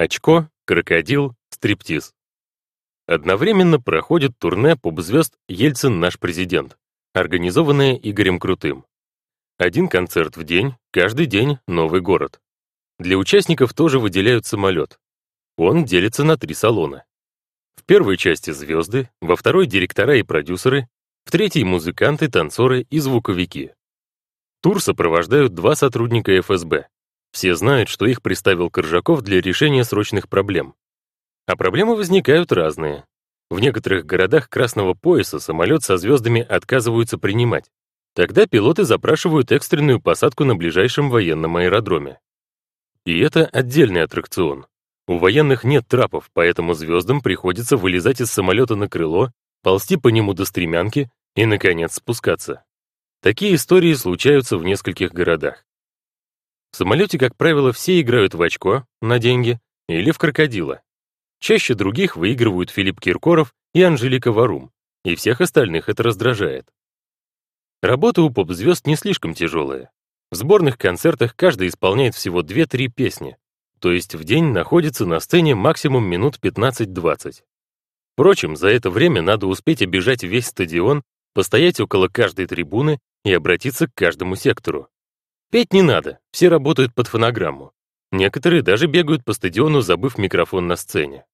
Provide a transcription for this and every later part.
Очко, крокодил, стриптиз. Одновременно проходит турне поп-звезд «Ельцин наш президент», организованное Игорем Крутым. Один концерт в день, каждый день новый город. Для участников тоже выделяют самолет. Он делится на три салона. В первой части звезды, во второй директора и продюсеры, в третьей музыканты, танцоры и звуковики. Тур сопровождают два сотрудника ФСБ. Все знают, что их приставил Коржаков для решения срочных проблем. А проблемы возникают разные. В некоторых городах Красного пояса самолет со звездами отказываются принимать. Тогда пилоты запрашивают экстренную посадку на ближайшем военном аэродроме. И это отдельный аттракцион. У военных нет трапов, поэтому звездам приходится вылезать из самолета на крыло, ползти по нему до стремянки и, наконец, спускаться. Такие истории случаются в нескольких городах. В самолете, как правило, все играют в очко, на деньги, или в крокодила. Чаще других выигрывают Филипп Киркоров и Анжелика Варум, и всех остальных это раздражает. Работа у поп-звезд не слишком тяжелая. В сборных концертах каждый исполняет всего 2-3 песни, то есть в день находится на сцене максимум минут 15-20. Впрочем, за это время надо успеть обижать весь стадион, постоять около каждой трибуны и обратиться к каждому сектору. Петь не надо, все работают под фонограмму. Некоторые даже бегают по стадиону, забыв микрофон на сцене.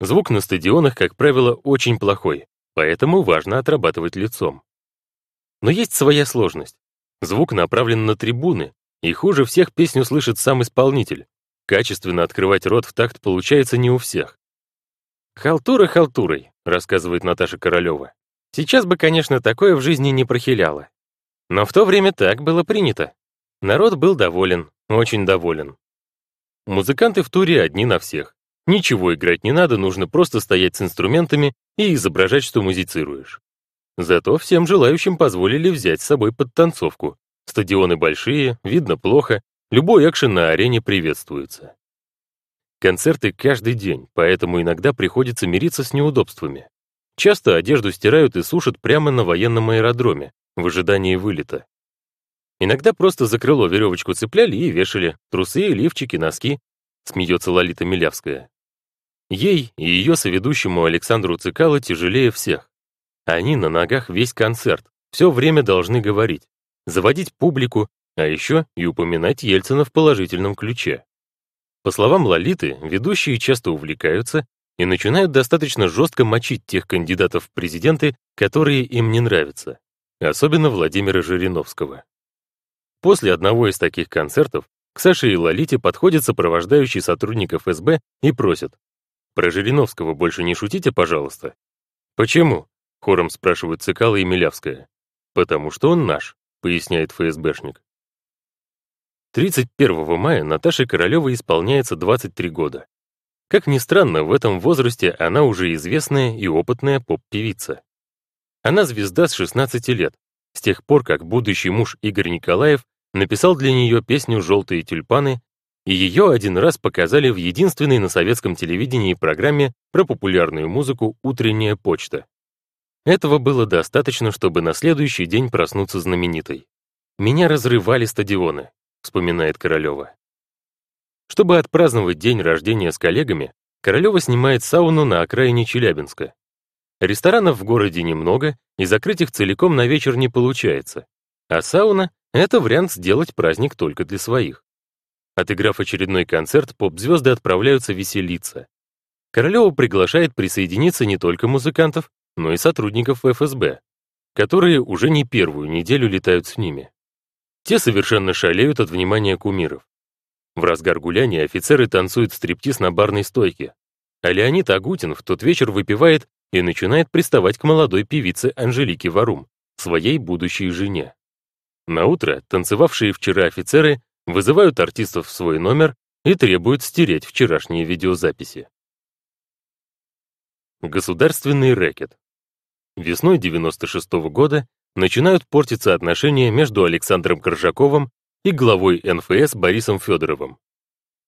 Звук на стадионах, как правило, очень плохой, поэтому важно отрабатывать лицом. Но есть своя сложность. Звук направлен на трибуны, и хуже всех песню слышит сам исполнитель. Качественно открывать рот в такт получается не у всех. «Халтура халтурой», — рассказывает Наташа Королева. «Сейчас бы, конечно, такое в жизни не прохиляло. Но в то время так было принято. Народ был доволен, очень доволен. Музыканты в туре одни на всех. Ничего играть не надо, нужно просто стоять с инструментами и изображать, что музицируешь. Зато всем желающим позволили взять с собой подтанцовку. Стадионы большие, видно плохо, любой экшен на арене приветствуется. Концерты каждый день, поэтому иногда приходится мириться с неудобствами. Часто одежду стирают и сушат прямо на военном аэродроме, в ожидании вылета. Иногда просто за крыло веревочку цепляли и вешали, трусы, лифчики, носки, смеется Лолита Милявская. Ей и ее соведущему Александру Цикало тяжелее всех. Они на ногах весь концерт, все время должны говорить, заводить публику, а еще и упоминать Ельцина в положительном ключе. По словам Лолиты, ведущие часто увлекаются и начинают достаточно жестко мочить тех кандидатов в президенты, которые им не нравятся, особенно Владимира Жириновского. После одного из таких концертов к Саше и Лолите подходит сопровождающий сотрудник ФСБ и просит про Жириновского больше не шутите, пожалуйста. Почему? Хором спрашивают Цикало и Милявская. Потому что он наш, поясняет ФСБшник. 31 мая Наташе Королевой исполняется 23 года. Как ни странно, в этом возрасте она уже известная и опытная поп-певица. Она звезда с 16 лет, с тех пор, как будущий муж Игорь Николаев написал для нее песню «Желтые тюльпаны» и ее один раз показали в единственной на советском телевидении программе про популярную музыку «Утренняя почта». Этого было достаточно, чтобы на следующий день проснуться знаменитой. «Меня разрывали стадионы», — вспоминает Королева. Чтобы отпраздновать день рождения с коллегами, Королева снимает сауну на окраине Челябинска. Ресторанов в городе немного, и закрыть их целиком на вечер не получается. А сауна — это вариант сделать праздник только для своих. Отыграв очередной концерт, поп-звезды отправляются веселиться. Королева приглашает присоединиться не только музыкантов, но и сотрудников ФСБ, которые уже не первую неделю летают с ними. Те совершенно шалеют от внимания кумиров. В разгар гуляния офицеры танцуют стриптиз на барной стойке, а Леонид Агутин в тот вечер выпивает и начинает приставать к молодой певице Анжелике Варум, своей будущей жене. На утро танцевавшие вчера офицеры вызывают артистов в свой номер и требуют стереть вчерашние видеозаписи. Государственный рэкет. Весной 96 -го года начинают портиться отношения между Александром Коржаковым и главой НФС Борисом Федоровым.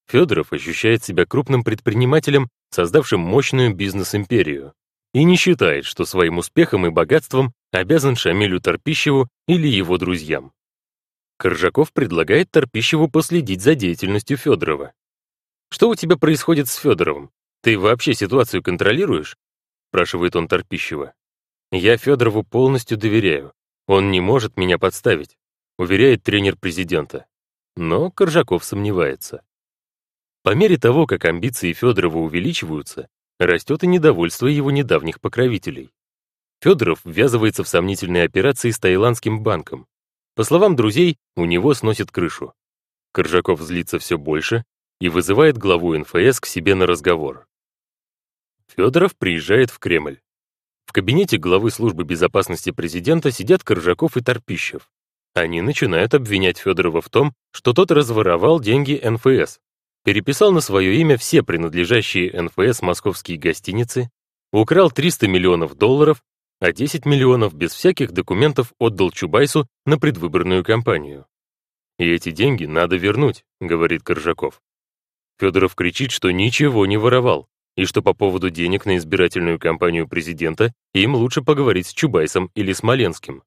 Федоров ощущает себя крупным предпринимателем, создавшим мощную бизнес-империю, и не считает, что своим успехом и богатством обязан Шамилю Торпищеву или его друзьям. Коржаков предлагает Торпищеву последить за деятельностью Федорова. Что у тебя происходит с Федоровым? Ты вообще ситуацию контролируешь?» спрашивает он Торпищева. «Я Федорову полностью доверяю. Он не может меня подставить», уверяет тренер президента. Но Коржаков сомневается. По мере того, как амбиции Федорова увеличиваются, растет и недовольство его недавних покровителей. Федоров ввязывается в сомнительные операции с таиландским банком. По словам друзей, у него сносит крышу. Коржаков злится все больше и вызывает главу НФС к себе на разговор. Федоров приезжает в Кремль. В кабинете главы службы безопасности президента сидят Коржаков и Торпищев. Они начинают обвинять Федорова в том, что тот разворовал деньги НФС, переписал на свое имя все принадлежащие НФС московские гостиницы, украл 300 миллионов долларов, а 10 миллионов без всяких документов отдал Чубайсу на предвыборную кампанию. «И эти деньги надо вернуть», — говорит Коржаков. Федоров кричит, что ничего не воровал, и что по поводу денег на избирательную кампанию президента им лучше поговорить с Чубайсом или Смоленским.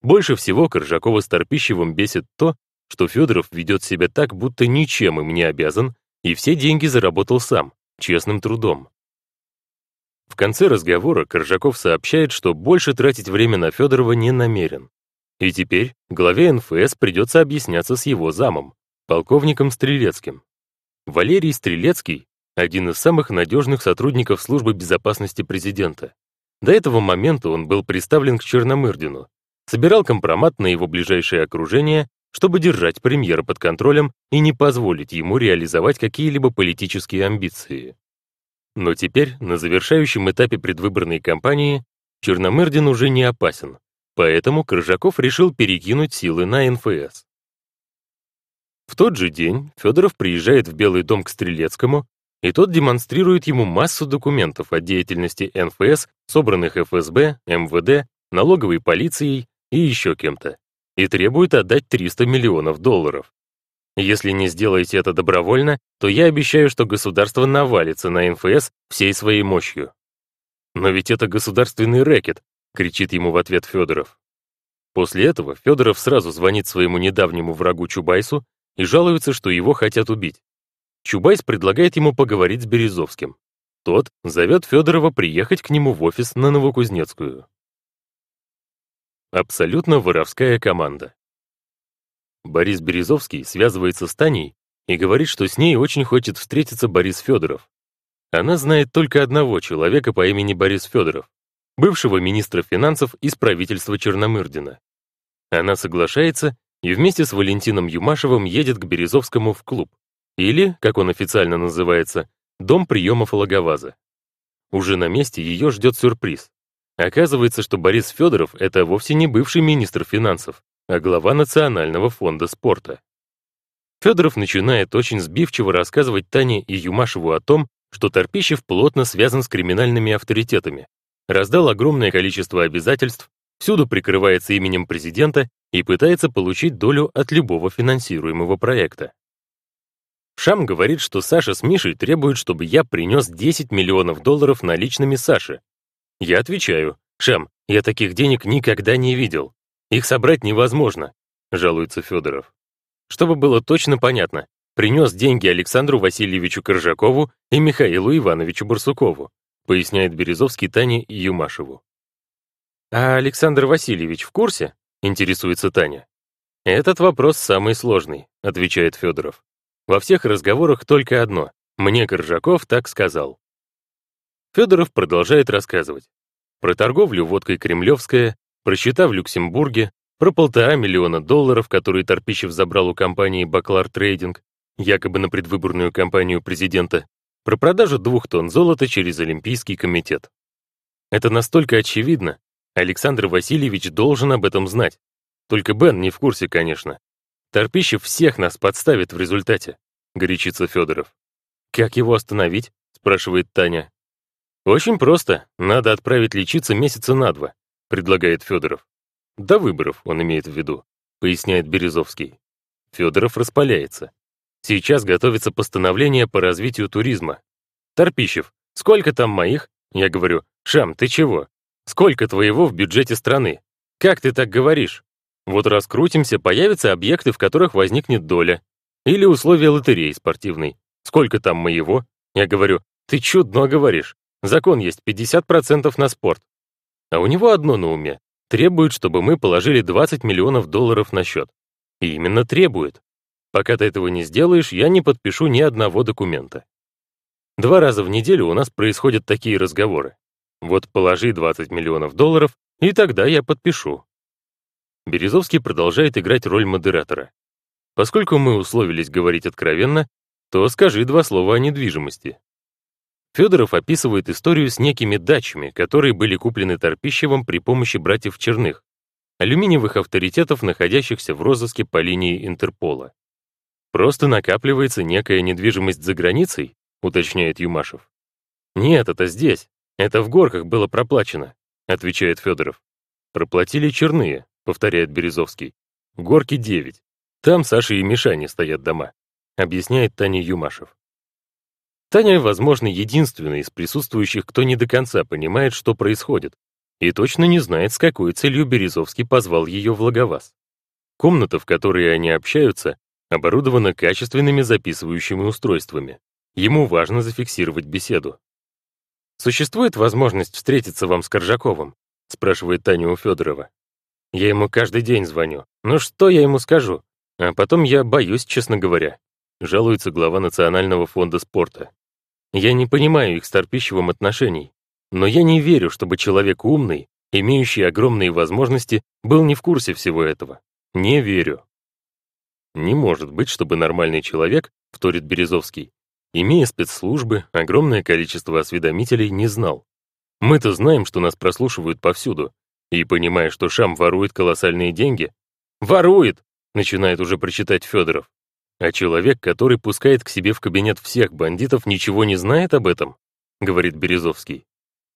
Больше всего Коржакова с Торпищевым бесит то, что Федоров ведет себя так, будто ничем им не обязан, и все деньги заработал сам, честным трудом. В конце разговора Коржаков сообщает, что больше тратить время на Федорова не намерен. И теперь главе НФС придется объясняться с его замом, полковником Стрелецким. Валерий Стрелецкий — один из самых надежных сотрудников службы безопасности президента. До этого момента он был представлен к Черномырдину, собирал компромат на его ближайшее окружение, чтобы держать премьера под контролем и не позволить ему реализовать какие-либо политические амбиции. Но теперь, на завершающем этапе предвыборной кампании, Черномырдин уже не опасен, поэтому Крыжаков решил перекинуть силы на НФС. В тот же день Федоров приезжает в Белый дом к Стрелецкому, и тот демонстрирует ему массу документов о деятельности НФС, собранных ФСБ, МВД, налоговой полицией и еще кем-то, и требует отдать 300 миллионов долларов. Если не сделаете это добровольно, то я обещаю, что государство навалится на НФС всей своей мощью. Но ведь это государственный рэкет, кричит ему в ответ Федоров. После этого Федоров сразу звонит своему недавнему врагу Чубайсу и жалуется, что его хотят убить. Чубайс предлагает ему поговорить с Березовским. Тот зовет Федорова приехать к нему в офис на Новокузнецкую. Абсолютно воровская команда. Борис Березовский связывается с Таней и говорит, что с ней очень хочет встретиться Борис Федоров. Она знает только одного человека по имени Борис Федоров, бывшего министра финансов из правительства Черномырдина. Она соглашается и вместе с Валентином Юмашевым едет к Березовскому в клуб, или, как он официально называется, дом приемов Логоваза. Уже на месте ее ждет сюрприз. Оказывается, что Борис Федоров — это вовсе не бывший министр финансов, а глава Национального фонда спорта. Федоров начинает очень сбивчиво рассказывать Тане и Юмашеву о том, что Торпищев плотно связан с криминальными авторитетами, раздал огромное количество обязательств, всюду прикрывается именем президента и пытается получить долю от любого финансируемого проекта. Шам говорит, что Саша с Мишей требуют, чтобы я принес 10 миллионов долларов наличными Саше. Я отвечаю, Шам, я таких денег никогда не видел. Их собрать невозможно, жалуется Федоров. Чтобы было точно понятно, принес деньги Александру Васильевичу Коржакову и Михаилу Ивановичу Барсукову, поясняет Березовский Тане Юмашеву. А Александр Васильевич в курсе? Интересуется Таня. Этот вопрос самый сложный, отвечает Федоров. Во всех разговорах только одно. Мне Коржаков так сказал. Федоров продолжает рассказывать. Про торговлю водкой «Кремлевская», про счета в Люксембурге, про полтора миллиона долларов, которые Торпищев забрал у компании «Баклар Трейдинг», якобы на предвыборную кампанию президента, про продажу двух тонн золота через Олимпийский комитет. Это настолько очевидно. Александр Васильевич должен об этом знать. Только Бен не в курсе, конечно. Торпищев всех нас подставит в результате, горячится Федоров. Как его остановить? спрашивает Таня. Очень просто. Надо отправить лечиться месяца на два предлагает Федоров. До выборов он имеет в виду, поясняет Березовский. Федоров распаляется. Сейчас готовится постановление по развитию туризма. Торпищев, сколько там моих? Я говорю, Шам, ты чего? Сколько твоего в бюджете страны? Как ты так говоришь? Вот раскрутимся, появятся объекты, в которых возникнет доля. Или условия лотереи спортивной. Сколько там моего? Я говорю, ты чудно говоришь. Закон есть 50% на спорт. А у него одно на уме. Требует, чтобы мы положили 20 миллионов долларов на счет. И именно требует. Пока ты этого не сделаешь, я не подпишу ни одного документа. Два раза в неделю у нас происходят такие разговоры. Вот положи 20 миллионов долларов, и тогда я подпишу. Березовский продолжает играть роль модератора. Поскольку мы условились говорить откровенно, то скажи два слова о недвижимости. Федоров описывает историю с некими дачами, которые были куплены Торпищевым при помощи братьев Черных, алюминиевых авторитетов, находящихся в розыске по линии Интерпола. «Просто накапливается некая недвижимость за границей?» — уточняет Юмашев. «Нет, это здесь. Это в горках было проплачено», — отвечает Федоров. «Проплатили черные», — повторяет Березовский. «Горки 9. Там Саша и Мишане стоят дома», — объясняет Таня Юмашев. Таня, возможно, единственный из присутствующих, кто не до конца понимает, что происходит, и точно не знает, с какой целью Березовский позвал ее в Логоваз. Комната, в которой они общаются, оборудована качественными записывающими устройствами. Ему важно зафиксировать беседу. «Существует возможность встретиться вам с Коржаковым?» спрашивает Таня у Федорова. «Я ему каждый день звоню. Ну что я ему скажу? А потом я боюсь, честно говоря», жалуется глава Национального фонда спорта. «Я не понимаю их с Торпищевым отношений, но я не верю, чтобы человек умный, имеющий огромные возможности, был не в курсе всего этого. Не верю». Не может быть, чтобы нормальный человек, вторит Березовский, имея спецслужбы, огромное количество осведомителей, не знал. Мы-то знаем, что нас прослушивают повсюду, и, понимая, что Шам ворует колоссальные деньги, «Ворует!» — начинает уже прочитать Федоров. А человек, который пускает к себе в кабинет всех бандитов, ничего не знает об этом, говорит Березовский.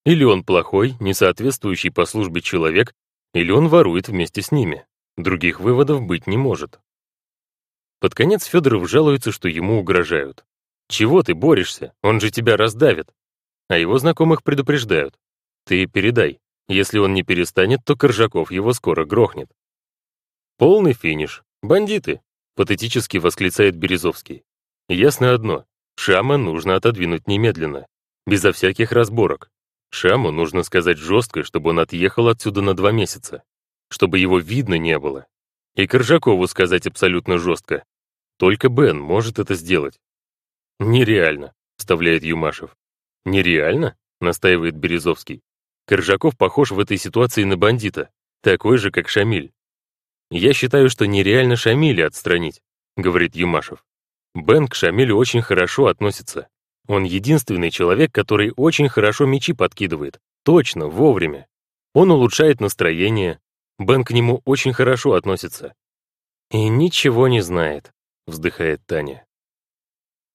Или он плохой, несоответствующий по службе человек, или он ворует вместе с ними. Других выводов быть не может. Под конец Федоров жалуется, что ему угрожают. «Чего ты борешься? Он же тебя раздавит!» А его знакомых предупреждают. «Ты передай. Если он не перестанет, то Коржаков его скоро грохнет». Полный финиш. Бандиты, патетически восклицает Березовский. Ясно одно. Шама нужно отодвинуть немедленно, безо всяких разборок. Шаму нужно сказать жестко, чтобы он отъехал отсюда на два месяца, чтобы его видно не было. И Коржакову сказать абсолютно жестко, только Бен может это сделать. Нереально, вставляет Юмашев. Нереально? настаивает Березовский. Коржаков похож в этой ситуации на бандита, такой же, как Шамиль. Я считаю, что нереально Шамиля отстранить, говорит Юмашев. Бен к Шамилю очень хорошо относится. Он единственный человек, который очень хорошо мячи подкидывает. Точно, вовремя. Он улучшает настроение. Бен к нему очень хорошо относится. И ничего не знает вздыхает Таня.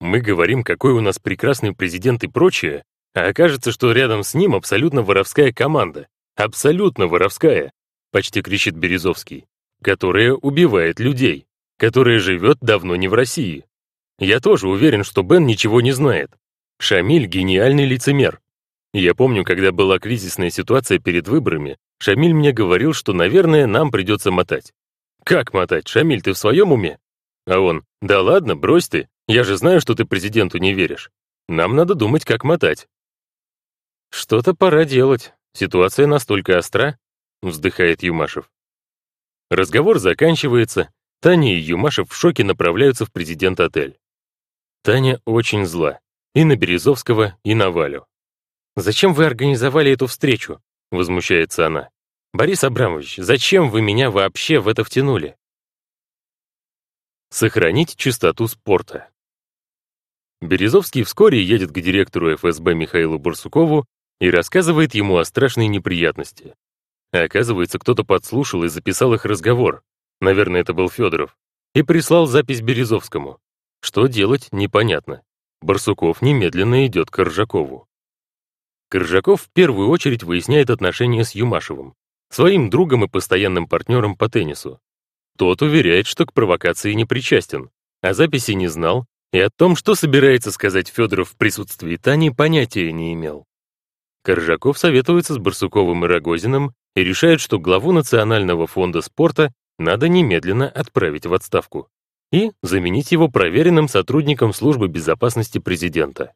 Мы говорим, какой у нас прекрасный президент и прочее, а окажется, что рядом с ним абсолютно воровская команда. Абсолютно воровская, почти кричит Березовский, которая убивает людей, которая живет давно не в России. Я тоже уверен, что Бен ничего не знает. Шамиль — гениальный лицемер. Я помню, когда была кризисная ситуация перед выборами, Шамиль мне говорил, что, наверное, нам придется мотать. Как мотать? Шамиль, ты в своем уме? А он, да ладно, брось ты, я же знаю, что ты президенту не веришь. Нам надо думать, как мотать. Что-то пора делать, ситуация настолько остра, вздыхает Юмашев. Разговор заканчивается, Таня и Юмашев в шоке направляются в президент-отель. Таня очень зла. И на Березовского, и на Валю. «Зачем вы организовали эту встречу?» — возмущается она. «Борис Абрамович, зачем вы меня вообще в это втянули?» Сохранить чистоту спорта. Березовский вскоре едет к директору ФСБ Михаилу Барсукову и рассказывает ему о страшной неприятности. Оказывается, кто-то подслушал и записал их разговор. Наверное, это был Федоров. И прислал запись Березовскому. Что делать, непонятно. Барсуков немедленно идет к Ржакову. Коржаков в первую очередь выясняет отношения с Юмашевым, своим другом и постоянным партнером по теннису. Тот уверяет, что к провокации не причастен, а записи не знал, и о том, что собирается сказать Федоров в присутствии Тани, понятия не имел. Коржаков советуется с Барсуковым и Рогозиным и решает, что главу Национального фонда спорта надо немедленно отправить в отставку. и заменить его проверенным сотрудником службы безопасности президента.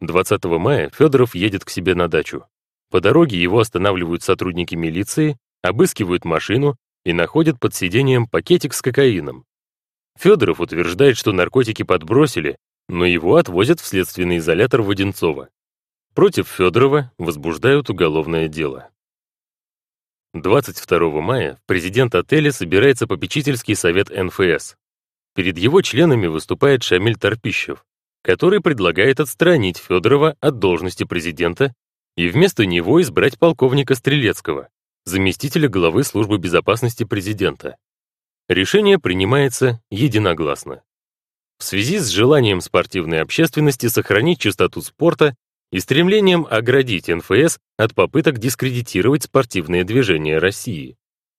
20 мая Федоров едет к себе на дачу. По дороге его останавливают сотрудники милиции, обыскивают машину и находят под сиденьем пакетик с кокаином. Федоров утверждает, что наркотики подбросили, но его отвозят в следственный изолятор Воденцова. Против Федорова возбуждают уголовное дело. 22 мая президент отеля собирается попечительский совет НФС. Перед его членами выступает Шамиль Торпищев, который предлагает отстранить Федорова от должности президента и вместо него избрать полковника Стрелецкого, заместителя главы службы безопасности президента. Решение принимается единогласно. В связи с желанием спортивной общественности сохранить чистоту спорта и стремлением оградить НФС от попыток дискредитировать спортивные движения России.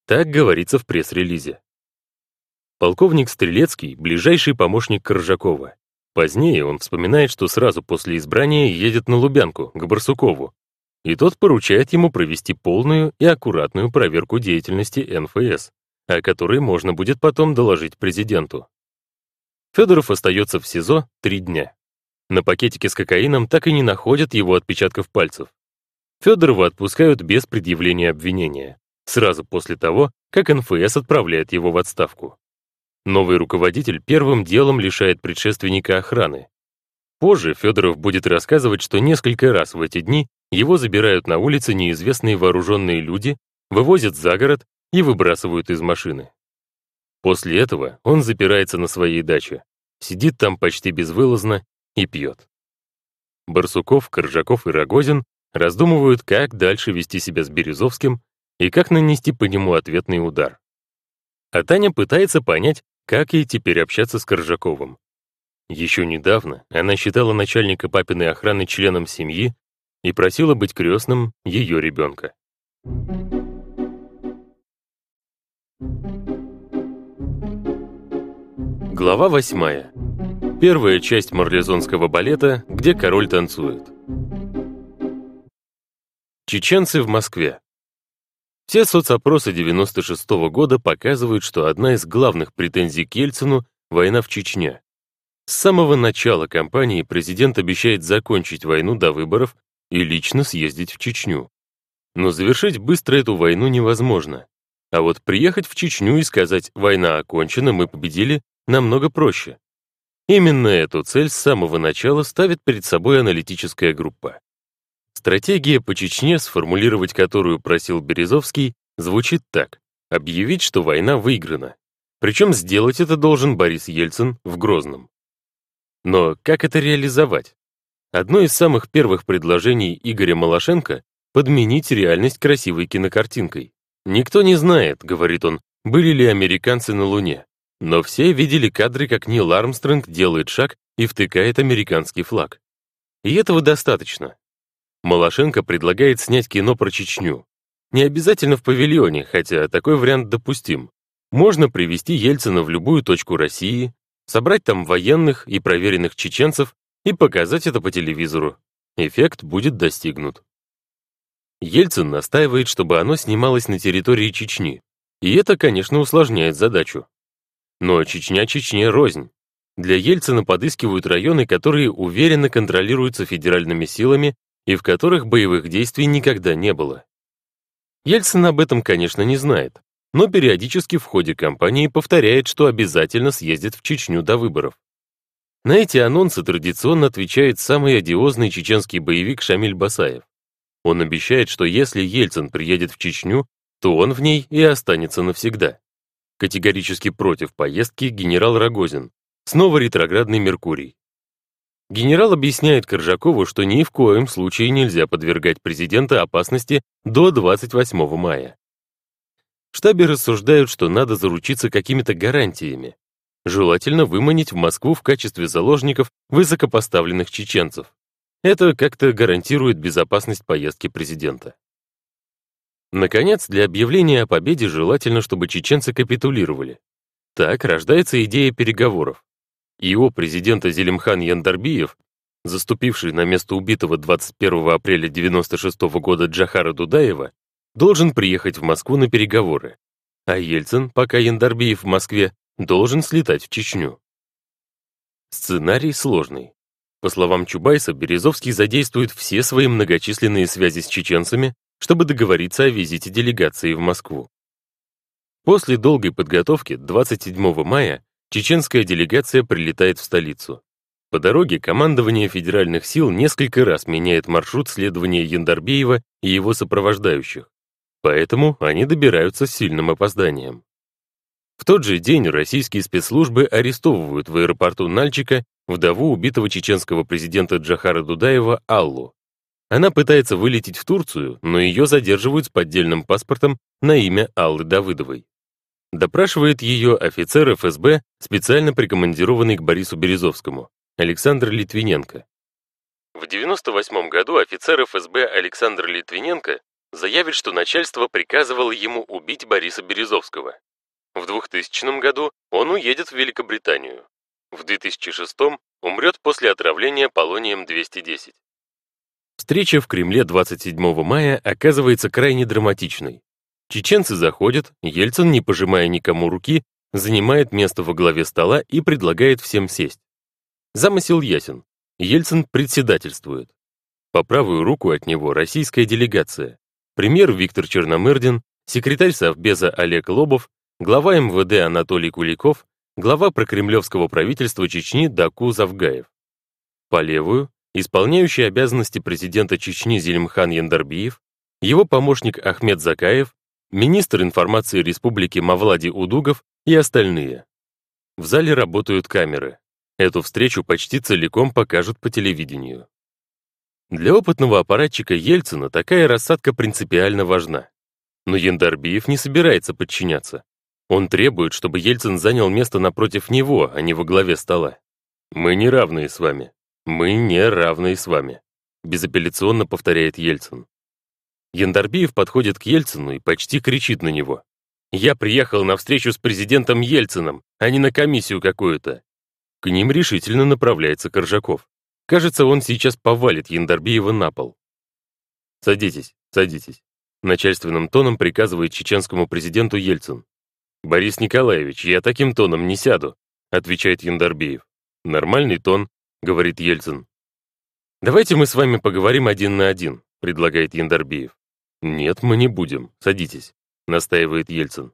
Так говорится в пресс-релизе. Полковник Стрелецкий – ближайший помощник Коржакова. Позднее он вспоминает, что сразу после избрания едет на Лубянку, к Барсукову, и тот поручает ему провести полную и аккуратную проверку деятельности НФС, о которой можно будет потом доложить президенту. Федоров остается в СИЗО три дня. На пакетике с кокаином так и не находят его отпечатков пальцев. Федорова отпускают без предъявления обвинения, сразу после того, как НФС отправляет его в отставку. Новый руководитель первым делом лишает предшественника охраны. Позже Федоров будет рассказывать, что несколько раз в эти дни его забирают на улице неизвестные вооруженные люди, вывозят за город и выбрасывают из машины. После этого он запирается на своей даче, сидит там почти безвылазно и пьет. Барсуков, Коржаков и Рогозин раздумывают, как дальше вести себя с Березовским и как нанести по нему ответный удар. А Таня пытается понять, как ей теперь общаться с Коржаковым. Еще недавно она считала начальника папиной охраны членом семьи и просила быть крестным ее ребенка. Глава восьмая. Первая часть марлезонского балета, где король танцует. Чеченцы в Москве. Все соцопросы 96 -го года показывают, что одна из главных претензий к Ельцину — война в Чечне. С самого начала кампании президент обещает закончить войну до выборов и лично съездить в Чечню. Но завершить быстро эту войну невозможно. А вот приехать в Чечню и сказать «война окончена, мы победили» намного проще. Именно эту цель с самого начала ставит перед собой аналитическая группа. Стратегия по Чечне, сформулировать которую просил Березовский, звучит так. Объявить, что война выиграна. Причем сделать это должен Борис Ельцин в Грозном. Но как это реализовать? Одно из самых первых предложений Игоря Малашенко — подменить реальность красивой кинокартинкой. «Никто не знает», — говорит он, — «были ли американцы на Луне. Но все видели кадры, как Нил Армстронг делает шаг и втыкает американский флаг. И этого достаточно. Малашенко предлагает снять кино про Чечню. Не обязательно в павильоне, хотя такой вариант допустим. Можно привести Ельцина в любую точку России, собрать там военных и проверенных чеченцев и показать это по телевизору. Эффект будет достигнут. Ельцин настаивает, чтобы оно снималось на территории Чечни. И это, конечно, усложняет задачу. Но Чечня Чечне рознь. Для Ельцина подыскивают районы, которые уверенно контролируются федеральными силами и в которых боевых действий никогда не было. Ельцин об этом, конечно, не знает, но периодически в ходе кампании повторяет, что обязательно съездит в Чечню до выборов. На эти анонсы традиционно отвечает самый одиозный чеченский боевик Шамиль Басаев. Он обещает, что если Ельцин приедет в Чечню, то он в ней и останется навсегда. Категорически против поездки генерал Рогозин. Снова ретроградный Меркурий. Генерал объясняет Коржакову, что ни в коем случае нельзя подвергать президента опасности до 28 мая. В штабе рассуждают, что надо заручиться какими-то гарантиями. Желательно выманить в Москву в качестве заложников высокопоставленных чеченцев. Это как-то гарантирует безопасность поездки президента. Наконец, для объявления о победе желательно, чтобы чеченцы капитулировали. Так рождается идея переговоров. Его президента Зелимхан Яндарбиев, заступивший на место убитого 21 апреля 96 года Джахара Дудаева, должен приехать в Москву на переговоры. А Ельцин, пока Яндарбиев в Москве, должен слетать в Чечню. Сценарий сложный. По словам Чубайса, Березовский задействует все свои многочисленные связи с чеченцами, чтобы договориться о визите делегации в Москву. После долгой подготовки 27 мая чеченская делегация прилетает в столицу. По дороге командование федеральных сил несколько раз меняет маршрут следования Яндарбеева и его сопровождающих, поэтому они добираются с сильным опозданием. В тот же день российские спецслужбы арестовывают в аэропорту Нальчика вдову убитого чеченского президента Джахара Дудаева Аллу. Она пытается вылететь в Турцию, но ее задерживают с поддельным паспортом на имя Аллы Давыдовой. Допрашивает ее офицер ФСБ, специально прикомандированный к Борису Березовскому, Александр Литвиненко. В 98 году офицер ФСБ Александр Литвиненко заявит, что начальство приказывало ему убить Бориса Березовского. В 2000 году он уедет в Великобританию. В 2006 умрет после отравления полонием-210. Встреча в Кремле 27 мая оказывается крайне драматичной. Чеченцы заходят, Ельцин, не пожимая никому руки, занимает место во главе стола и предлагает всем сесть. Замысел ясен. Ельцин председательствует. По правую руку от него российская делегация. Премьер Виктор Черномырдин, секретарь Совбеза Олег Лобов глава МВД Анатолий Куликов, глава прокремлевского правительства Чечни Даку Завгаев. По левую – исполняющий обязанности президента Чечни Зелимхан Яндарбиев, его помощник Ахмед Закаев, министр информации республики Мавлади Удугов и остальные. В зале работают камеры. Эту встречу почти целиком покажут по телевидению. Для опытного аппаратчика Ельцина такая рассадка принципиально важна. Но Яндарбиев не собирается подчиняться. Он требует, чтобы Ельцин занял место напротив него, а не во главе стола. «Мы не равные с вами. Мы не равные с вами», безапелляционно повторяет Ельцин. Яндарбиев подходит к Ельцину и почти кричит на него. «Я приехал на встречу с президентом Ельцином, а не на комиссию какую-то». К ним решительно направляется Коржаков. Кажется, он сейчас повалит Яндарбиева на пол. «Садитесь, садитесь», начальственным тоном приказывает чеченскому президенту Ельцин. «Борис Николаевич, я таким тоном не сяду», отвечает Яндарбиев. «Нормальный тон», говорит Ельцин. «Давайте мы с вами поговорим один на один», предлагает Яндарбиев. «Нет, мы не будем. Садитесь», настаивает Ельцин.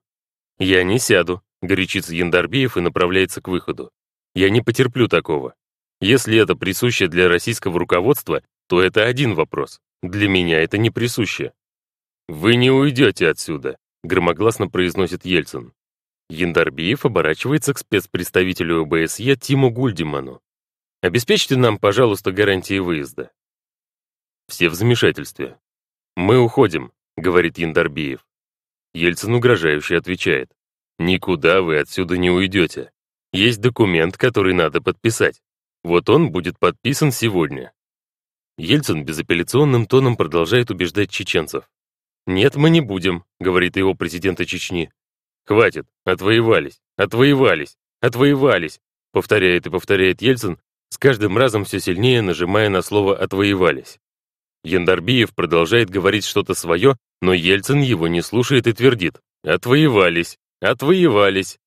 «Я не сяду», горячится Яндарбиев и направляется к выходу. «Я не потерплю такого. Если это присуще для российского руководства, то это один вопрос. Для меня это не присуще». «Вы не уйдете отсюда», громогласно произносит Ельцин. Яндарбиев оборачивается к спецпредставителю ОБСЕ Тиму Гульдиману. «Обеспечьте нам, пожалуйста, гарантии выезда». Все в замешательстве. «Мы уходим», — говорит Яндарбиев. Ельцин угрожающе отвечает. «Никуда вы отсюда не уйдете. Есть документ, который надо подписать. Вот он будет подписан сегодня». Ельцин безапелляционным тоном продолжает убеждать чеченцев. «Нет, мы не будем», — говорит его президента Чечни. «Хватит, отвоевались, отвоевались, отвоевались», повторяет и повторяет Ельцин, с каждым разом все сильнее нажимая на слово «отвоевались». Яндарбиев продолжает говорить что-то свое, но Ельцин его не слушает и твердит «отвоевались, отвоевались».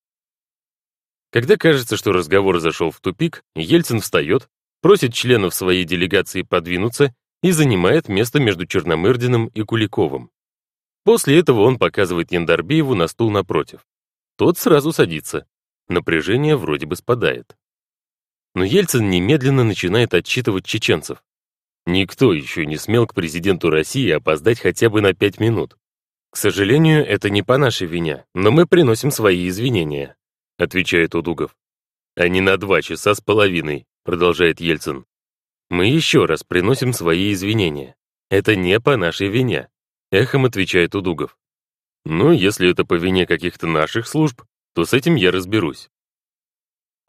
Когда кажется, что разговор зашел в тупик, Ельцин встает, просит членов своей делегации подвинуться и занимает место между Черномырдиным и Куликовым. После этого он показывает Яндарбееву на стул напротив. Тот сразу садится. Напряжение вроде бы спадает. Но Ельцин немедленно начинает отчитывать чеченцев. Никто еще не смел к президенту России опоздать хотя бы на пять минут. К сожалению, это не по нашей вине, но мы приносим свои извинения, отвечает Удугов. А не на два часа с половиной, продолжает Ельцин. Мы еще раз приносим свои извинения. Это не по нашей вине. Эхом отвечает Удугов. Ну, если это по вине каких-то наших служб, то с этим я разберусь.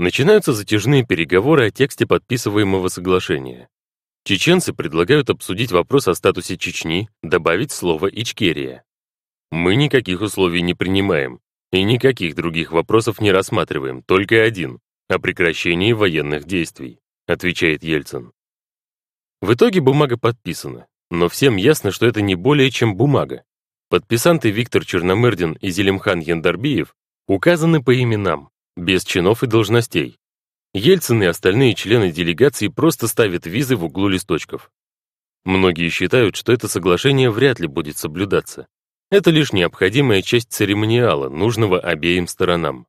Начинаются затяжные переговоры о тексте подписываемого соглашения. Чеченцы предлагают обсудить вопрос о статусе Чечни, добавить слово «Ичкерия». Мы никаких условий не принимаем и никаких других вопросов не рассматриваем, только один — о прекращении военных действий, отвечает Ельцин. В итоге бумага подписана, но всем ясно, что это не более чем бумага. Подписанты Виктор Черномырдин и Зелимхан Яндарбиев указаны по именам, без чинов и должностей. Ельцин и остальные члены делегации просто ставят визы в углу листочков. Многие считают, что это соглашение вряд ли будет соблюдаться. Это лишь необходимая часть церемониала, нужного обеим сторонам.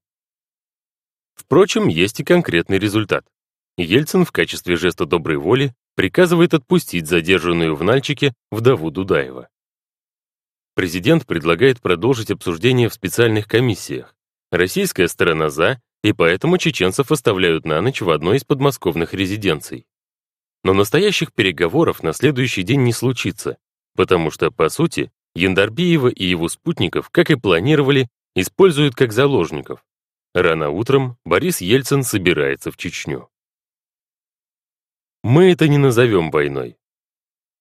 Впрочем, есть и конкретный результат. Ельцин в качестве жеста доброй воли приказывает отпустить задержанную в Нальчике вдову Дудаева. Президент предлагает продолжить обсуждение в специальных комиссиях. Российская сторона «за», и поэтому чеченцев оставляют на ночь в одной из подмосковных резиденций. Но настоящих переговоров на следующий день не случится, потому что, по сути, Яндарбиева и его спутников, как и планировали, используют как заложников. Рано утром Борис Ельцин собирается в Чечню. Мы это не назовем войной.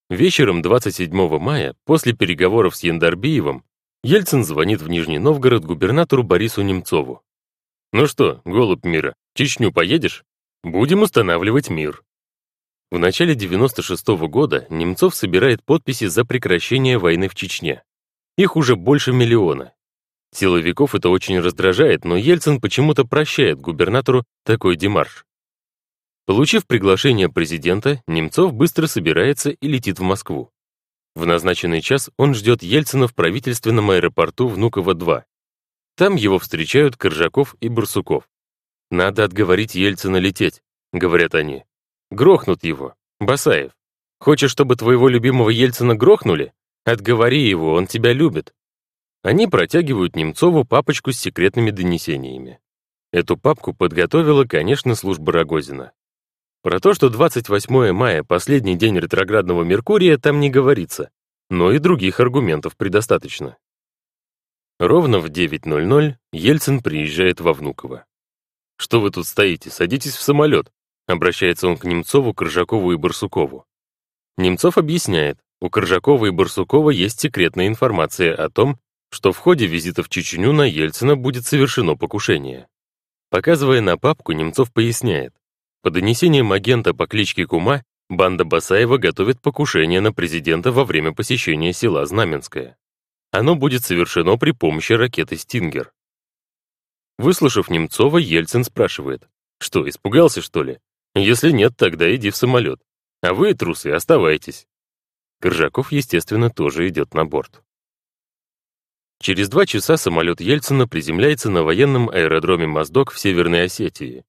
Вечером 27 мая, после переговоров с Яндарбиевым, Ельцин звонит в Нижний Новгород губернатору Борису Немцову. «Ну что, голубь мира, Чечню поедешь? Будем устанавливать мир». В начале 96 -го года Немцов собирает подписи за прекращение войны в Чечне. Их уже больше миллиона. Силовиков это очень раздражает, но Ельцин почему-то прощает губернатору такой демарш. Получив приглашение президента, Немцов быстро собирается и летит в Москву. В назначенный час он ждет Ельцина в правительственном аэропорту Внуково-2. Там его встречают Коржаков и Барсуков. «Надо отговорить Ельцина лететь», — говорят они. Грохнут его. Басаев. Хочешь, чтобы твоего любимого Ельцина грохнули? Отговори его, он тебя любит. Они протягивают Немцову папочку с секретными донесениями. Эту папку подготовила, конечно, служба Рогозина. Про то, что 28 мая — последний день ретроградного Меркурия, там не говорится, но и других аргументов предостаточно. Ровно в 9.00 Ельцин приезжает во Внуково. «Что вы тут стоите? Садитесь в самолет. Обращается он к Немцову, Коржакову и Барсукову. Немцов объясняет, у Коржакова и Барсукова есть секретная информация о том, что в ходе визита в Чечню на Ельцина будет совершено покушение. Показывая на папку, Немцов поясняет, по донесениям агента по кличке Кума, банда Басаева готовит покушение на президента во время посещения села Знаменское. Оно будет совершено при помощи ракеты «Стингер». Выслушав Немцова, Ельцин спрашивает, что, испугался, что ли? Если нет, тогда иди в самолет. А вы, трусы, оставайтесь. Коржаков, естественно, тоже идет на борт. Через два часа самолет Ельцина приземляется на военном аэродроме Моздок в Северной Осетии.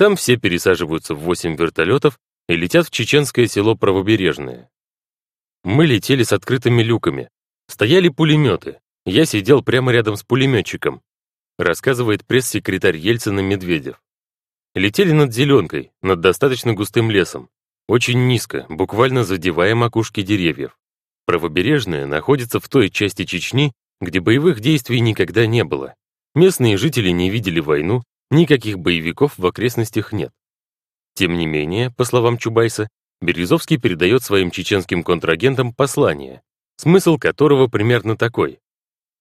Там все пересаживаются в восемь вертолетов и летят в чеченское село Правобережное. Мы летели с открытыми люками. Стояли пулеметы. Я сидел прямо рядом с пулеметчиком, рассказывает пресс-секретарь Ельцина Медведев. Летели над зеленкой, над достаточно густым лесом. Очень низко, буквально задевая макушки деревьев. Правобережная находится в той части Чечни, где боевых действий никогда не было. Местные жители не видели войну, никаких боевиков в окрестностях нет. Тем не менее, по словам Чубайса, Березовский передает своим чеченским контрагентам послание, смысл которого примерно такой.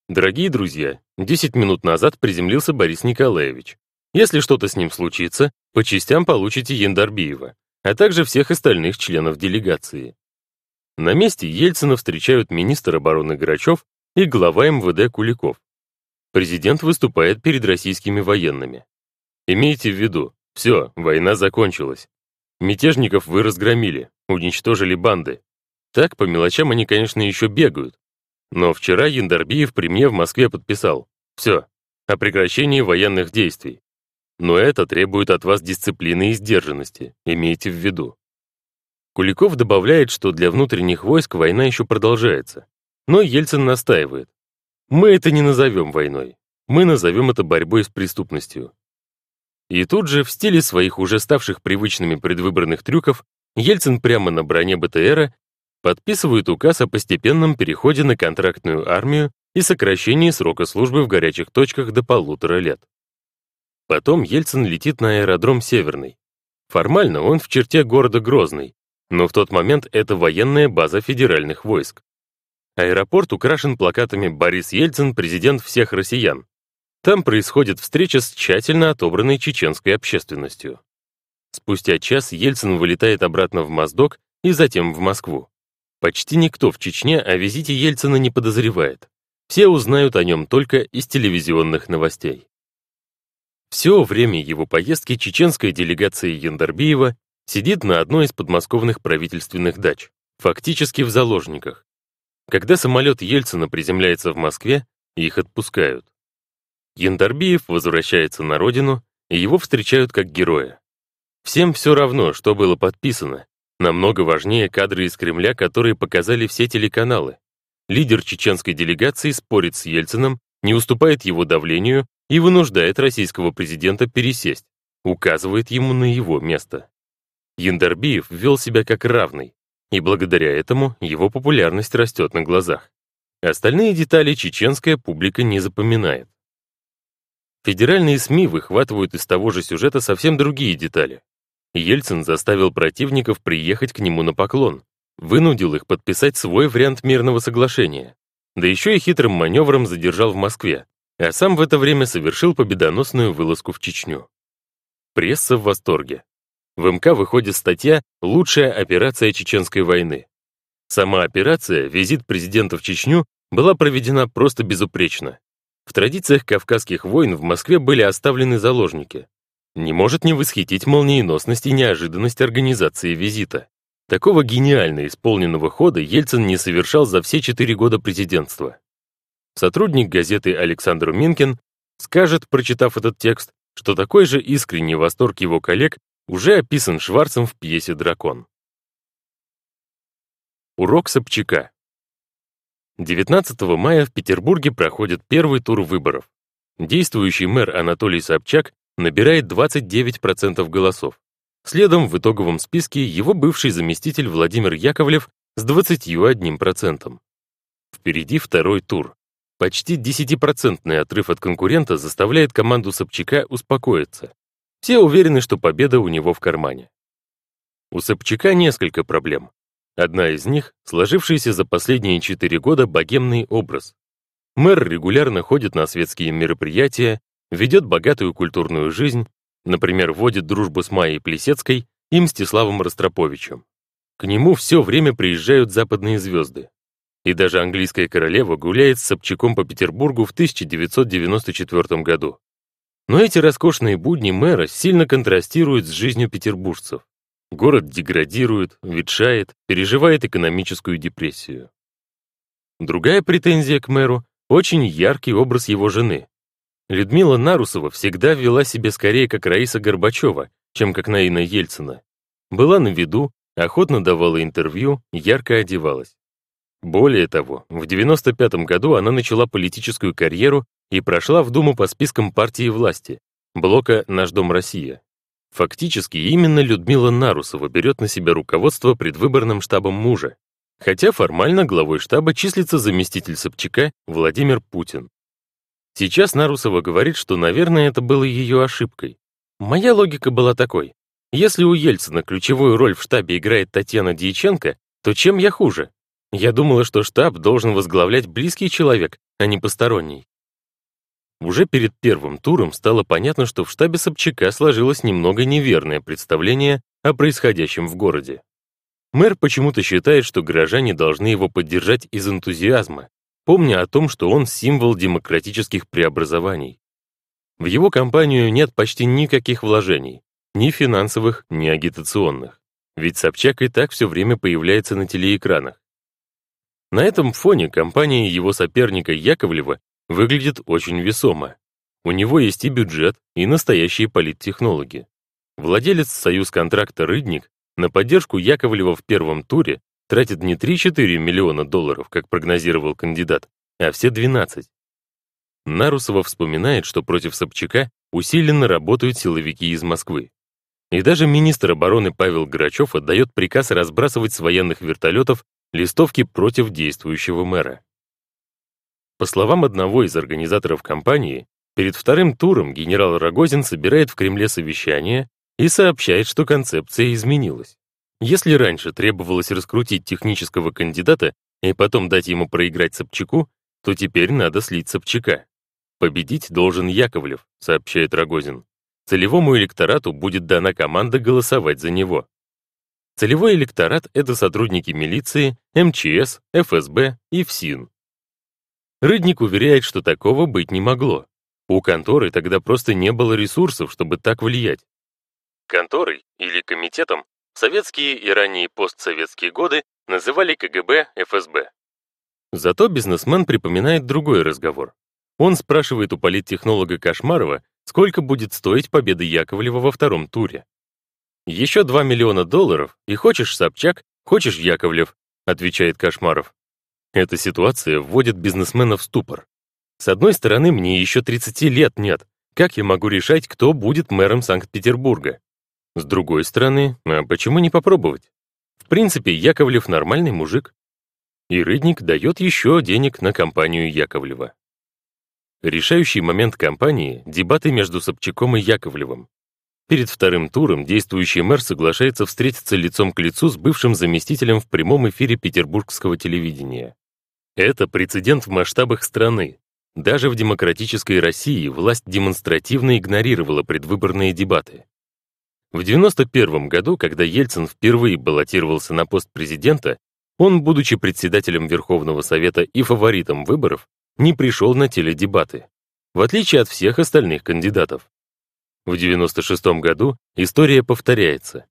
«Дорогие друзья, 10 минут назад приземлился Борис Николаевич. Если что-то с ним случится, по частям получите Яндарбиева, а также всех остальных членов делегации. На месте Ельцина встречают министр обороны Грачев и глава МВД Куликов. Президент выступает перед российскими военными. Имейте в виду, все, война закончилась. Мятежников вы разгромили, уничтожили банды. Так, по мелочам они, конечно, еще бегают. Но вчера Яндарбиев при мне в Москве подписал. Все, о прекращении военных действий. Но это требует от вас дисциплины и сдержанности, имейте в виду. Куликов добавляет, что для внутренних войск война еще продолжается. Но Ельцин настаивает. Мы это не назовем войной. Мы назовем это борьбой с преступностью. И тут же, в стиле своих уже ставших привычными предвыборных трюков, Ельцин прямо на броне БТРа подписывает указ о постепенном переходе на контрактную армию и сокращении срока службы в горячих точках до полутора лет. Потом Ельцин летит на аэродром Северный. Формально он в черте города Грозный, но в тот момент это военная база федеральных войск. Аэропорт украшен плакатами «Борис Ельцин, президент всех россиян». Там происходит встреча с тщательно отобранной чеченской общественностью. Спустя час Ельцин вылетает обратно в Моздок и затем в Москву. Почти никто в Чечне о визите Ельцина не подозревает. Все узнают о нем только из телевизионных новостей. Все время его поездки чеченская делегация Яндарбиева сидит на одной из подмосковных правительственных дач, фактически в заложниках. Когда самолет Ельцина приземляется в Москве, их отпускают. Яндарбиев возвращается на родину, и его встречают как героя. Всем все равно, что было подписано. Намного важнее кадры из Кремля, которые показали все телеканалы. Лидер чеченской делегации спорит с Ельцином, не уступает его давлению и вынуждает российского президента пересесть, указывает ему на его место. Яндарбиев вел себя как равный, и благодаря этому его популярность растет на глазах. Остальные детали чеченская публика не запоминает. Федеральные СМИ выхватывают из того же сюжета совсем другие детали. Ельцин заставил противников приехать к нему на поклон, вынудил их подписать свой вариант мирного соглашения, да еще и хитрым маневром задержал в Москве, а сам в это время совершил победоносную вылазку в Чечню. Пресса в восторге. В МК выходит статья «Лучшая операция чеченской войны». Сама операция, визит президента в Чечню, была проведена просто безупречно. В традициях кавказских войн в Москве были оставлены заложники. Не может не восхитить молниеносность и неожиданность организации визита. Такого гениально исполненного хода Ельцин не совершал за все четыре года президентства. Сотрудник газеты Александр Минкин скажет, прочитав этот текст, что такой же искренний восторг его коллег уже описан Шварцем в пьесе «Дракон». Урок Собчака. 19 мая в Петербурге проходит первый тур выборов. Действующий мэр Анатолий Собчак набирает 29% голосов. Следом в итоговом списке его бывший заместитель Владимир Яковлев с 21%. Впереди второй тур. Почти 10% отрыв от конкурента заставляет команду Собчака успокоиться. Все уверены, что победа у него в кармане. У Собчака несколько проблем. Одна из них — сложившийся за последние четыре года богемный образ. Мэр регулярно ходит на светские мероприятия, ведет богатую культурную жизнь, например, вводит дружбу с Майей Плесецкой и Мстиславом Ростроповичем. К нему все время приезжают западные звезды. И даже английская королева гуляет с Собчаком по Петербургу в 1994 году. Но эти роскошные будни мэра сильно контрастируют с жизнью петербуржцев. Город деградирует, ветшает, переживает экономическую депрессию. Другая претензия к мэру — очень яркий образ его жены. Людмила Нарусова всегда вела себя скорее как Раиса Горбачева, чем как Наина Ельцина. Была на виду, охотно давала интервью, ярко одевалась. Более того, в 95 году она начала политическую карьеру и прошла в Думу по спискам партии власти, блока «Наш дом Россия». Фактически, именно Людмила Нарусова берет на себя руководство предвыборным штабом мужа, хотя формально главой штаба числится заместитель Собчака Владимир Путин. Сейчас Нарусова говорит, что, наверное, это было ее ошибкой. Моя логика была такой. Если у Ельцина ключевую роль в штабе играет Татьяна Дьяченко, то чем я хуже? Я думала, что штаб должен возглавлять близкий человек, а не посторонний. Уже перед первым туром стало понятно, что в штабе Собчака сложилось немного неверное представление о происходящем в городе. Мэр почему-то считает, что горожане должны его поддержать из энтузиазма, помня о том, что он символ демократических преобразований. В его кампанию нет почти никаких вложений, ни финансовых, ни агитационных. Ведь Собчак и так все время появляется на телеэкранах. На этом фоне компания его соперника Яковлева выглядит очень весомо. У него есть и бюджет, и настоящие политтехнологи. Владелец союз контракта «Рыдник» на поддержку Яковлева в первом туре тратит не 3-4 миллиона долларов, как прогнозировал кандидат, а все 12. Нарусова вспоминает, что против Собчака усиленно работают силовики из Москвы. И даже министр обороны Павел Грачев отдает приказ разбрасывать с военных вертолетов листовки против действующего мэра. По словам одного из организаторов кампании, перед вторым туром генерал Рогозин собирает в Кремле совещание и сообщает, что концепция изменилась. Если раньше требовалось раскрутить технического кандидата и потом дать ему проиграть Собчаку, то теперь надо слить Собчака. Победить должен Яковлев, сообщает Рогозин. Целевому электорату будет дана команда голосовать за него. Целевой электорат — это сотрудники милиции, МЧС, ФСБ и ФСИН. Рыдник уверяет, что такого быть не могло. У конторы тогда просто не было ресурсов, чтобы так влиять. Конторой или комитетом советские и ранние постсоветские годы называли КГБ, ФСБ. Зато бизнесмен припоминает другой разговор. Он спрашивает у политтехнолога Кошмарова, сколько будет стоить победа Яковлева во втором туре. «Еще 2 миллиона долларов, и хочешь Собчак, хочешь Яковлев», отвечает Кошмаров. Эта ситуация вводит бизнесмена в ступор. С одной стороны, мне еще 30 лет нет. Как я могу решать, кто будет мэром Санкт-Петербурга? С другой стороны, а почему не попробовать? В принципе, Яковлев нормальный мужик. И Рыдник дает еще денег на компанию Яковлева. Решающий момент кампании — дебаты между Собчаком и Яковлевым. Перед вторым туром действующий мэр соглашается встретиться лицом к лицу с бывшим заместителем в прямом эфире петербургского телевидения. Это прецедент в масштабах страны. Даже в демократической России власть демонстративно игнорировала предвыборные дебаты. В 1991 году, когда Ельцин впервые баллотировался на пост президента, он, будучи председателем Верховного Совета и фаворитом выборов, не пришел на теледебаты, в отличие от всех остальных кандидатов. В 1996 году история повторяется.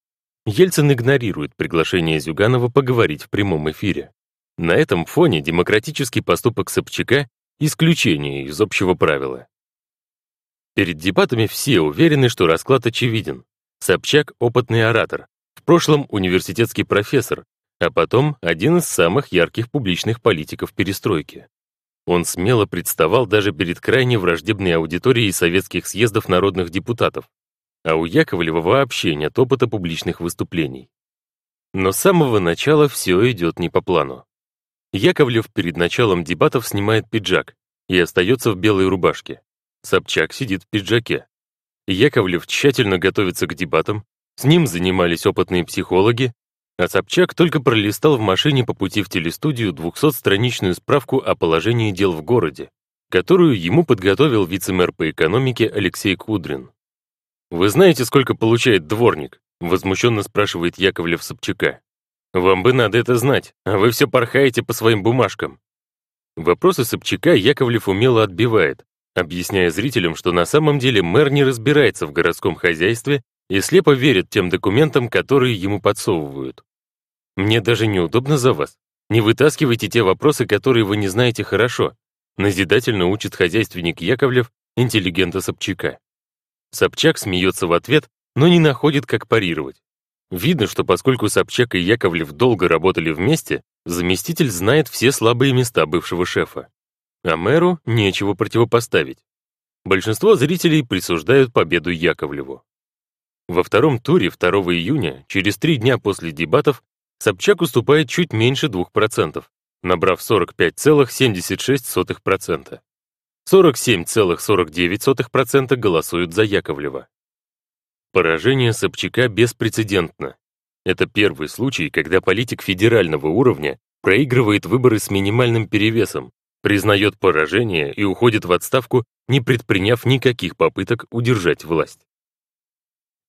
Ельцин игнорирует приглашение Зюганова поговорить в прямом эфире. На этом фоне демократический поступок Собчака — исключение из общего правила. Перед дебатами все уверены, что расклад очевиден. Собчак — опытный оратор, в прошлом университетский профессор, а потом один из самых ярких публичных политиков перестройки. Он смело представал даже перед крайне враждебной аудиторией советских съездов народных депутатов, а у Яковлева вообще нет опыта публичных выступлений. Но с самого начала все идет не по плану. Яковлев перед началом дебатов снимает пиджак и остается в белой рубашке. Собчак сидит в пиджаке. Яковлев тщательно готовится к дебатам, с ним занимались опытные психологи, а Собчак только пролистал в машине по пути в телестудию 200-страничную справку о положении дел в городе, которую ему подготовил вице-мэр по экономике Алексей Кудрин. «Вы знаете, сколько получает дворник?» — возмущенно спрашивает Яковлев Собчака. Вам бы надо это знать, а вы все порхаете по своим бумажкам. Вопросы Собчака Яковлев умело отбивает, объясняя зрителям, что на самом деле мэр не разбирается в городском хозяйстве и слепо верит тем документам, которые ему подсовывают. Мне даже неудобно за вас. Не вытаскивайте те вопросы, которые вы не знаете хорошо. Назидательно учит хозяйственник Яковлев интеллигента Собчака. Собчак смеется в ответ, но не находит, как парировать. Видно, что поскольку Собчак и Яковлев долго работали вместе, заместитель знает все слабые места бывшего шефа. А мэру нечего противопоставить. Большинство зрителей присуждают победу Яковлеву. Во втором туре 2 июня, через три дня после дебатов, Собчак уступает чуть меньше 2%, набрав 45,76%. 47,49% голосуют за Яковлева. Поражение Собчака беспрецедентно. Это первый случай, когда политик федерального уровня проигрывает выборы с минимальным перевесом, признает поражение и уходит в отставку, не предприняв никаких попыток удержать власть.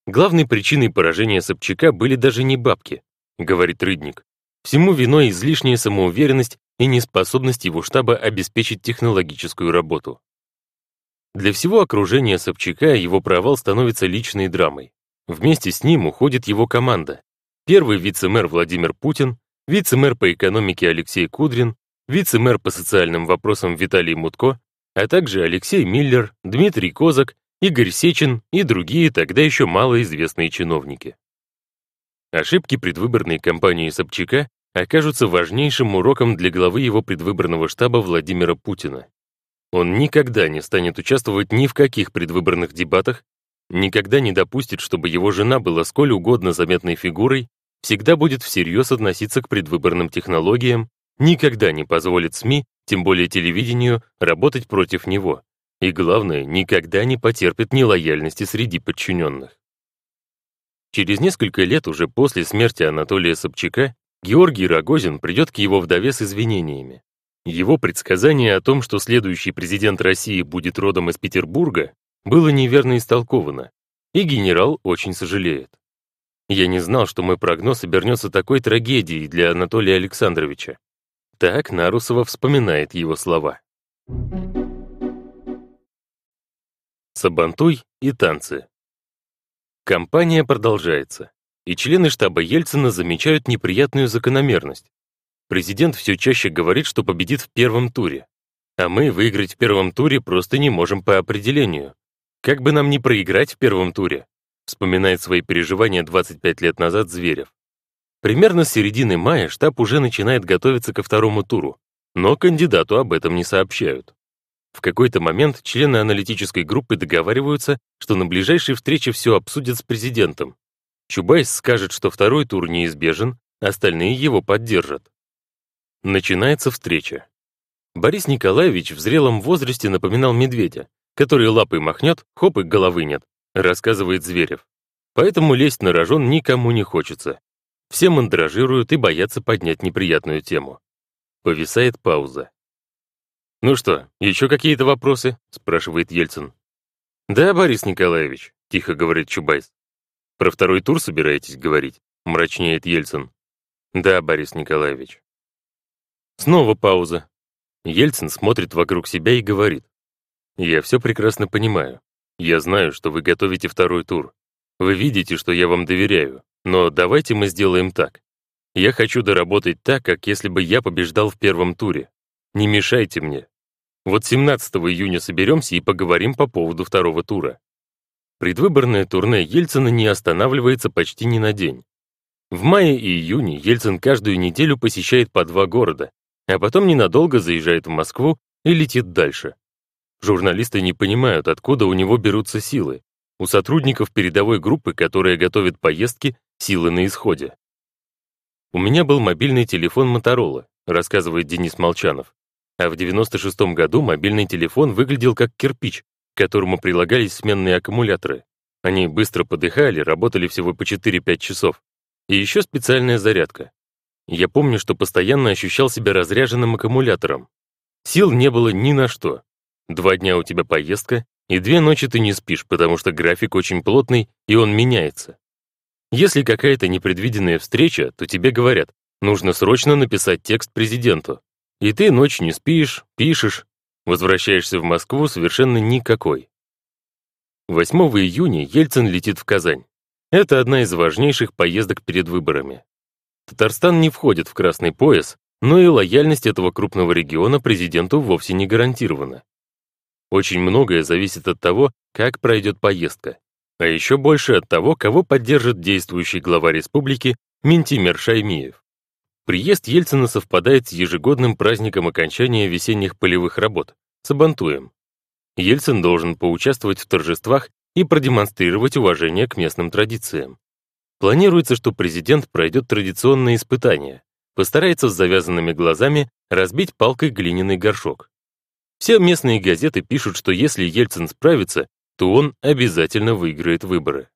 Главной причиной поражения Собчака были даже не бабки, говорит Рыдник. Всему виной излишняя самоуверенность и неспособность его штаба обеспечить технологическую работу. Для всего окружения Собчака его провал становится личной драмой. Вместе с ним уходит его команда. Первый вице-мэр Владимир Путин, вице-мэр по экономике Алексей Кудрин, вице-мэр по социальным вопросам Виталий Мутко, а также Алексей Миллер, Дмитрий Козак, Игорь Сечин и другие тогда еще малоизвестные чиновники. Ошибки предвыборной кампании Собчака окажутся важнейшим уроком для главы его предвыборного штаба Владимира Путина. Он никогда не станет участвовать ни в каких предвыборных дебатах, никогда не допустит, чтобы его жена была сколь угодно заметной фигурой, всегда будет всерьез относиться к предвыборным технологиям, никогда не позволит СМИ, тем более телевидению, работать против него. И главное, никогда не потерпит нелояльности среди подчиненных. Через несколько лет уже после смерти Анатолия Собчака Георгий Рогозин придет к его вдове с извинениями. Его предсказание о том, что следующий президент России будет родом из Петербурга, было неверно истолковано, и генерал очень сожалеет. Я не знал, что мой прогноз обернется такой трагедией для Анатолия Александровича. Так Нарусова вспоминает его слова. Сабантуй и танцы. Компания продолжается, и члены штаба Ельцина замечают неприятную закономерность. Президент все чаще говорит, что победит в первом туре, а мы выиграть в первом туре просто не можем по определению. Как бы нам не проиграть в первом туре, вспоминает свои переживания 25 лет назад Зверев. Примерно с середины мая штаб уже начинает готовиться ко второму туру, но кандидату об этом не сообщают. В какой-то момент члены аналитической группы договариваются, что на ближайшей встрече все обсудят с президентом. Чубайс скажет, что второй тур неизбежен, остальные его поддержат. Начинается встреча. Борис Николаевич в зрелом возрасте напоминал медведя, который лапой махнет, хоп и головы нет, рассказывает Зверев. Поэтому лезть на рожон никому не хочется. Все мандражируют и боятся поднять неприятную тему. Повисает пауза. «Ну что, еще какие-то вопросы?» — спрашивает Ельцин. «Да, Борис Николаевич», — тихо говорит Чубайс. «Про второй тур собираетесь говорить?» — мрачнеет Ельцин. «Да, Борис Николаевич». Снова пауза. Ельцин смотрит вокруг себя и говорит. «Я все прекрасно понимаю. Я знаю, что вы готовите второй тур. Вы видите, что я вам доверяю. Но давайте мы сделаем так. Я хочу доработать так, как если бы я побеждал в первом туре. Не мешайте мне. Вот 17 июня соберемся и поговорим по поводу второго тура. Предвыборное турне Ельцина не останавливается почти ни на день. В мае и июне Ельцин каждую неделю посещает по два города, а потом ненадолго заезжает в Москву и летит дальше. Журналисты не понимают, откуда у него берутся силы. У сотрудников передовой группы, которая готовит поездки, силы на исходе. У меня был мобильный телефон Моторола, рассказывает Денис Молчанов. А в 96 году мобильный телефон выглядел как кирпич, к которому прилагались сменные аккумуляторы. Они быстро подыхали, работали всего по 4-5 часов. И еще специальная зарядка. Я помню, что постоянно ощущал себя разряженным аккумулятором. Сил не было ни на что. Два дня у тебя поездка, и две ночи ты не спишь, потому что график очень плотный, и он меняется. Если какая-то непредвиденная встреча, то тебе говорят, нужно срочно написать текст президенту. И ты ночь не спишь, пишешь, возвращаешься в Москву совершенно никакой. 8 июня Ельцин летит в Казань. Это одна из важнейших поездок перед выборами. Татарстан не входит в красный пояс, но и лояльность этого крупного региона президенту вовсе не гарантирована. Очень многое зависит от того, как пройдет поездка, а еще больше от того, кого поддержит действующий глава республики Ментимер Шаймиев. Приезд Ельцина совпадает с ежегодным праздником окончания весенних полевых работ – Сабантуем. Ельцин должен поучаствовать в торжествах и продемонстрировать уважение к местным традициям. Планируется, что президент пройдет традиционные испытания, постарается с завязанными глазами разбить палкой глиняный горшок. Все местные газеты пишут, что если Ельцин справится, то он обязательно выиграет выборы.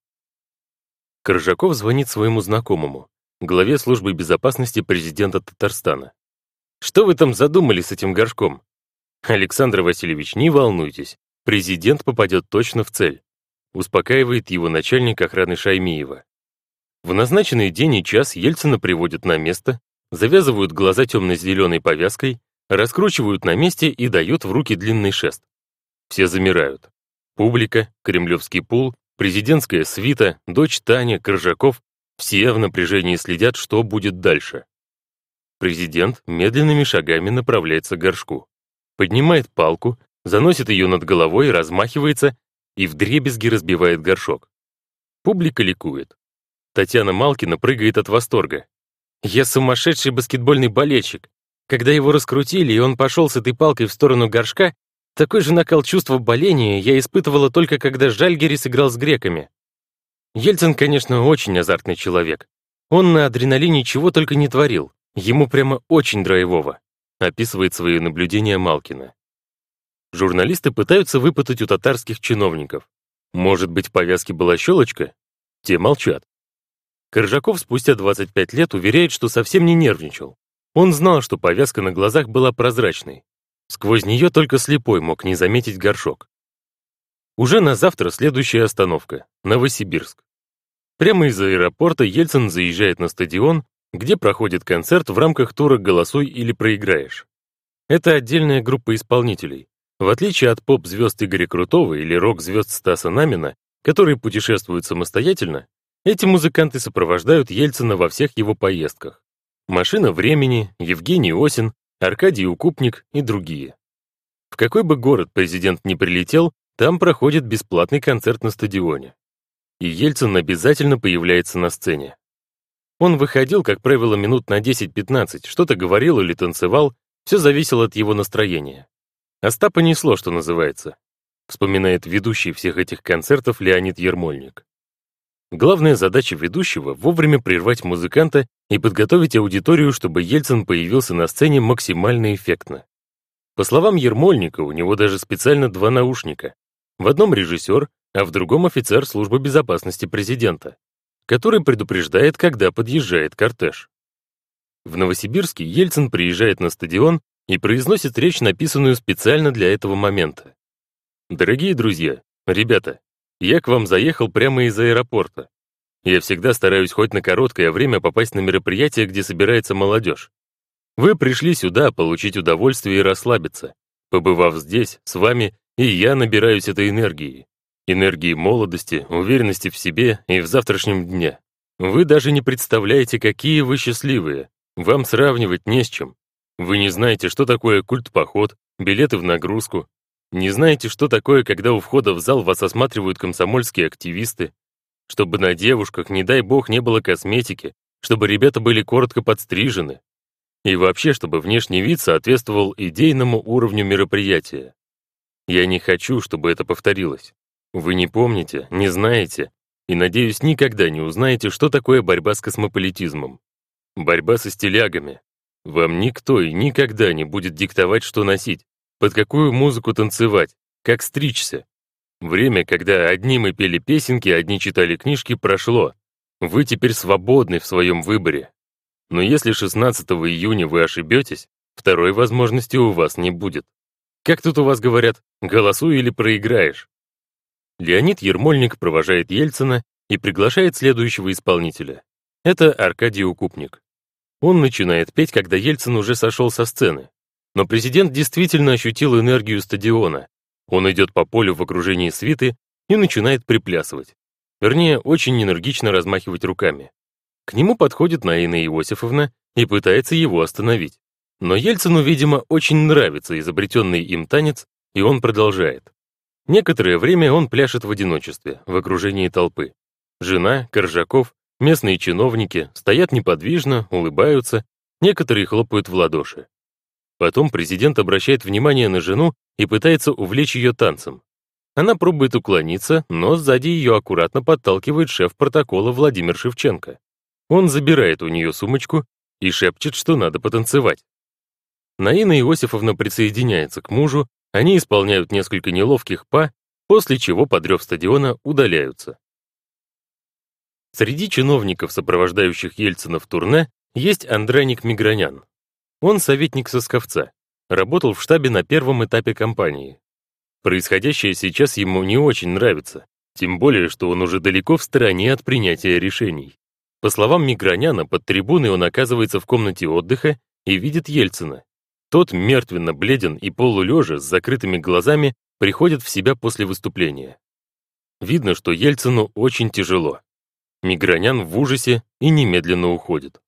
Коржаков звонит своему знакомому, главе службы безопасности президента Татарстана. «Что вы там задумали с этим горшком?» «Александр Васильевич, не волнуйтесь, президент попадет точно в цель», успокаивает его начальник охраны Шаймиева. В назначенный день и час Ельцина приводят на место, завязывают глаза темно-зеленой повязкой, раскручивают на месте и дают в руки длинный шест. Все замирают. Публика, кремлевский пул, президентская свита, дочь Таня, Коржаков все в напряжении следят, что будет дальше. Президент медленными шагами направляется к горшку. Поднимает палку, заносит ее над головой, размахивается и вдребезги разбивает горшок. Публика ликует. Татьяна Малкина прыгает от восторга. «Я сумасшедший баскетбольный болельщик. Когда его раскрутили, и он пошел с этой палкой в сторону горшка, такой же накал чувства боления я испытывала только когда Жальгерис играл с греками. Ельцин, конечно, очень азартный человек. Он на адреналине чего только не творил. Ему прямо очень драйвово, описывает свои наблюдения Малкина. Журналисты пытаются выпытать у татарских чиновников. Может быть, в повязке была щелочка? Те молчат. Коржаков спустя 25 лет уверяет, что совсем не нервничал. Он знал, что повязка на глазах была прозрачной. Сквозь нее только слепой мог не заметить горшок. Уже на завтра следующая остановка — Новосибирск. Прямо из аэропорта Ельцин заезжает на стадион, где проходит концерт в рамках тура «Голосуй или проиграешь». Это отдельная группа исполнителей. В отличие от поп-звезд Игоря Крутого или рок-звезд Стаса Намина, которые путешествуют самостоятельно, эти музыканты сопровождают Ельцина во всех его поездках. «Машина времени», Евгений Осин, Аркадий Укупник и другие. В какой бы город президент ни прилетел, там проходит бесплатный концерт на стадионе. И Ельцин обязательно появляется на сцене. Он выходил, как правило, минут на 10-15, что-то говорил или танцевал, все зависело от его настроения. Остапа несло, что называется, вспоминает ведущий всех этих концертов Леонид Ермольник. Главная задача ведущего — вовремя прервать музыканта и подготовить аудиторию, чтобы Ельцин появился на сцене максимально эффектно. По словам Ермольника, у него даже специально два наушника. В одном режиссер, а в другом офицер службы безопасности президента, который предупреждает, когда подъезжает кортеж. В Новосибирске Ельцин приезжает на стадион и произносит речь, написанную специально для этого момента. «Дорогие друзья, ребята, я к вам заехал прямо из аэропорта. Я всегда стараюсь хоть на короткое время попасть на мероприятие, где собирается молодежь. Вы пришли сюда получить удовольствие и расслабиться. Побывав здесь, с вами, и я набираюсь этой энергии. Энергии молодости, уверенности в себе и в завтрашнем дне. Вы даже не представляете, какие вы счастливые. Вам сравнивать не с чем. Вы не знаете, что такое культ-поход, билеты в нагрузку, не знаете, что такое, когда у входа в зал вас осматривают комсомольские активисты? Чтобы на девушках, не дай бог, не было косметики, чтобы ребята были коротко подстрижены. И вообще, чтобы внешний вид соответствовал идейному уровню мероприятия. Я не хочу, чтобы это повторилось. Вы не помните, не знаете, и, надеюсь, никогда не узнаете, что такое борьба с космополитизмом. Борьба со стилягами. Вам никто и никогда не будет диктовать, что носить, под какую музыку танцевать, как стричься. Время, когда одни мы пели песенки, одни читали книжки, прошло. Вы теперь свободны в своем выборе. Но если 16 июня вы ошибетесь, второй возможности у вас не будет. Как тут у вас говорят, голосуй или проиграешь. Леонид Ермольник провожает Ельцина и приглашает следующего исполнителя. Это Аркадий Укупник. Он начинает петь, когда Ельцин уже сошел со сцены. Но президент действительно ощутил энергию стадиона. Он идет по полю в окружении свиты и начинает приплясывать. Вернее, очень энергично размахивать руками. К нему подходит Наина Иосифовна и пытается его остановить. Но Ельцину, видимо, очень нравится изобретенный им танец, и он продолжает. Некоторое время он пляшет в одиночестве, в окружении толпы. Жена, Коржаков, местные чиновники стоят неподвижно, улыбаются, некоторые хлопают в ладоши. Потом президент обращает внимание на жену и пытается увлечь ее танцем. Она пробует уклониться, но сзади ее аккуратно подталкивает шеф протокола Владимир Шевченко. Он забирает у нее сумочку и шепчет, что надо потанцевать. Наина Иосифовна присоединяется к мужу, они исполняют несколько неловких па, после чего, подрев стадиона, удаляются. Среди чиновников, сопровождающих Ельцина в турне, есть Андраник Мигранян, он советник Сосковца, работал в штабе на первом этапе кампании. Происходящее сейчас ему не очень нравится, тем более, что он уже далеко в стороне от принятия решений. По словам Миграняна, под трибуной он оказывается в комнате отдыха и видит Ельцина. Тот мертвенно бледен и полулежа с закрытыми глазами приходит в себя после выступления. Видно, что Ельцину очень тяжело. Мигранян в ужасе и немедленно уходит.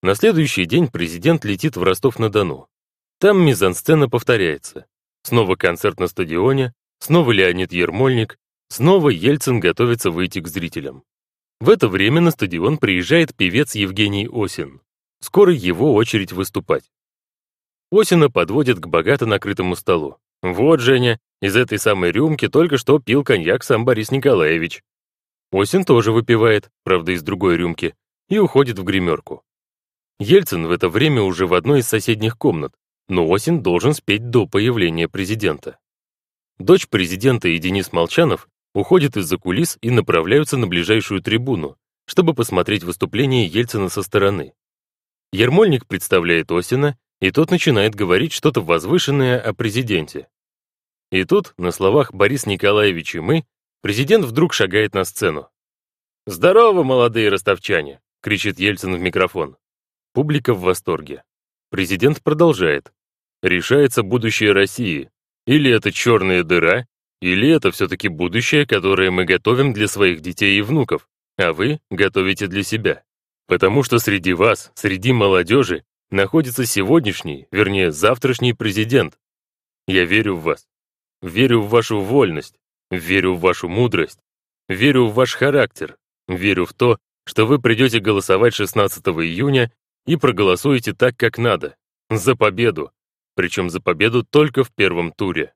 На следующий день президент летит в Ростов-на-Дону. Там мизансцена повторяется. Снова концерт на стадионе, снова Леонид Ермольник, снова Ельцин готовится выйти к зрителям. В это время на стадион приезжает певец Евгений Осин. Скоро его очередь выступать. Осина подводит к богато накрытому столу. «Вот, Женя, из этой самой рюмки только что пил коньяк сам Борис Николаевич». Осин тоже выпивает, правда, из другой рюмки, и уходит в гримерку. Ельцин в это время уже в одной из соседних комнат, но Осин должен спеть до появления президента. Дочь президента и Денис Молчанов уходят из-за кулис и направляются на ближайшую трибуну, чтобы посмотреть выступление Ельцина со стороны. Ермольник представляет Осина, и тот начинает говорить что-то возвышенное о президенте. И тут, на словах Борис Николаевич и мы, президент вдруг шагает на сцену. «Здорово, молодые ростовчане!» — кричит Ельцин в микрофон. Публика в восторге. Президент продолжает. Решается будущее России. Или это черная дыра, или это все-таки будущее, которое мы готовим для своих детей и внуков, а вы готовите для себя. Потому что среди вас, среди молодежи, находится сегодняшний, вернее, завтрашний президент. Я верю в вас. Верю в вашу вольность, верю в вашу мудрость, верю в ваш характер, верю в то, что вы придете голосовать 16 июня и проголосуете так, как надо, за победу, причем за победу только в первом туре.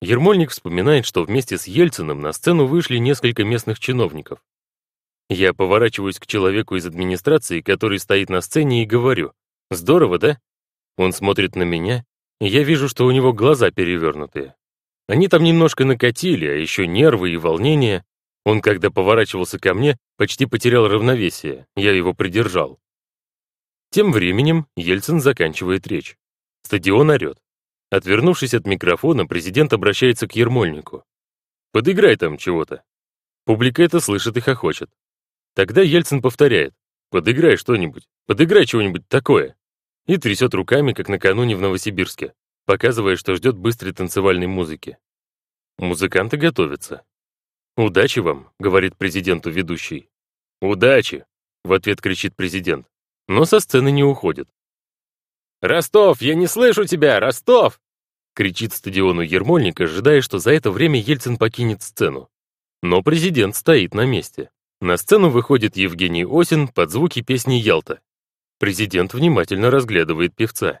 Ермольник вспоминает, что вместе с Ельциным на сцену вышли несколько местных чиновников. Я поворачиваюсь к человеку из администрации, который стоит на сцене, и говорю, «Здорово, да?» Он смотрит на меня, и я вижу, что у него глаза перевернутые. Они там немножко накатили, а еще нервы и волнение. Он, когда поворачивался ко мне, почти потерял равновесие, я его придержал. Тем временем Ельцин заканчивает речь. Стадион орет. Отвернувшись от микрофона, президент обращается к Ермольнику. «Подыграй там чего-то». Публика это слышит и хохочет. Тогда Ельцин повторяет. «Подыграй что-нибудь, подыграй чего-нибудь такое». И трясет руками, как накануне в Новосибирске, показывая, что ждет быстрой танцевальной музыки. Музыканты готовятся. «Удачи вам», — говорит президенту ведущий. «Удачи», — в ответ кричит президент, но со сцены не уходит. «Ростов, я не слышу тебя! Ростов!» кричит стадиону Ермольник, ожидая, что за это время Ельцин покинет сцену. Но президент стоит на месте. На сцену выходит Евгений Осин под звуки песни «Ялта». Президент внимательно разглядывает певца.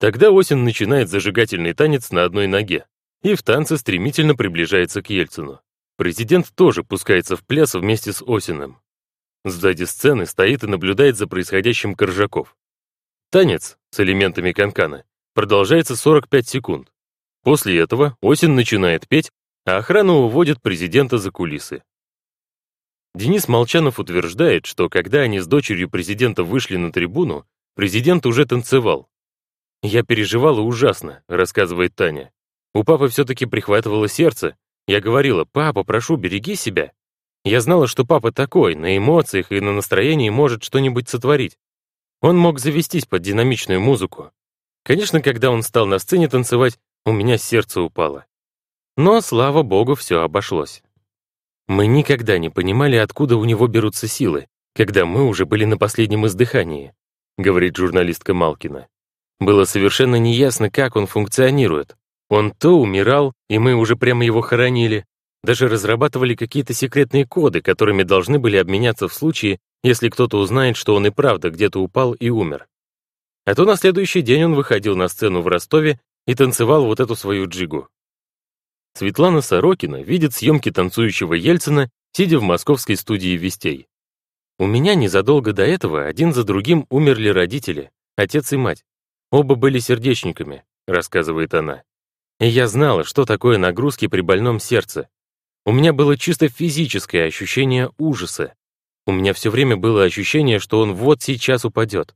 Тогда Осин начинает зажигательный танец на одной ноге и в танце стремительно приближается к Ельцину. Президент тоже пускается в пляс вместе с Осиным. Сзади сцены стоит и наблюдает за происходящим Коржаков. Танец с элементами канкана продолжается 45 секунд. После этого Осин начинает петь, а охрана уводит президента за кулисы. Денис Молчанов утверждает, что когда они с дочерью президента вышли на трибуну, президент уже танцевал. «Я переживала ужасно», — рассказывает Таня. «У папы все-таки прихватывало сердце. Я говорила, папа, прошу, береги себя». Я знала, что папа такой, на эмоциях и на настроении может что-нибудь сотворить. Он мог завестись под динамичную музыку. Конечно, когда он стал на сцене танцевать, у меня сердце упало. Но, слава богу, все обошлось. Мы никогда не понимали, откуда у него берутся силы, когда мы уже были на последнем издыхании, говорит журналистка Малкина. Было совершенно неясно, как он функционирует. Он то умирал, и мы уже прямо его хоронили, даже разрабатывали какие-то секретные коды, которыми должны были обменяться в случае, если кто-то узнает, что он и правда где-то упал и умер. А то на следующий день он выходил на сцену в Ростове и танцевал вот эту свою джигу. Светлана Сорокина видит съемки танцующего Ельцина, сидя в московской студии «Вестей». «У меня незадолго до этого один за другим умерли родители, отец и мать. Оба были сердечниками», — рассказывает она. «И я знала, что такое нагрузки при больном сердце. У меня было чисто физическое ощущение ужаса. У меня все время было ощущение, что он вот сейчас упадет.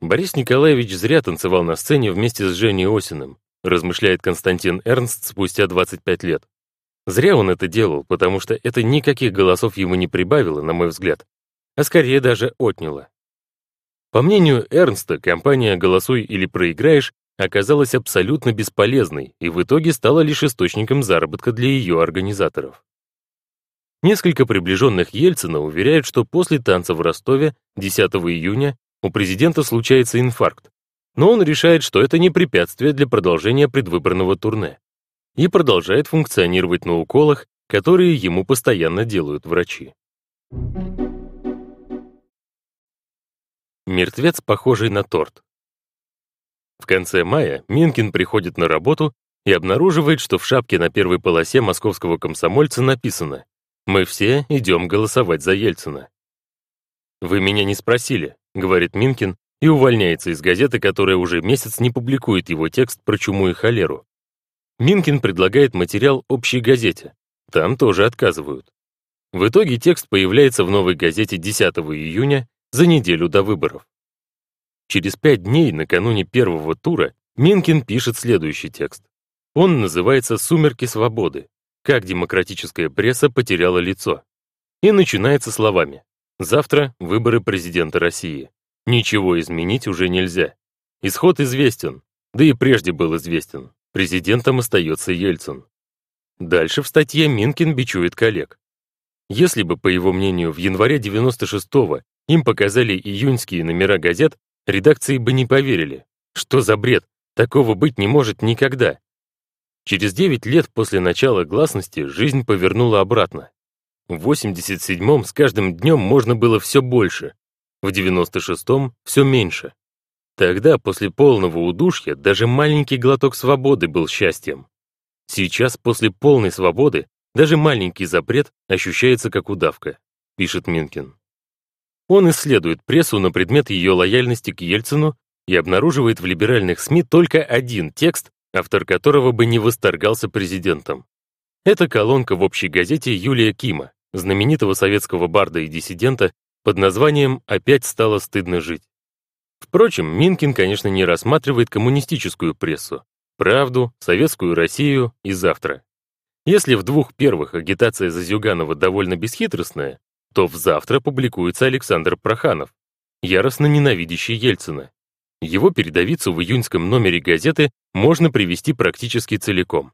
Борис Николаевич зря танцевал на сцене вместе с Женей Осиным, размышляет Константин Эрнст спустя 25 лет. Зря он это делал, потому что это никаких голосов ему не прибавило, на мой взгляд, а скорее даже отняло. По мнению Эрнста, компания «Голосуй или проиграешь» оказалась абсолютно бесполезной и в итоге стала лишь источником заработка для ее организаторов. Несколько приближенных Ельцина уверяют, что после танца в Ростове 10 июня у президента случается инфаркт, но он решает, что это не препятствие для продолжения предвыборного турне и продолжает функционировать на уколах, которые ему постоянно делают врачи. Мертвец, похожий на торт. В конце мая Минкин приходит на работу и обнаруживает, что в шапке на первой полосе московского комсомольца написано «Мы все идем голосовать за Ельцина». «Вы меня не спросили», — говорит Минкин и увольняется из газеты, которая уже месяц не публикует его текст про чуму и холеру. Минкин предлагает материал общей газете. Там тоже отказывают. В итоге текст появляется в новой газете 10 июня за неделю до выборов. Через пять дней, накануне первого тура, Минкин пишет следующий текст. Он называется «Сумерки свободы. Как демократическая пресса потеряла лицо». И начинается словами «Завтра выборы президента России. Ничего изменить уже нельзя. Исход известен. да и прежде был известен. Президентом остается Ельцин. Дальше в статье Минкин бичует коллег. Если бы, по его мнению, в январе 96-го им показали июньские номера газет, редакции бы не поверили. Что за бред? Такого быть не может никогда. Через 9 лет после начала гласности жизнь повернула обратно. В 87-м с каждым днем можно было все больше, в 96-м все меньше. Тогда, после полного удушья, даже маленький глоток свободы был счастьем. Сейчас, после полной свободы, даже маленький запрет ощущается как удавка, пишет Минкин. Он исследует прессу на предмет ее лояльности к Ельцину и обнаруживает в либеральных СМИ только один текст, автор которого бы не восторгался президентом. Это колонка в общей газете Юлия Кима, знаменитого советского барда и диссидента, под названием «Опять стало стыдно жить». Впрочем, Минкин, конечно, не рассматривает коммунистическую прессу, правду, советскую Россию и завтра. Если в двух первых агитация за Зюганова довольно бесхитростная, то в завтра публикуется Александр Проханов, яростно ненавидящий Ельцина. Его передовицу в июньском номере газеты можно привести практически целиком.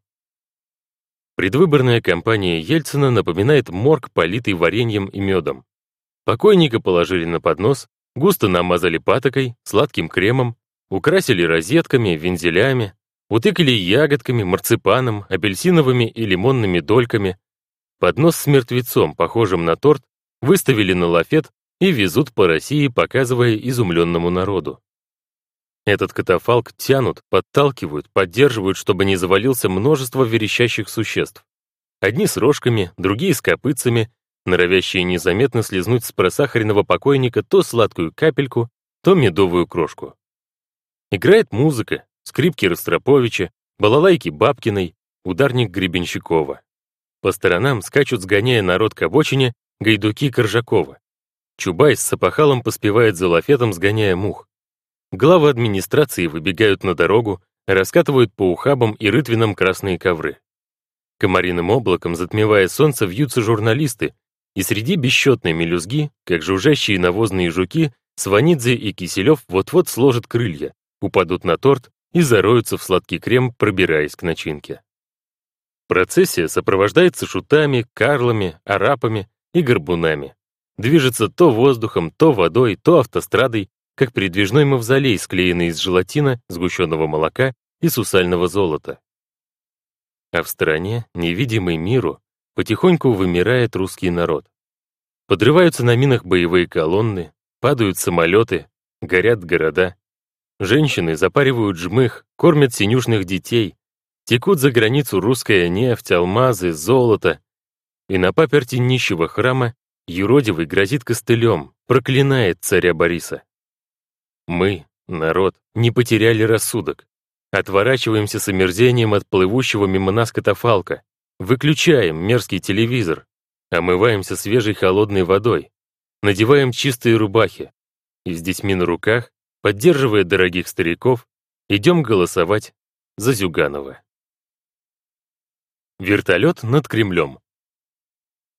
Предвыборная кампания Ельцина напоминает морг, политый вареньем и медом. Покойника положили на поднос, Густо намазали патокой, сладким кремом, украсили розетками, вензелями, утыкали ягодками, марципаном, апельсиновыми и лимонными дольками. Поднос с мертвецом, похожим на торт, выставили на лафет и везут по России, показывая изумленному народу. Этот катафалк тянут, подталкивают, поддерживают, чтобы не завалился множество верещащих существ. Одни с рожками, другие с копытцами, норовящие незаметно слезнуть с просахаренного покойника то сладкую капельку, то медовую крошку. Играет музыка, скрипки Ростроповича, балалайки Бабкиной, ударник Гребенщикова. По сторонам скачут, сгоняя народ к обочине, гайдуки Коржакова. Чубай с сапахалом поспевает за лафетом, сгоняя мух. Главы администрации выбегают на дорогу, раскатывают по ухабам и рытвинам красные ковры. Комариным облаком, затмевая солнце, вьются журналисты, и среди бесчетной мелюзги, как жужжащие навозные жуки, Сванидзе и Киселев вот-вот сложат крылья, упадут на торт и зароются в сладкий крем, пробираясь к начинке. Процессия сопровождается шутами, карлами, арапами и горбунами. Движется то воздухом, то водой, то автострадой, как передвижной мавзолей, склеенный из желатина, сгущенного молока и сусального золота. А в стороне, невидимый миру, потихоньку вымирает русский народ. Подрываются на минах боевые колонны, падают самолеты, горят города. Женщины запаривают жмых, кормят синюшных детей, текут за границу русская нефть, алмазы, золото. И на паперти нищего храма юродивый грозит костылем, проклинает царя Бориса. Мы, народ, не потеряли рассудок. Отворачиваемся с омерзением от плывущего мимо нас катафалка, Выключаем мерзкий телевизор, омываемся свежей холодной водой, надеваем чистые рубахи и с детьми на руках, поддерживая дорогих стариков, идем голосовать за Зюганова. Вертолет над Кремлем.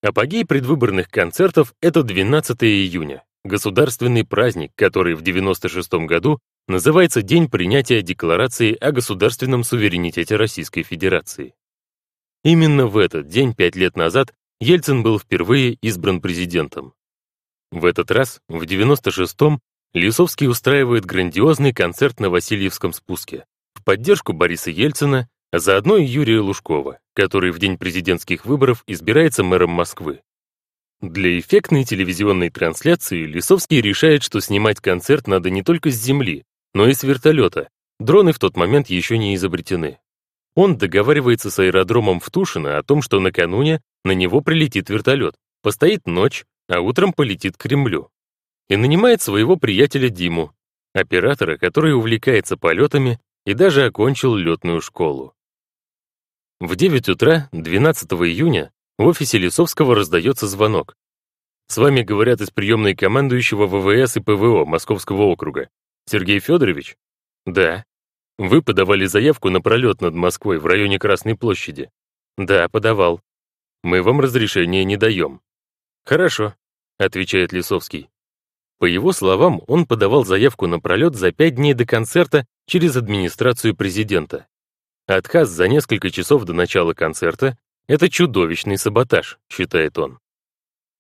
Апогей предвыборных концертов — это 12 июня, государственный праздник, который в 96 году называется День принятия Декларации о государственном суверенитете Российской Федерации. Именно в этот день, пять лет назад, Ельцин был впервые избран президентом. В этот раз, в 96-м, Лисовский устраивает грандиозный концерт на Васильевском спуске в поддержку Бориса Ельцина, заодно и Юрия Лужкова, который в день президентских выборов избирается мэром Москвы. Для эффектной телевизионной трансляции Лисовский решает, что снимать концерт надо не только с земли, но и с вертолета. Дроны в тот момент еще не изобретены. Он договаривается с аэродромом в Тушино о том, что накануне на него прилетит вертолет, постоит ночь, а утром полетит к Кремлю. И нанимает своего приятеля Диму, оператора, который увлекается полетами и даже окончил летную школу. В 9 утра 12 июня в офисе Лисовского раздается звонок. С вами говорят из приемной командующего ВВС и ПВО Московского округа. Сергей Федорович? Да. Вы подавали заявку на пролет над Москвой в районе Красной площади? Да, подавал. Мы вам разрешения не даем. Хорошо, отвечает Лисовский. По его словам, он подавал заявку на пролет за пять дней до концерта через администрацию президента. Отказ за несколько часов до начала концерта — это чудовищный саботаж, считает он.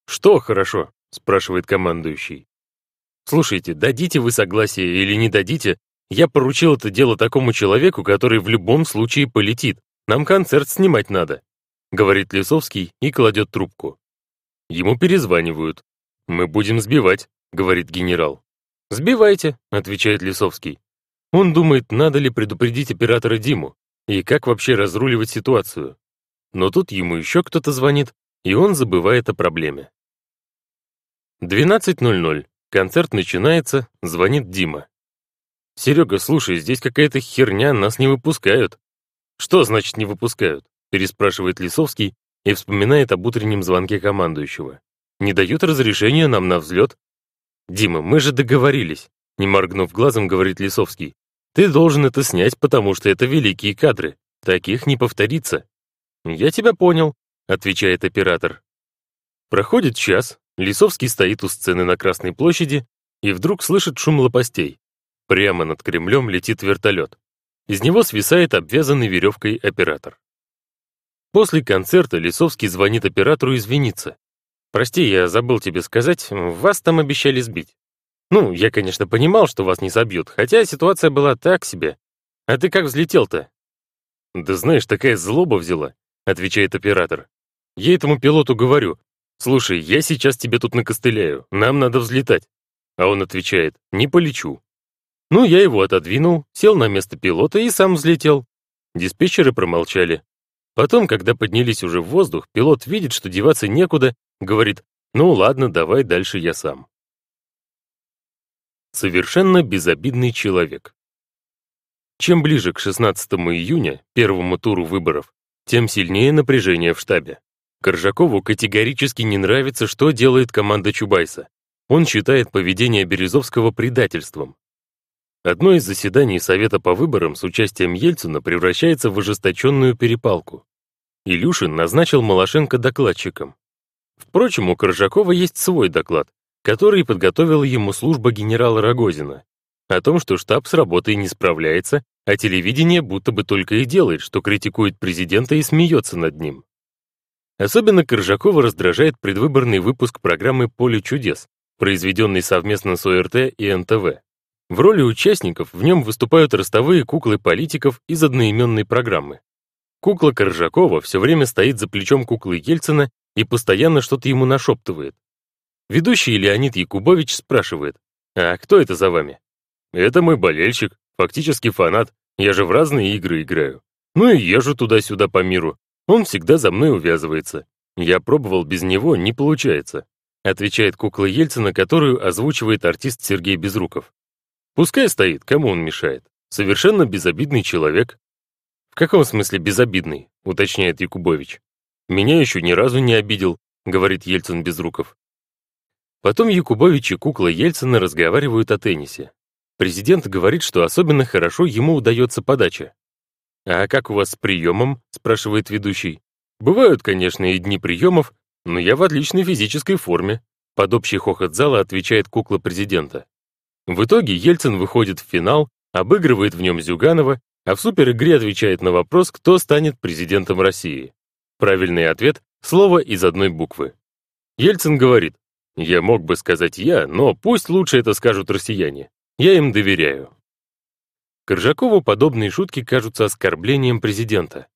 «Что хорошо?» — спрашивает командующий. «Слушайте, дадите вы согласие или не дадите, я поручил это дело такому человеку, который в любом случае полетит. Нам концерт снимать надо», — говорит Лисовский и кладет трубку. Ему перезванивают. «Мы будем сбивать», — говорит генерал. «Сбивайте», — отвечает Лисовский. Он думает, надо ли предупредить оператора Диму и как вообще разруливать ситуацию. Но тут ему еще кто-то звонит, и он забывает о проблеме. 12.00. Концерт начинается, звонит Дима. «Серега, слушай, здесь какая-то херня, нас не выпускают». «Что значит не выпускают?» переспрашивает Лисовский и вспоминает об утреннем звонке командующего. «Не дают разрешения нам на взлет?» «Дима, мы же договорились», не моргнув глазом, говорит Лисовский. «Ты должен это снять, потому что это великие кадры. Таких не повторится». «Я тебя понял», — отвечает оператор. Проходит час, Лисовский стоит у сцены на Красной площади и вдруг слышит шум лопастей. Прямо над Кремлем летит вертолет. Из него свисает обвязанный веревкой оператор. После концерта Лисовский звонит оператору извиниться. «Прости, я забыл тебе сказать, вас там обещали сбить». «Ну, я, конечно, понимал, что вас не собьют, хотя ситуация была так себе. А ты как взлетел-то?» «Да знаешь, такая злоба взяла», — отвечает оператор. «Я этому пилоту говорю, «Слушай, я сейчас тебе тут накостыляю, нам надо взлетать». А он отвечает, «Не полечу». Ну, я его отодвинул, сел на место пилота и сам взлетел. Диспетчеры промолчали. Потом, когда поднялись уже в воздух, пилот видит, что деваться некуда, говорит, «Ну ладно, давай дальше я сам». Совершенно безобидный человек. Чем ближе к 16 июня, первому туру выборов, тем сильнее напряжение в штабе. Коржакову категорически не нравится, что делает команда Чубайса. Он считает поведение Березовского предательством. Одно из заседаний Совета по выборам с участием Ельцина превращается в ожесточенную перепалку. Илюшин назначил Малашенко докладчиком. Впрочем, у Коржакова есть свой доклад, который подготовила ему служба генерала Рогозина, о том, что штаб с работой не справляется, а телевидение будто бы только и делает, что критикует президента и смеется над ним. Особенно Коржакова раздражает предвыборный выпуск программы «Поле чудес», произведенный совместно с ОРТ и НТВ. В роли участников в нем выступают ростовые куклы политиков из одноименной программы. Кукла Коржакова все время стоит за плечом куклы Ельцина и постоянно что-то ему нашептывает. Ведущий Леонид Якубович спрашивает, «А кто это за вами?» «Это мой болельщик, фактически фанат, я же в разные игры играю. Ну и езжу туда-сюда по миру, он всегда за мной увязывается. Я пробовал без него, не получается. Отвечает кукла Ельцина, которую озвучивает артист Сергей Безруков. Пускай стоит, кому он мешает. Совершенно безобидный человек. В каком смысле безобидный, уточняет Якубович. Меня еще ни разу не обидел, говорит Ельцин Безруков. Потом Якубович и кукла Ельцина разговаривают о теннисе. Президент говорит, что особенно хорошо ему удается подача. «А как у вас с приемом?» — спрашивает ведущий. «Бывают, конечно, и дни приемов, но я в отличной физической форме», — под общий хохот зала отвечает кукла президента. В итоге Ельцин выходит в финал, обыгрывает в нем Зюганова, а в суперигре отвечает на вопрос, кто станет президентом России. Правильный ответ — слово из одной буквы. Ельцин говорит, «Я мог бы сказать я, но пусть лучше это скажут россияне. Я им доверяю». Коржакову подобные шутки кажутся оскорблением президента.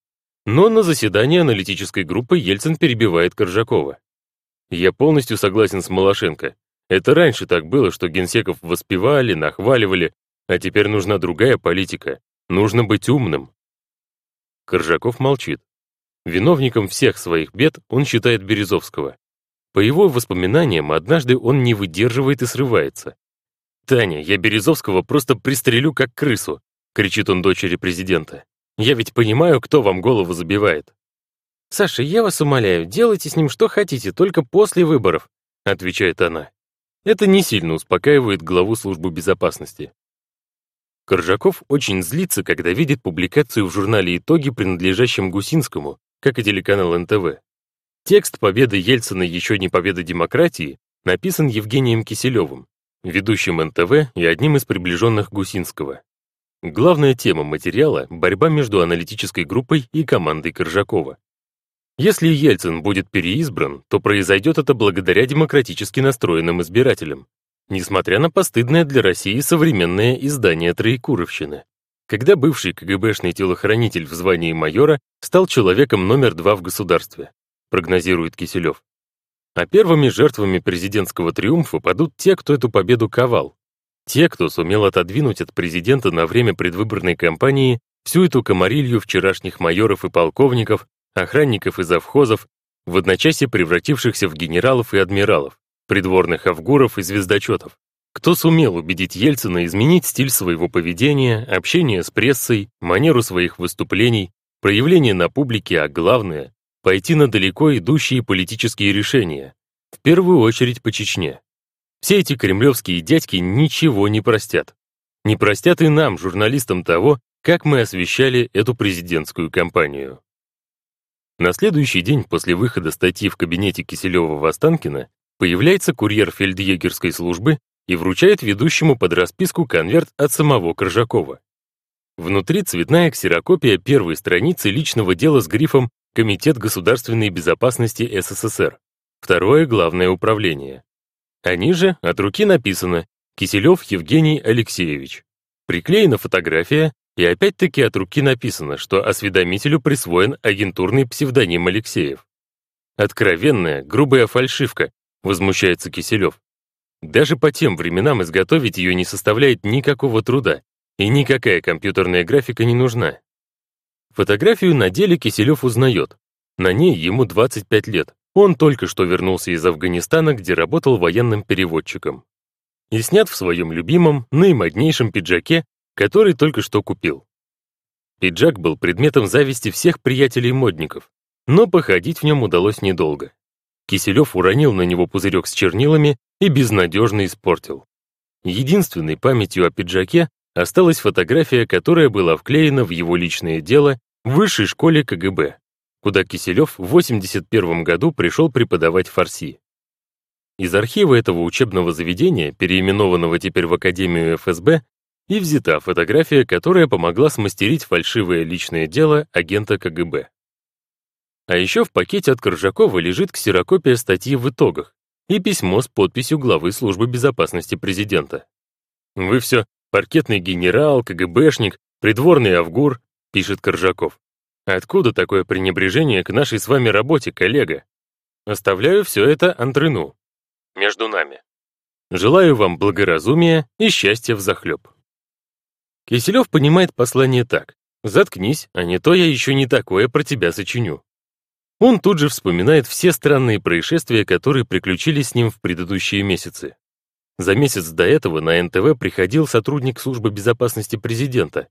Но на заседании аналитической группы Ельцин перебивает Коржакова. «Я полностью согласен с Малашенко. Это раньше так было, что генсеков воспевали, нахваливали, а теперь нужна другая политика. Нужно быть умным». Коржаков молчит. Виновником всех своих бед он считает Березовского. По его воспоминаниям, однажды он не выдерживает и срывается. «Таня, я Березовского просто пристрелю как крысу», — кричит он дочери президента. «Я ведь понимаю, кто вам голову забивает». «Саша, я вас умоляю, делайте с ним что хотите, только после выборов», — отвечает она. Это не сильно успокаивает главу службы безопасности. Коржаков очень злится, когда видит публикацию в журнале «Итоги», принадлежащем Гусинскому, как и телеканал НТВ. Текст победы Ельцина еще не победа демократии написан Евгением Киселевым, ведущим НТВ и одним из приближенных Гусинского. Главная тема материала — борьба между аналитической группой и командой Коржакова. Если Ельцин будет переизбран, то произойдет это благодаря демократически настроенным избирателям, несмотря на постыдное для России современное издание Троекуровщины, когда бывший КГБшный телохранитель в звании майора стал человеком номер два в государстве, прогнозирует Киселев. А первыми жертвами президентского триумфа падут те, кто эту победу ковал, те, кто сумел отодвинуть от президента на время предвыборной кампании всю эту комарилью вчерашних майоров и полковников, охранников и завхозов, в одночасье превратившихся в генералов и адмиралов, придворных авгуров и звездочетов, кто сумел убедить Ельцина изменить стиль своего поведения, общения с прессой, манеру своих выступлений, проявление на публике, а главное — пойти на далеко идущие политические решения, в первую очередь по Чечне. Все эти кремлевские дядьки ничего не простят. Не простят и нам, журналистам, того, как мы освещали эту президентскую кампанию. На следующий день после выхода статьи в кабинете Киселева-Востанкина появляется курьер фельдъегерской службы и вручает ведущему под расписку конверт от самого Коржакова. Внутри цветная ксерокопия первой страницы личного дела с грифом «Комитет государственной безопасности СССР». Второе главное управление. А ниже от руки написано «Киселев Евгений Алексеевич». Приклеена фотография, и опять-таки от руки написано, что осведомителю присвоен агентурный псевдоним Алексеев. Откровенная, грубая фальшивка, возмущается Киселев. Даже по тем временам изготовить ее не составляет никакого труда, и никакая компьютерная графика не нужна. Фотографию на деле Киселев узнает. На ней ему 25 лет. Он только что вернулся из Афганистана, где работал военным переводчиком. И снят в своем любимом, наимоднейшем пиджаке, который только что купил. Пиджак был предметом зависти всех приятелей-модников, но походить в нем удалось недолго. Киселев уронил на него пузырек с чернилами и безнадежно испортил. Единственной памятью о пиджаке осталась фотография, которая была вклеена в его личное дело высшей школе КГБ куда Киселев в 81 году пришел преподавать фарси. Из архива этого учебного заведения, переименованного теперь в Академию ФСБ, и взята фотография, которая помогла смастерить фальшивое личное дело агента КГБ. А еще в пакете от Коржакова лежит ксерокопия статьи в итогах и письмо с подписью главы службы безопасности президента. «Вы все, паркетный генерал, КГБшник, придворный Авгур», пишет Коржаков. Откуда такое пренебрежение к нашей с вами работе, коллега? Оставляю все это Антрыну. Между нами. Желаю вам благоразумия и счастья в захлеб. Киселев понимает послание так. «Заткнись, а не то я еще не такое про тебя сочиню». Он тут же вспоминает все странные происшествия, которые приключились с ним в предыдущие месяцы. За месяц до этого на НТВ приходил сотрудник службы безопасности президента,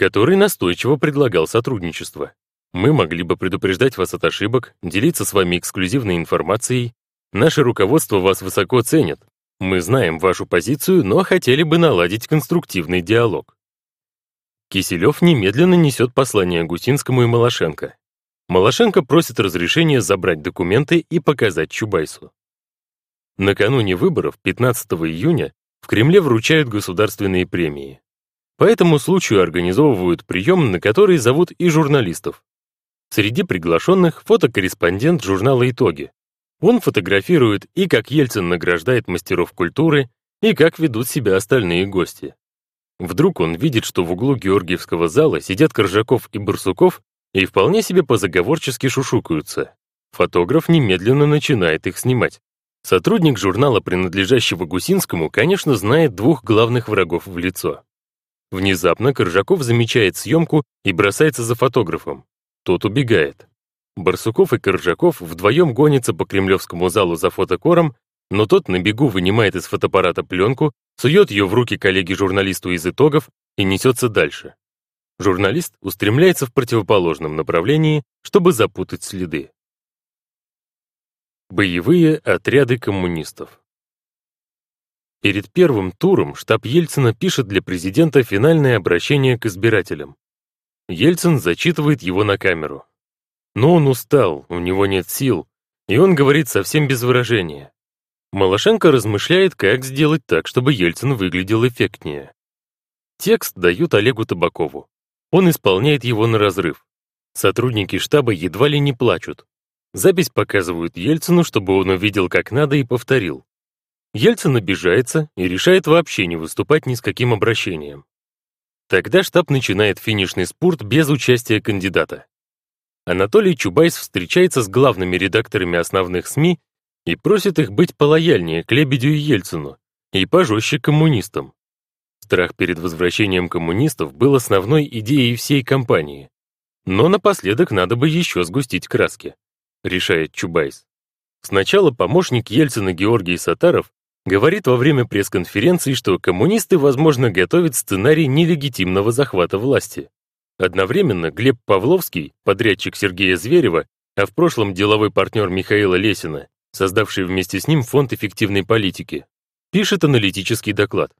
который настойчиво предлагал сотрудничество. Мы могли бы предупреждать вас от ошибок, делиться с вами эксклюзивной информацией. Наше руководство вас высоко ценит. Мы знаем вашу позицию, но хотели бы наладить конструктивный диалог. Киселев немедленно несет послание Гусинскому и Малашенко. Малашенко просит разрешения забрать документы и показать Чубайсу. Накануне выборов, 15 июня, в Кремле вручают государственные премии. По этому случаю организовывают прием, на который зовут и журналистов. Среди приглашенных фотокорреспондент журнала «Итоги». Он фотографирует и как Ельцин награждает мастеров культуры, и как ведут себя остальные гости. Вдруг он видит, что в углу Георгиевского зала сидят Коржаков и Барсуков и вполне себе позаговорчески шушукаются. Фотограф немедленно начинает их снимать. Сотрудник журнала, принадлежащего Гусинскому, конечно, знает двух главных врагов в лицо. Внезапно Коржаков замечает съемку и бросается за фотографом. Тот убегает. Барсуков и Коржаков вдвоем гонятся по кремлевскому залу за фотокором, но тот на бегу вынимает из фотоаппарата пленку, сует ее в руки коллеге-журналисту из итогов и несется дальше. Журналист устремляется в противоположном направлении, чтобы запутать следы. Боевые отряды коммунистов Перед первым туром штаб Ельцина пишет для президента финальное обращение к избирателям. Ельцин зачитывает его на камеру. Но он устал, у него нет сил, и он говорит совсем без выражения. Малашенко размышляет, как сделать так, чтобы Ельцин выглядел эффектнее. Текст дают Олегу Табакову. Он исполняет его на разрыв. Сотрудники штаба едва ли не плачут. Запись показывают Ельцину, чтобы он увидел как надо и повторил. Ельцин обижается и решает вообще не выступать ни с каким обращением. Тогда штаб начинает финишный спорт без участия кандидата. Анатолий Чубайс встречается с главными редакторами основных СМИ и просит их быть полояльнее к Лебедю и Ельцину и пожестче коммунистам. Страх перед возвращением коммунистов был основной идеей всей кампании. Но напоследок надо бы еще сгустить краски, решает Чубайс. Сначала помощник Ельцина Георгий Сатаров говорит во время пресс-конференции, что коммунисты, возможно, готовят сценарий нелегитимного захвата власти. Одновременно Глеб Павловский, подрядчик Сергея Зверева, а в прошлом деловой партнер Михаила Лесина, создавший вместе с ним Фонд эффективной политики, пишет аналитический доклад.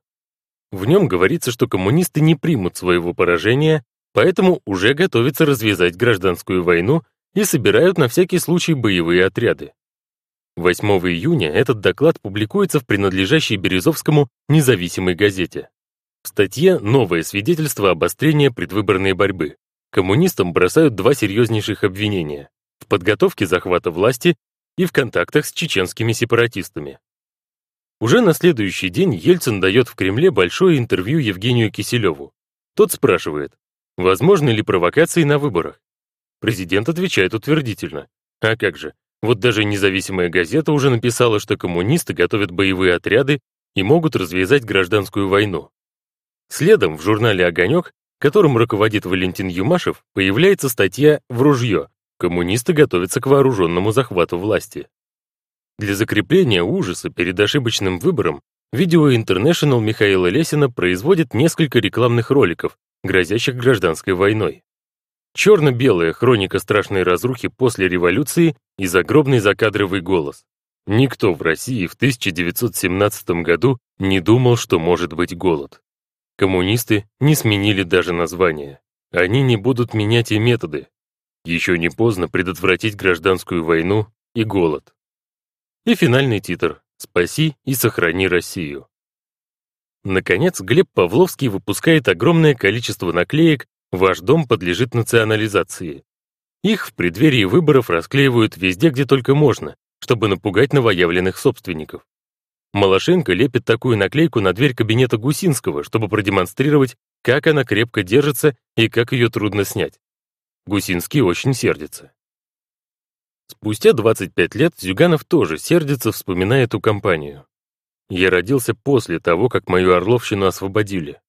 В нем говорится, что коммунисты не примут своего поражения, поэтому уже готовятся развязать гражданскую войну и собирают на всякий случай боевые отряды. 8 июня этот доклад публикуется в принадлежащей Березовскому независимой газете. В статье «Новое свидетельство обострения предвыборной борьбы». Коммунистам бросают два серьезнейших обвинения в подготовке захвата власти и в контактах с чеченскими сепаратистами. Уже на следующий день Ельцин дает в Кремле большое интервью Евгению Киселеву. Тот спрашивает, возможны ли провокации на выборах. Президент отвечает утвердительно. А как же, вот даже независимая газета уже написала, что коммунисты готовят боевые отряды и могут развязать гражданскую войну. Следом в журнале «Огонек», которым руководит Валентин Юмашев, появляется статья «В ружье. Коммунисты готовятся к вооруженному захвату власти». Для закрепления ужаса перед ошибочным выбором Видео International Михаила Лесина производит несколько рекламных роликов, грозящих гражданской войной. Черно-белая хроника страшной разрухи после революции и загробный закадровый голос. Никто в России в 1917 году не думал, что может быть голод. Коммунисты не сменили даже название. Они не будут менять и методы. Еще не поздно предотвратить гражданскую войну и голод. И финальный титр «Спаси и сохрани Россию». Наконец, Глеб Павловский выпускает огромное количество наклеек Ваш дом подлежит национализации. Их в преддверии выборов расклеивают везде, где только можно, чтобы напугать новоявленных собственников. Малашенко лепит такую наклейку на дверь кабинета Гусинского, чтобы продемонстрировать, как она крепко держится и как ее трудно снять. Гусинский очень сердится. Спустя 25 лет Зюганов тоже сердится, вспоминая эту кампанию. Я родился после того, как мою Орловщину освободили.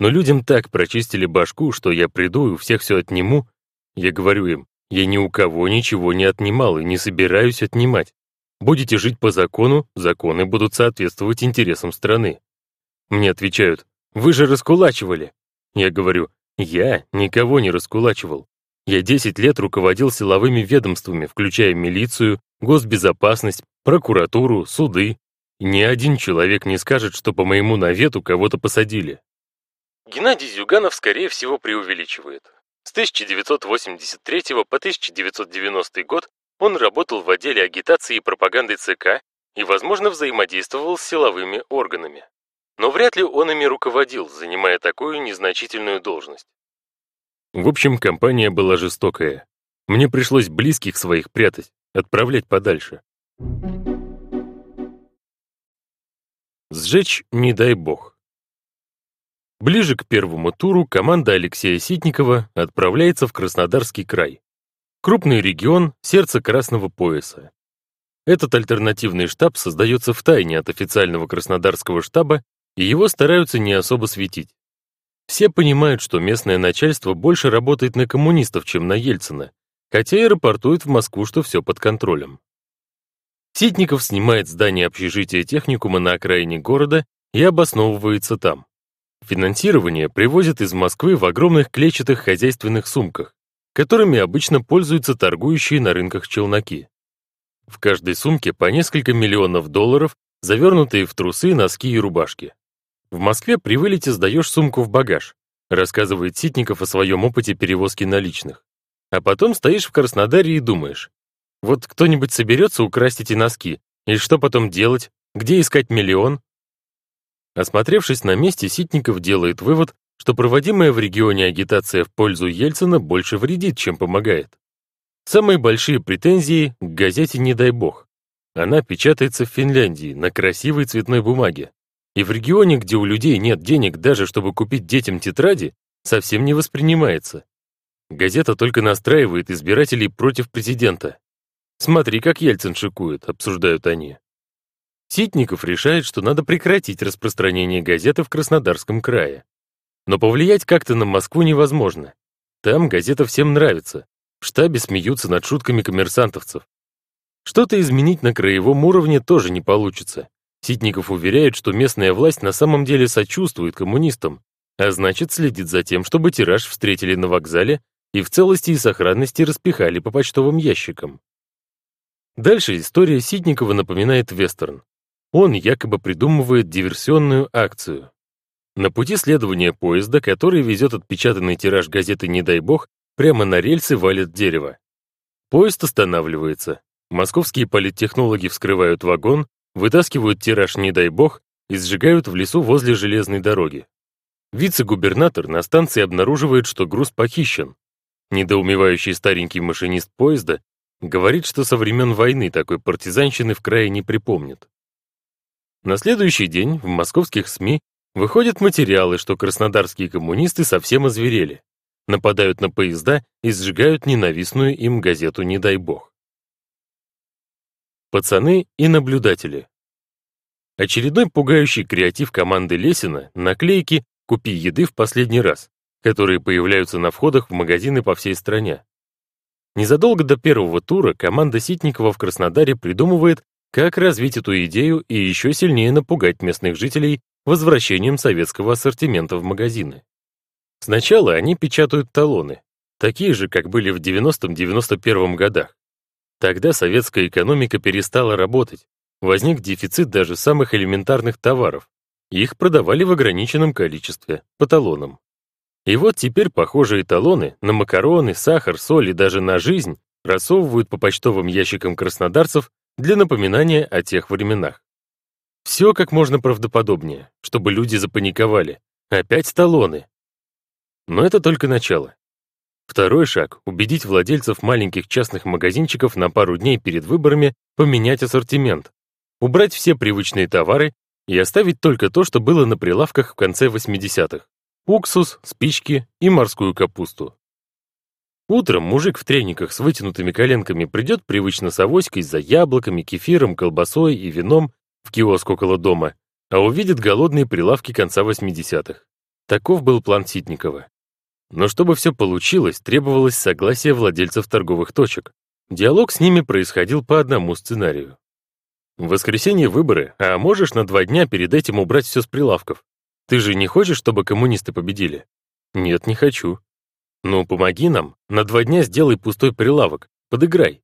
Но людям так прочистили башку, что я приду и у всех все отниму. Я говорю им, я ни у кого ничего не отнимал и не собираюсь отнимать. Будете жить по закону, законы будут соответствовать интересам страны. Мне отвечают, вы же раскулачивали. Я говорю, я никого не раскулачивал. Я 10 лет руководил силовыми ведомствами, включая милицию, госбезопасность, прокуратуру, суды. Ни один человек не скажет, что по моему навету кого-то посадили. Геннадий Зюганов, скорее всего, преувеличивает. С 1983 по 1990 год он работал в отделе агитации и пропаганды ЦК и, возможно, взаимодействовал с силовыми органами. Но вряд ли он ими руководил, занимая такую незначительную должность. В общем, компания была жестокая. Мне пришлось близких своих прятать, отправлять подальше. Сжечь не дай бог. Ближе к первому туру команда Алексея Ситникова отправляется в Краснодарский край. Крупный регион, сердце Красного пояса. Этот альтернативный штаб создается в тайне от официального краснодарского штаба, и его стараются не особо светить. Все понимают, что местное начальство больше работает на коммунистов, чем на Ельцина, хотя и рапортует в Москву, что все под контролем. Ситников снимает здание общежития техникума на окраине города и обосновывается там. Финансирование привозят из Москвы в огромных клетчатых хозяйственных сумках, которыми обычно пользуются торгующие на рынках челноки. В каждой сумке по несколько миллионов долларов, завернутые в трусы, носки и рубашки. В Москве при вылете сдаешь сумку в багаж, рассказывает Ситников о своем опыте перевозки наличных. А потом стоишь в Краснодаре и думаешь, вот кто-нибудь соберется украсть эти носки, и что потом делать, где искать миллион? Осмотревшись на месте, Ситников делает вывод, что проводимая в регионе агитация в пользу Ельцина больше вредит, чем помогает. Самые большие претензии к газете «Не дай бог». Она печатается в Финляндии на красивой цветной бумаге. И в регионе, где у людей нет денег даже чтобы купить детям тетради, совсем не воспринимается. Газета только настраивает избирателей против президента. Смотри, как Ельцин шикует, обсуждают они. Ситников решает, что надо прекратить распространение газеты в Краснодарском крае. Но повлиять как-то на Москву невозможно. Там газета всем нравится. В штабе смеются над шутками коммерсантовцев. Что-то изменить на краевом уровне тоже не получится. Ситников уверяет, что местная власть на самом деле сочувствует коммунистам, а значит следит за тем, чтобы тираж встретили на вокзале и в целости и сохранности распихали по почтовым ящикам. Дальше история Ситникова напоминает вестерн. Он якобы придумывает диверсионную акцию. На пути следования поезда, который везет отпечатанный тираж газеты «Не дай бог», прямо на рельсы валит дерево. Поезд останавливается. Московские политтехнологи вскрывают вагон, вытаскивают тираж «Не дай бог» и сжигают в лесу возле железной дороги. Вице-губернатор на станции обнаруживает, что груз похищен. Недоумевающий старенький машинист поезда говорит, что со времен войны такой партизанщины в крае не припомнит. На следующий день в московских СМИ выходят материалы, что краснодарские коммунисты совсем озверели, нападают на поезда и сжигают ненавистную им газету «Не дай бог». Пацаны и наблюдатели. Очередной пугающий креатив команды Лесина — наклейки «Купи еды в последний раз», которые появляются на входах в магазины по всей стране. Незадолго до первого тура команда Ситникова в Краснодаре придумывает, как развить эту идею и еще сильнее напугать местных жителей возвращением советского ассортимента в магазины. Сначала они печатают талоны, такие же, как были в 90-91 годах. Тогда советская экономика перестала работать, возник дефицит даже самых элементарных товаров. Их продавали в ограниченном количестве, по талонам. И вот теперь похожие талоны на макароны, сахар, соль и даже на жизнь рассовывают по почтовым ящикам краснодарцев для напоминания о тех временах. Все как можно правдоподобнее, чтобы люди запаниковали. Опять талоны. Но это только начало. Второй шаг — убедить владельцев маленьких частных магазинчиков на пару дней перед выборами поменять ассортимент, убрать все привычные товары и оставить только то, что было на прилавках в конце 80-х. Уксус, спички и морскую капусту. Утром мужик в трениках с вытянутыми коленками придет привычно с авоськой за яблоками, кефиром, колбасой и вином в киоск около дома, а увидит голодные прилавки конца 80-х. Таков был план Ситникова. Но чтобы все получилось, требовалось согласие владельцев торговых точек. Диалог с ними происходил по одному сценарию. В воскресенье выборы, а можешь на два дня перед этим убрать все с прилавков. Ты же не хочешь, чтобы коммунисты победили? Нет, не хочу. Ну, помоги нам, на два дня сделай пустой прилавок, подыграй.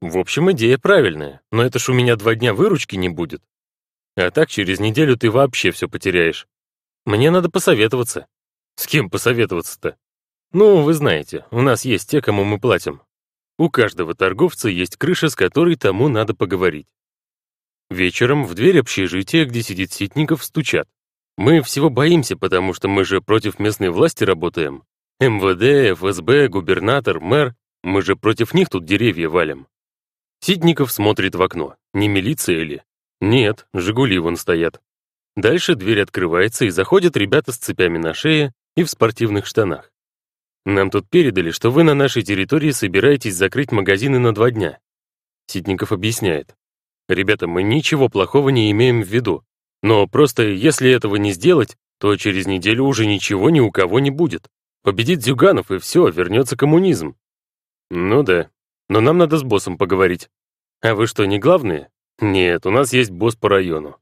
В общем, идея правильная, но это ж у меня два дня выручки не будет. А так через неделю ты вообще все потеряешь. Мне надо посоветоваться. С кем посоветоваться-то? Ну, вы знаете, у нас есть те, кому мы платим. У каждого торговца есть крыша, с которой тому надо поговорить. Вечером в дверь общежития, где сидит Ситников, стучат. Мы всего боимся, потому что мы же против местной власти работаем. МВД, ФСБ, губернатор, мэр. Мы же против них тут деревья валим. Ситников смотрит в окно. Не милиция ли? Нет, «Жигули» вон стоят. Дальше дверь открывается, и заходят ребята с цепями на шее и в спортивных штанах. Нам тут передали, что вы на нашей территории собираетесь закрыть магазины на два дня. Ситников объясняет. Ребята, мы ничего плохого не имеем в виду. Но просто если этого не сделать, то через неделю уже ничего ни у кого не будет. Победит Зюганов, и все, вернется коммунизм. Ну да, но нам надо с боссом поговорить. А вы что, не главные? Нет, у нас есть босс по району.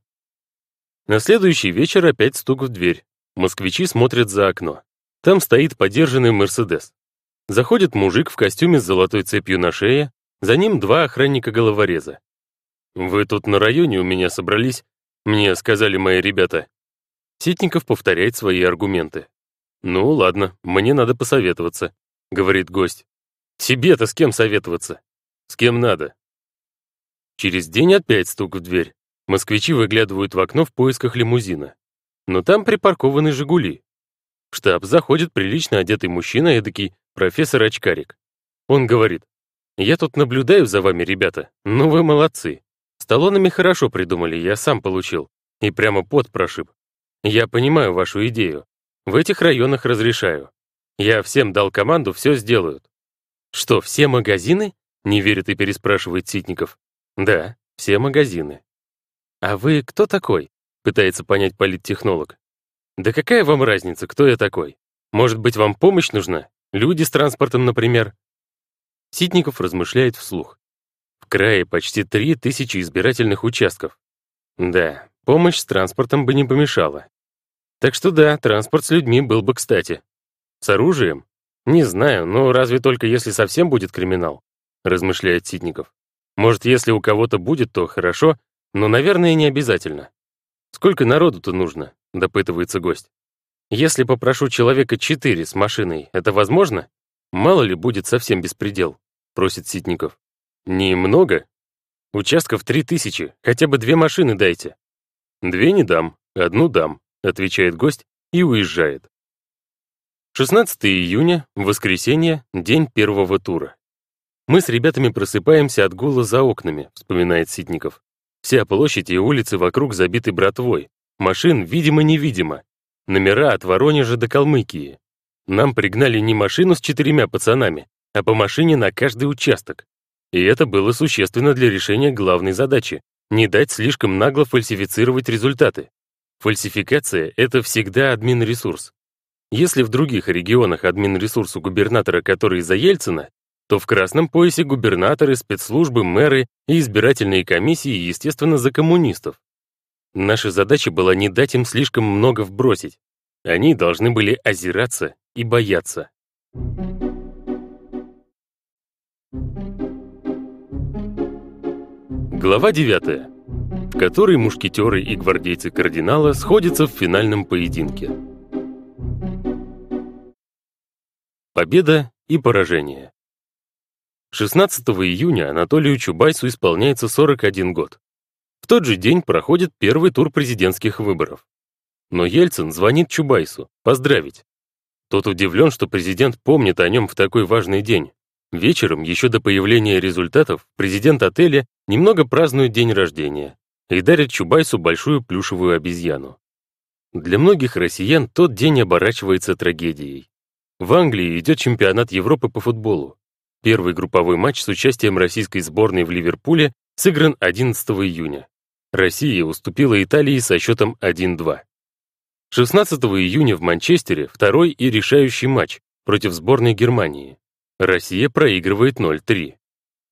На следующий вечер опять стук в дверь. Москвичи смотрят за окно. Там стоит подержанный Мерседес. Заходит мужик в костюме с золотой цепью на шее, за ним два охранника-головореза. «Вы тут на районе у меня собрались?» Мне сказали мои ребята. Ситников повторяет свои аргументы. «Ну, ладно, мне надо посоветоваться», — говорит гость. «Тебе-то с кем советоваться? С кем надо?» Через день опять стук в дверь. Москвичи выглядывают в окно в поисках лимузина. Но там припаркованы «Жигули». В штаб заходит прилично одетый мужчина, эдакий профессор Очкарик. Он говорит, «Я тут наблюдаю за вами, ребята. Ну вы молодцы. С хорошо придумали, я сам получил. И прямо под прошиб. Я понимаю вашу идею. В этих районах разрешаю. Я всем дал команду, все сделают. Что, все магазины? Не верит и переспрашивает Ситников. Да, все магазины. А вы кто такой? Пытается понять политтехнолог. Да какая вам разница, кто я такой? Может быть, вам помощь нужна? Люди с транспортом, например? Ситников размышляет вслух. В крае почти три тысячи избирательных участков. Да, помощь с транспортом бы не помешала. Так что да, транспорт с людьми был бы кстати. С оружием? Не знаю, но разве только если совсем будет криминал, размышляет Ситников. Может, если у кого-то будет, то хорошо, но, наверное, не обязательно. Сколько народу-то нужно? допытывается гость. Если попрошу человека четыре с машиной, это возможно? Мало ли будет совсем беспредел, просит Ситников. Немного? Участков три тысячи, хотя бы две машины дайте. Две не дам, одну дам, отвечает гость и уезжает. 16 июня, воскресенье, день первого тура. Мы с ребятами просыпаемся от гула за окнами, вспоминает Ситников. Вся площадь и улицы вокруг забиты братвой. Машин видимо-невидимо. Номера от Воронежа до Калмыкии. Нам пригнали не машину с четырьмя пацанами, а по машине на каждый участок. И это было существенно для решения главной задачи — не дать слишком нагло фальсифицировать результаты. Фальсификация — это всегда админ-ресурс. Если в других регионах админ-ресурс у губернатора, который за Ельцина, то в красном поясе губернаторы, спецслужбы, мэры и избирательные комиссии, естественно, за коммунистов. Наша задача была не дать им слишком много вбросить. Они должны были озираться и бояться. Глава 9, в которой мушкетеры и гвардейцы кардинала сходятся в финальном поединке. Победа и поражение. 16 июня Анатолию Чубайсу исполняется 41 год. В тот же день проходит первый тур президентских выборов. Но Ельцин звонит Чубайсу поздравить. Тот удивлен, что президент помнит о нем в такой важный день. Вечером, еще до появления результатов, президент отеля немного празднует день рождения и дарит Чубайсу большую плюшевую обезьяну. Для многих россиян тот день оборачивается трагедией. В Англии идет чемпионат Европы по футболу. Первый групповой матч с участием российской сборной в Ливерпуле сыгран 11 июня. Россия уступила Италии со счетом 1-2. 16 июня в Манчестере второй и решающий матч против сборной Германии. Россия проигрывает 0-3.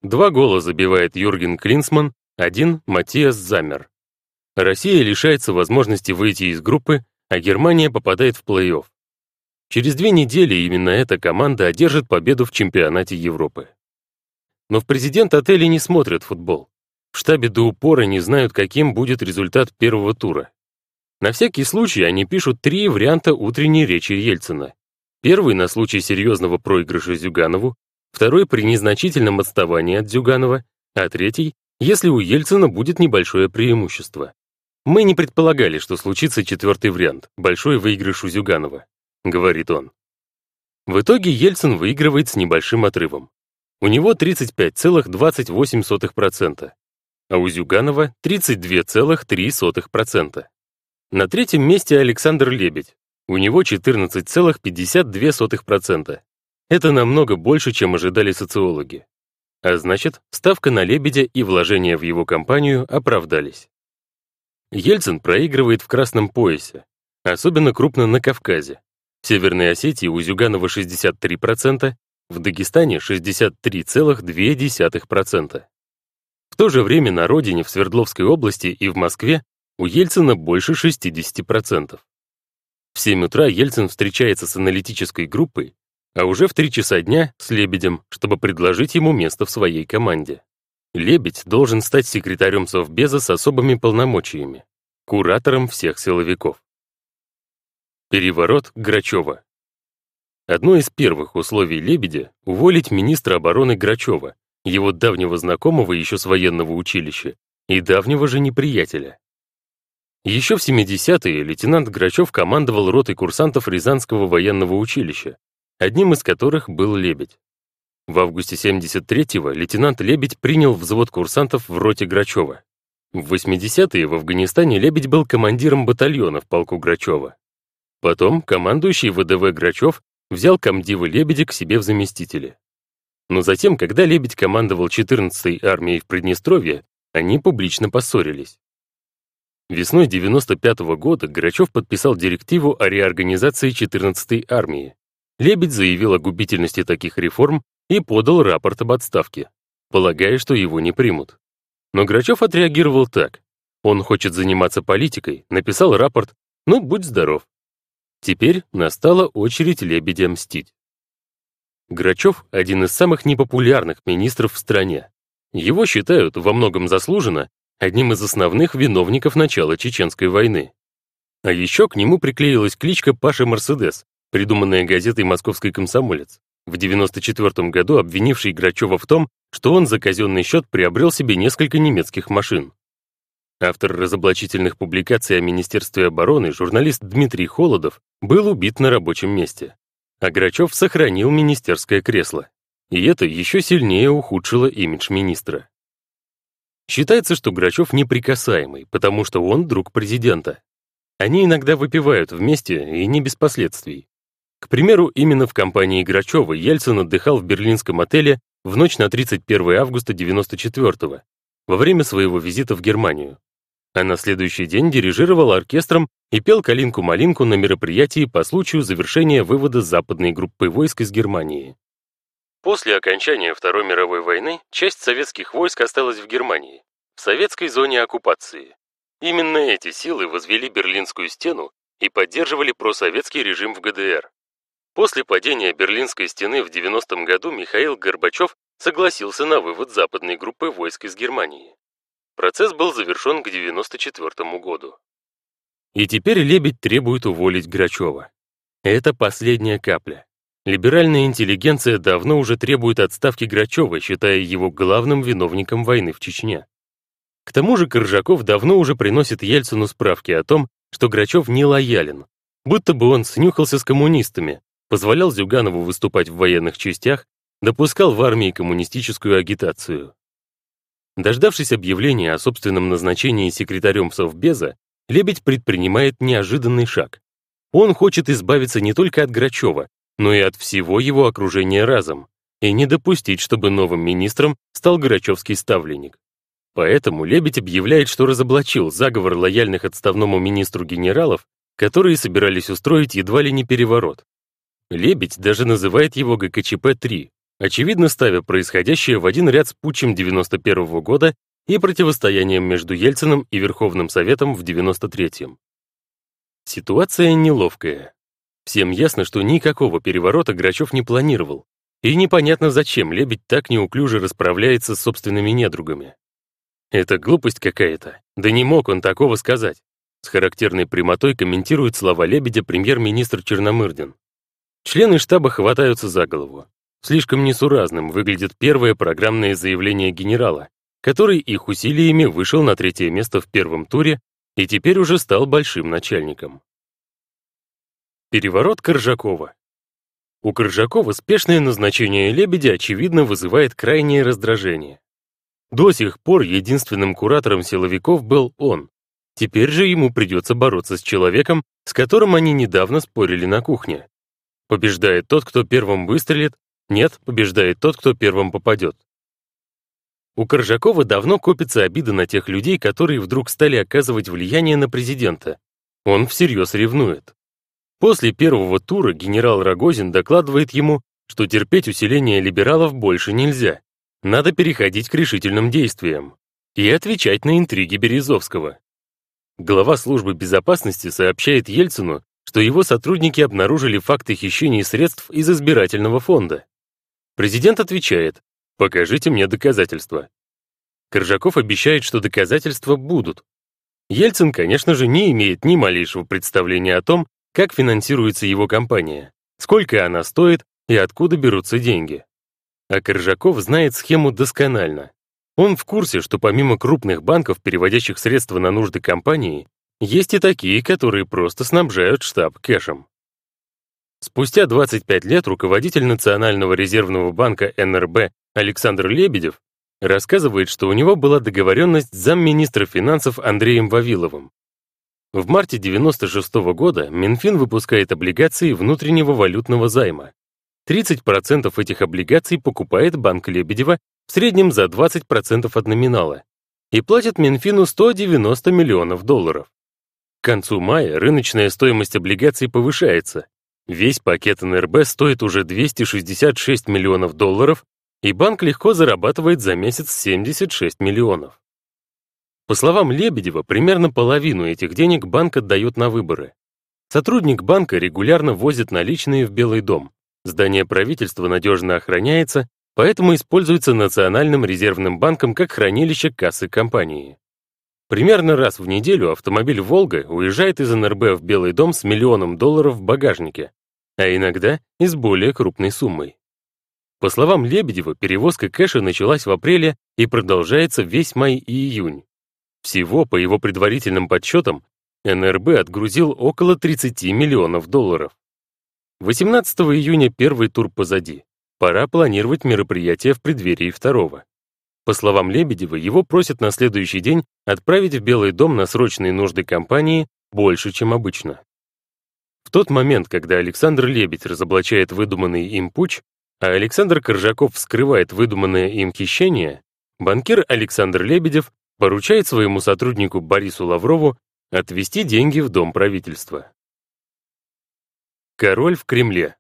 Два гола забивает Юрген Клинсман, один — Матиас Замер. Россия лишается возможности выйти из группы, а Германия попадает в плей-офф. Через две недели именно эта команда одержит победу в чемпионате Европы. Но в президент отеля не смотрят футбол. В штабе до упора не знают, каким будет результат первого тура. На всякий случай они пишут три варианта утренней речи Ельцина. Первый на случай серьезного проигрыша Зюганову, второй при незначительном отставании от Зюганова, а третий, если у Ельцина будет небольшое преимущество. Мы не предполагали, что случится четвертый вариант, большой выигрыш у Зюганова, говорит он. В итоге Ельцин выигрывает с небольшим отрывом. У него 35,28%, а у Зюганова 32,3%. На третьем месте Александр Лебедь, у него 14,52%. Это намного больше, чем ожидали социологи. А значит, ставка на Лебедя и вложения в его компанию оправдались. Ельцин проигрывает в красном поясе, особенно крупно на Кавказе. В Северной Осетии у Зюганова 63%, в Дагестане 63,2%. В то же время на родине, в Свердловской области и в Москве у Ельцина больше 60%. В 7 утра Ельцин встречается с аналитической группой, а уже в 3 часа дня с Лебедем, чтобы предложить ему место в своей команде. Лебедь должен стать секретарем Совбеза с особыми полномочиями, куратором всех силовиков. Переворот Грачева. Одно из первых условий Лебедя — уволить министра обороны Грачева, его давнего знакомого еще с военного училища, и давнего же неприятеля. Еще в 70-е лейтенант Грачев командовал ротой курсантов Рязанского военного училища, одним из которых был Лебедь. В августе 73-го лейтенант Лебедь принял взвод курсантов в роте Грачева. В 80-е в Афганистане Лебедь был командиром батальона в полку Грачева. Потом командующий ВДВ Грачев взял комдива Лебедя к себе в заместители. Но затем, когда Лебедь командовал 14-й армией в Приднестровье, они публично поссорились. Весной 95 -го года Грачев подписал директиву о реорганизации 14-й армии. Лебедь заявил о губительности таких реформ и подал рапорт об отставке, полагая, что его не примут. Но Грачев отреагировал так. Он хочет заниматься политикой, написал рапорт, ну, будь здоров. Теперь настала очередь Лебедя мстить. Грачев – один из самых непопулярных министров в стране. Его считают, во многом заслуженно, одним из основных виновников начала Чеченской войны. А еще к нему приклеилась кличка Паша Мерседес, придуманная газетой «Московский комсомолец», в 1994 году обвинивший Грачева в том, что он за казенный счет приобрел себе несколько немецких машин. Автор разоблачительных публикаций о Министерстве обороны, журналист Дмитрий Холодов, был убит на рабочем месте. А Грачев сохранил министерское кресло. И это еще сильнее ухудшило имидж министра. Считается, что Грачев неприкасаемый, потому что он друг президента. Они иногда выпивают вместе и не без последствий. К примеру, именно в компании Грачева Ельцин отдыхал в берлинском отеле в ночь на 31 августа 94 во время своего визита в Германию. А на следующий день дирижировал оркестром и пел «Калинку-малинку» на мероприятии по случаю завершения вывода западной группы войск из Германии. После окончания Второй мировой войны часть советских войск осталась в Германии, в советской зоне оккупации. Именно эти силы возвели Берлинскую стену и поддерживали просоветский режим в ГДР. После падения Берлинской стены в 90-м году Михаил Горбачев согласился на вывод западной группы войск из Германии. Процесс был завершен к 94 году. И теперь Лебедь требует уволить Грачева. Это последняя капля. Либеральная интеллигенция давно уже требует отставки Грачева, считая его главным виновником войны в Чечне. К тому же Коржаков давно уже приносит Ельцину справки о том, что Грачев не лоялен, будто бы он снюхался с коммунистами, позволял Зюганову выступать в военных частях, допускал в армии коммунистическую агитацию. Дождавшись объявления о собственном назначении секретарем Совбеза, Лебедь предпринимает неожиданный шаг. Он хочет избавиться не только от Грачева, но и от всего его окружения разом, и не допустить, чтобы новым министром стал Грачевский ставленник. Поэтому Лебедь объявляет, что разоблачил заговор лояльных отставному министру генералов, которые собирались устроить едва ли не переворот. Лебедь даже называет его ГКЧП-3, очевидно ставя происходящее в один ряд с путчем 91 -го года и противостоянием между Ельциным и Верховным Советом в 93-м. Ситуация неловкая. Всем ясно, что никакого переворота Грачев не планировал, и непонятно, зачем Лебедь так неуклюже расправляется с собственными недругами. Это глупость какая-то, да не мог он такого сказать. С характерной прямотой комментирует слова Лебедя премьер-министр Черномырдин. Члены штаба хватаются за голову. Слишком несуразным выглядит первое программное заявление генерала, который их усилиями вышел на третье место в первом туре и теперь уже стал большим начальником. Переворот Коржакова. У Коржакова спешное назначение Лебедя, очевидно, вызывает крайнее раздражение. До сих пор единственным куратором силовиков был он. Теперь же ему придется бороться с человеком, с которым они недавно спорили на кухне. Побеждает тот, кто первым выстрелит, нет, побеждает тот, кто первым попадет. У Коржакова давно копится обида на тех людей, которые вдруг стали оказывать влияние на президента. Он всерьез ревнует. После первого тура генерал Рогозин докладывает ему, что терпеть усиление либералов больше нельзя. Надо переходить к решительным действиям и отвечать на интриги Березовского. Глава службы безопасности сообщает Ельцину, что его сотрудники обнаружили факты хищения средств из избирательного фонда. Президент отвечает, покажите мне доказательства. Коржаков обещает, что доказательства будут. Ельцин, конечно же, не имеет ни малейшего представления о том, как финансируется его компания, сколько она стоит и откуда берутся деньги. А Коржаков знает схему досконально. Он в курсе, что помимо крупных банков, переводящих средства на нужды компании, есть и такие, которые просто снабжают штаб кэшем. Спустя 25 лет руководитель Национального резервного банка НРБ Александр Лебедев рассказывает, что у него была договоренность с замминистра финансов Андреем Вавиловым. В марте 96 -го года Минфин выпускает облигации внутреннего валютного займа. 30% этих облигаций покупает банк Лебедева в среднем за 20% от номинала и платит Минфину 190 миллионов долларов. К концу мая рыночная стоимость облигаций повышается. Весь пакет НРБ стоит уже 266 миллионов долларов, и банк легко зарабатывает за месяц 76 миллионов. По словам Лебедева, примерно половину этих денег банк отдает на выборы. Сотрудник банка регулярно возит наличные в Белый дом. Здание правительства надежно охраняется, поэтому используется Национальным резервным банком как хранилище кассы компании. Примерно раз в неделю автомобиль «Волга» уезжает из НРБ в Белый дом с миллионом долларов в багажнике, а иногда и с более крупной суммой. По словам Лебедева, перевозка кэша началась в апреле и продолжается весь май и июнь. Всего, по его предварительным подсчетам, НРБ отгрузил около 30 миллионов долларов. 18 июня первый тур позади. Пора планировать мероприятие в преддверии второго. По словам Лебедева, его просят на следующий день отправить в Белый дом на срочные нужды компании больше, чем обычно. В тот момент, когда Александр Лебедь разоблачает выдуманный им путь, а Александр Коржаков вскрывает выдуманное им хищение, банкир Александр Лебедев поручает своему сотруднику Борису Лаврову отвести деньги в Дом правительства. Король в Кремле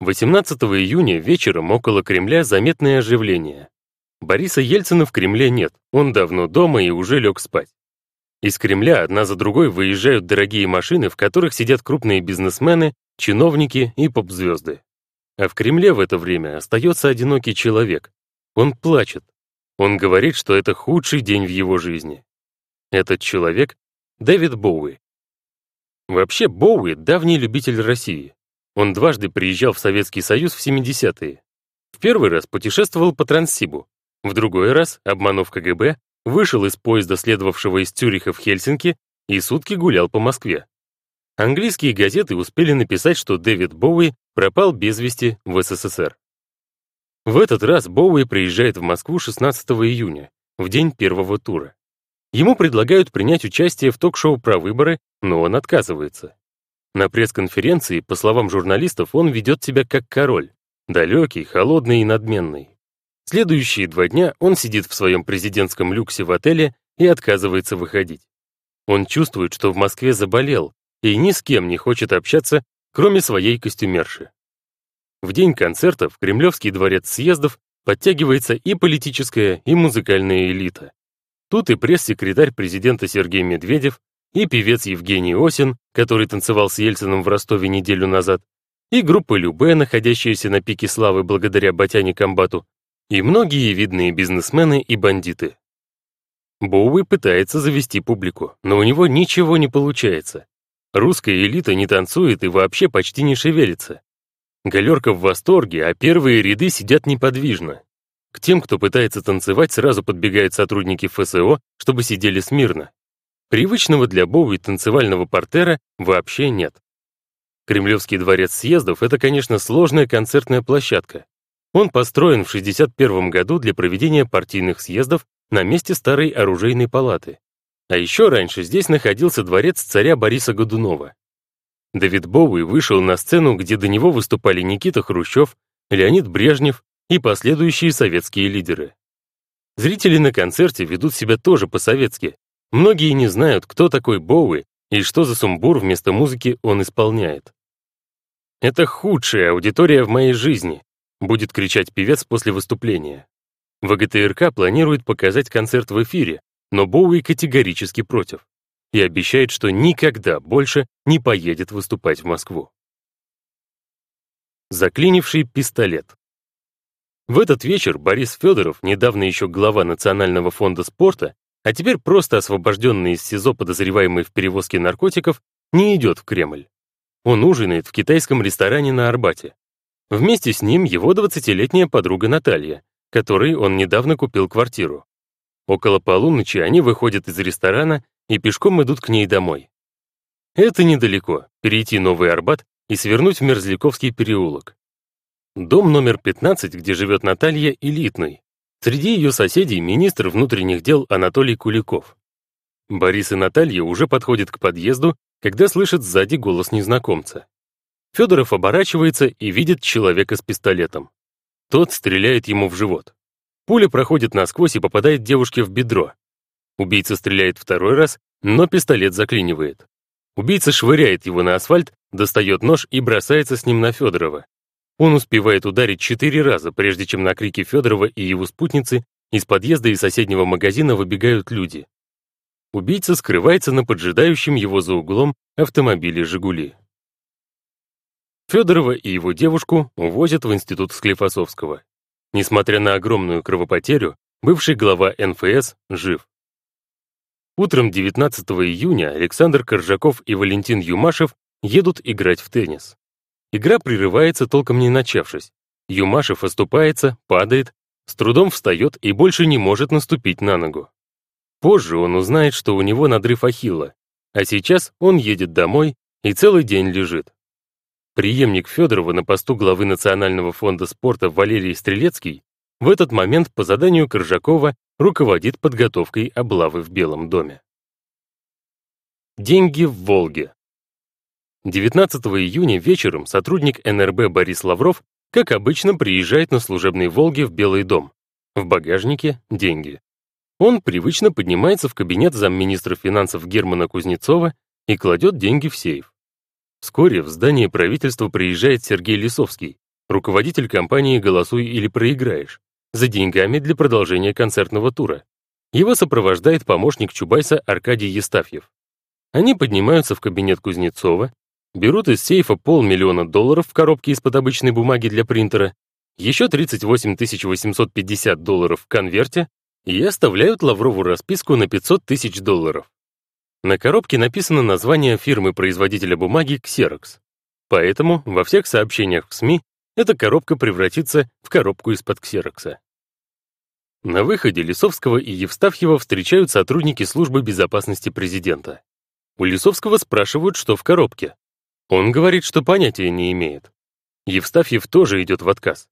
18 июня вечером около Кремля заметное оживление. Бориса Ельцина в Кремле нет, он давно дома и уже лег спать. Из Кремля одна за другой выезжают дорогие машины, в которых сидят крупные бизнесмены, чиновники и поп-звезды. А в Кремле в это время остается одинокий человек. Он плачет. Он говорит, что это худший день в его жизни. Этот человек — Дэвид Боуи. Вообще, Боуи — давний любитель России. Он дважды приезжал в Советский Союз в 70-е. В первый раз путешествовал по Транссибу, в другой раз, обманув КГБ, вышел из поезда, следовавшего из Цюриха в Хельсинки, и сутки гулял по Москве. Английские газеты успели написать, что Дэвид Боуи пропал без вести в СССР. В этот раз Боуи приезжает в Москву 16 июня, в день первого тура. Ему предлагают принять участие в ток-шоу про выборы, но он отказывается. На пресс-конференции, по словам журналистов, он ведет себя как король, далекий, холодный и надменный. Следующие два дня он сидит в своем президентском люксе в отеле и отказывается выходить. Он чувствует, что в Москве заболел, и ни с кем не хочет общаться, кроме своей костюмерши. В день концерта в Кремлевский дворец съездов подтягивается и политическая, и музыкальная элита. Тут и пресс-секретарь президента Сергей Медведев, и певец Евгений Осин, который танцевал с Ельциным в Ростове неделю назад, и группа Любе, находящаяся на пике славы благодаря Батяне Комбату, и многие видные бизнесмены и бандиты. Боуи пытается завести публику, но у него ничего не получается. Русская элита не танцует и вообще почти не шевелится. Галерка в восторге, а первые ряды сидят неподвижно. К тем, кто пытается танцевать, сразу подбегают сотрудники ФСО, чтобы сидели смирно. Привычного для Боуи танцевального портера вообще нет. Кремлевский дворец съездов — это, конечно, сложная концертная площадка. Он построен в 61 году для проведения партийных съездов на месте старой оружейной палаты. А еще раньше здесь находился дворец царя Бориса Годунова. Давид Боуи вышел на сцену, где до него выступали Никита Хрущев, Леонид Брежнев и последующие советские лидеры. Зрители на концерте ведут себя тоже по-советски. Многие не знают, кто такой Боуи и что за сумбур вместо музыки он исполняет. «Это худшая аудитория в моей жизни», будет кричать певец после выступления. ВГТРК планирует показать концерт в эфире, но Боуи категорически против и обещает, что никогда больше не поедет выступать в Москву. Заклинивший пистолет. В этот вечер Борис Федоров, недавно еще глава Национального фонда спорта, а теперь просто освобожденный из СИЗО подозреваемый в перевозке наркотиков, не идет в Кремль. Он ужинает в китайском ресторане на Арбате. Вместе с ним его 20-летняя подруга Наталья, которой он недавно купил квартиру. Около полуночи они выходят из ресторана и пешком идут к ней домой. Это недалеко, перейти Новый Арбат и свернуть в Мерзляковский переулок. Дом номер 15, где живет Наталья, элитный. Среди ее соседей министр внутренних дел Анатолий Куликов. Борис и Наталья уже подходят к подъезду, когда слышат сзади голос незнакомца. Федоров оборачивается и видит человека с пистолетом. Тот стреляет ему в живот. Пуля проходит насквозь и попадает девушке в бедро. Убийца стреляет второй раз, но пистолет заклинивает. Убийца швыряет его на асфальт, достает нож и бросается с ним на Федорова. Он успевает ударить четыре раза, прежде чем на крики Федорова и его спутницы из подъезда и соседнего магазина выбегают люди. Убийца скрывается на поджидающем его за углом автомобиле «Жигули». Федорова и его девушку увозят в институт Склифосовского. Несмотря на огромную кровопотерю, бывший глава НФС жив. Утром 19 июня Александр Коржаков и Валентин Юмашев едут играть в теннис. Игра прерывается, толком не начавшись. Юмашев оступается, падает, с трудом встает и больше не может наступить на ногу. Позже он узнает, что у него надрыв ахилла, а сейчас он едет домой и целый день лежит. Приемник Федорова на посту главы Национального фонда спорта Валерий Стрелецкий в этот момент по заданию Коржакова руководит подготовкой облавы в Белом доме. Деньги в Волге. 19 июня вечером сотрудник НРБ Борис Лавров, как обычно, приезжает на служебной «Волге» в Белый дом. В багажнике — деньги. Он привычно поднимается в кабинет замминистра финансов Германа Кузнецова и кладет деньги в сейф. Вскоре в здание правительства приезжает Сергей Лисовский, руководитель компании «Голосуй или проиграешь», за деньгами для продолжения концертного тура. Его сопровождает помощник Чубайса Аркадий Естафьев. Они поднимаются в кабинет Кузнецова, берут из сейфа полмиллиона долларов в коробке из-под обычной бумаги для принтера, еще 38 850 долларов в конверте и оставляют Лаврову расписку на 500 тысяч долларов. На коробке написано название фирмы-производителя бумаги Xerox. Поэтому во всех сообщениях в СМИ эта коробка превратится в коробку из-под Ксерокса. На выходе Лисовского и Евстафьева встречают сотрудники службы безопасности президента. У Лисовского спрашивают, что в коробке. Он говорит, что понятия не имеет. Евстафьев тоже идет в отказ.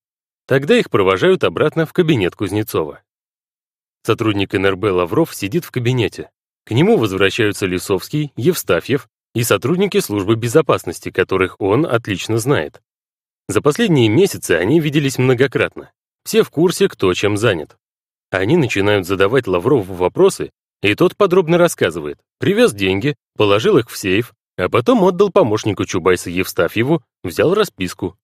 Тогда их провожают обратно в кабинет Кузнецова. Сотрудник НРБ Лавров сидит в кабинете. К нему возвращаются Лисовский, Евстафьев и сотрудники службы безопасности, которых он отлично знает. За последние месяцы они виделись многократно. Все в курсе, кто чем занят. Они начинают задавать Лаврову вопросы, и тот подробно рассказывает. Привез деньги, положил их в сейф, а потом отдал помощнику Чубайса Евстафьеву, взял расписку.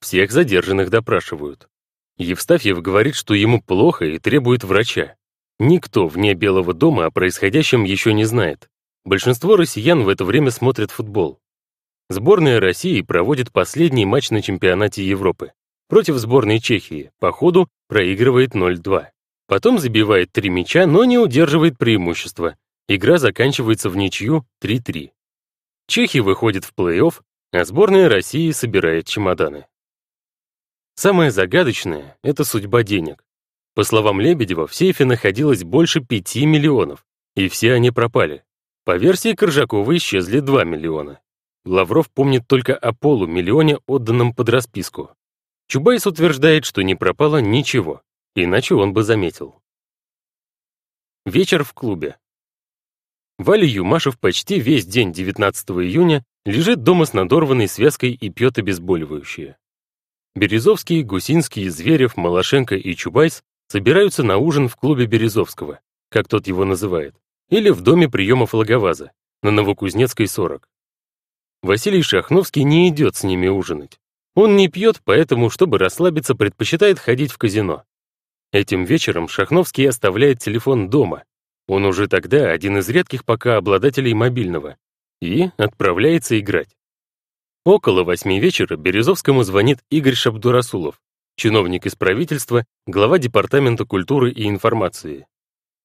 Всех задержанных допрашивают. Евстафьев говорит, что ему плохо и требует врача. Никто вне Белого дома о происходящем еще не знает. Большинство россиян в это время смотрят футбол. Сборная России проводит последний матч на чемпионате Европы. Против сборной Чехии, по ходу проигрывает 0-2. Потом забивает три мяча, но не удерживает преимущество. Игра заканчивается в ничью 3-3. Чехи выходят в плей-офф, а сборная России собирает чемоданы. Самое загадочное — это судьба денег. По словам Лебедева, в сейфе находилось больше 5 миллионов, и все они пропали. По версии Коржакова исчезли 2 миллиона. Лавров помнит только о полумиллионе, отданном под расписку. Чубайс утверждает, что не пропало ничего, иначе он бы заметил. Вечер в клубе. Валя Юмашев почти весь день 19 июня лежит дома с надорванной связкой и пьет обезболивающее. Березовский, Гусинский, Зверев, Малашенко и Чубайс собираются на ужин в клубе Березовского, как тот его называет, или в доме приемов Логоваза, на Новокузнецкой, 40. Василий Шахновский не идет с ними ужинать. Он не пьет, поэтому, чтобы расслабиться, предпочитает ходить в казино. Этим вечером Шахновский оставляет телефон дома, он уже тогда один из редких пока обладателей мобильного, и отправляется играть. Около восьми вечера Березовскому звонит Игорь Шабдурасулов, чиновник из правительства, глава Департамента культуры и информации.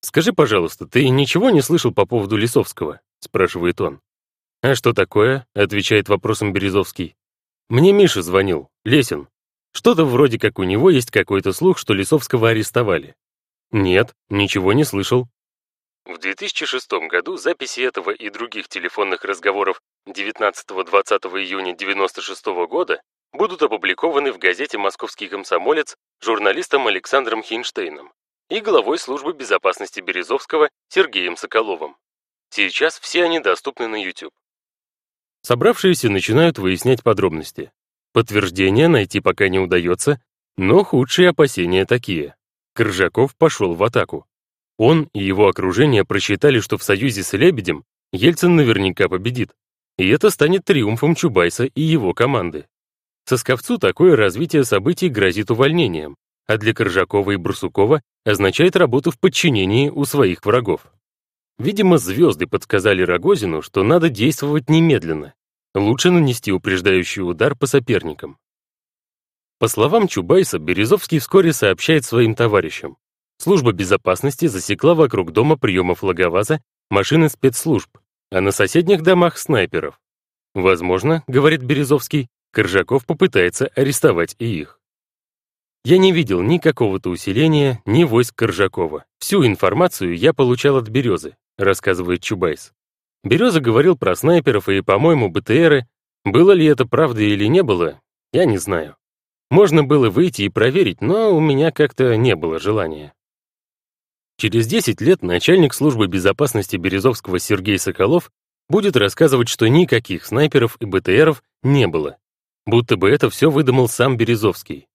«Скажи, пожалуйста, ты ничего не слышал по поводу Лисовского?» — спрашивает он. «А что такое?» — отвечает вопросом Березовский. «Мне Миша звонил, Лесин. Что-то вроде как у него есть какой-то слух, что Лисовского арестовали». «Нет, ничего не слышал». В 2006 году записи этого и других телефонных разговоров 19-20 июня 1996 года будут опубликованы в газете «Московский комсомолец» журналистом Александром Хейнштейном и главой службы безопасности Березовского Сергеем Соколовым. Сейчас все они доступны на YouTube. Собравшиеся начинают выяснять подробности. Подтверждения найти пока не удается, но худшие опасения такие. Крыжаков пошел в атаку. Он и его окружение просчитали, что в союзе с Лебедем Ельцин наверняка победит. И это станет триумфом Чубайса и его команды. Сосковцу такое развитие событий грозит увольнением, а для Коржакова и Брусукова означает работу в подчинении у своих врагов. Видимо, звезды подсказали Рогозину, что надо действовать немедленно. Лучше нанести упреждающий удар по соперникам. По словам Чубайса, Березовский вскоре сообщает своим товарищам. Служба безопасности засекла вокруг дома приемов логоваза машины спецслужб, а на соседних домах снайперов. Возможно, говорит Березовский, Коржаков попытается арестовать и их. Я не видел ни какого-то усиления, ни войск Коржакова. Всю информацию я получал от Березы, рассказывает Чубайс. Береза говорил про снайперов и, по-моему, БТРы. Было ли это правда или не было, я не знаю. Можно было выйти и проверить, но у меня как-то не было желания. Через 10 лет начальник службы безопасности Березовского Сергей Соколов будет рассказывать, что никаких снайперов и БТРов не было. Будто бы это все выдумал сам Березовский.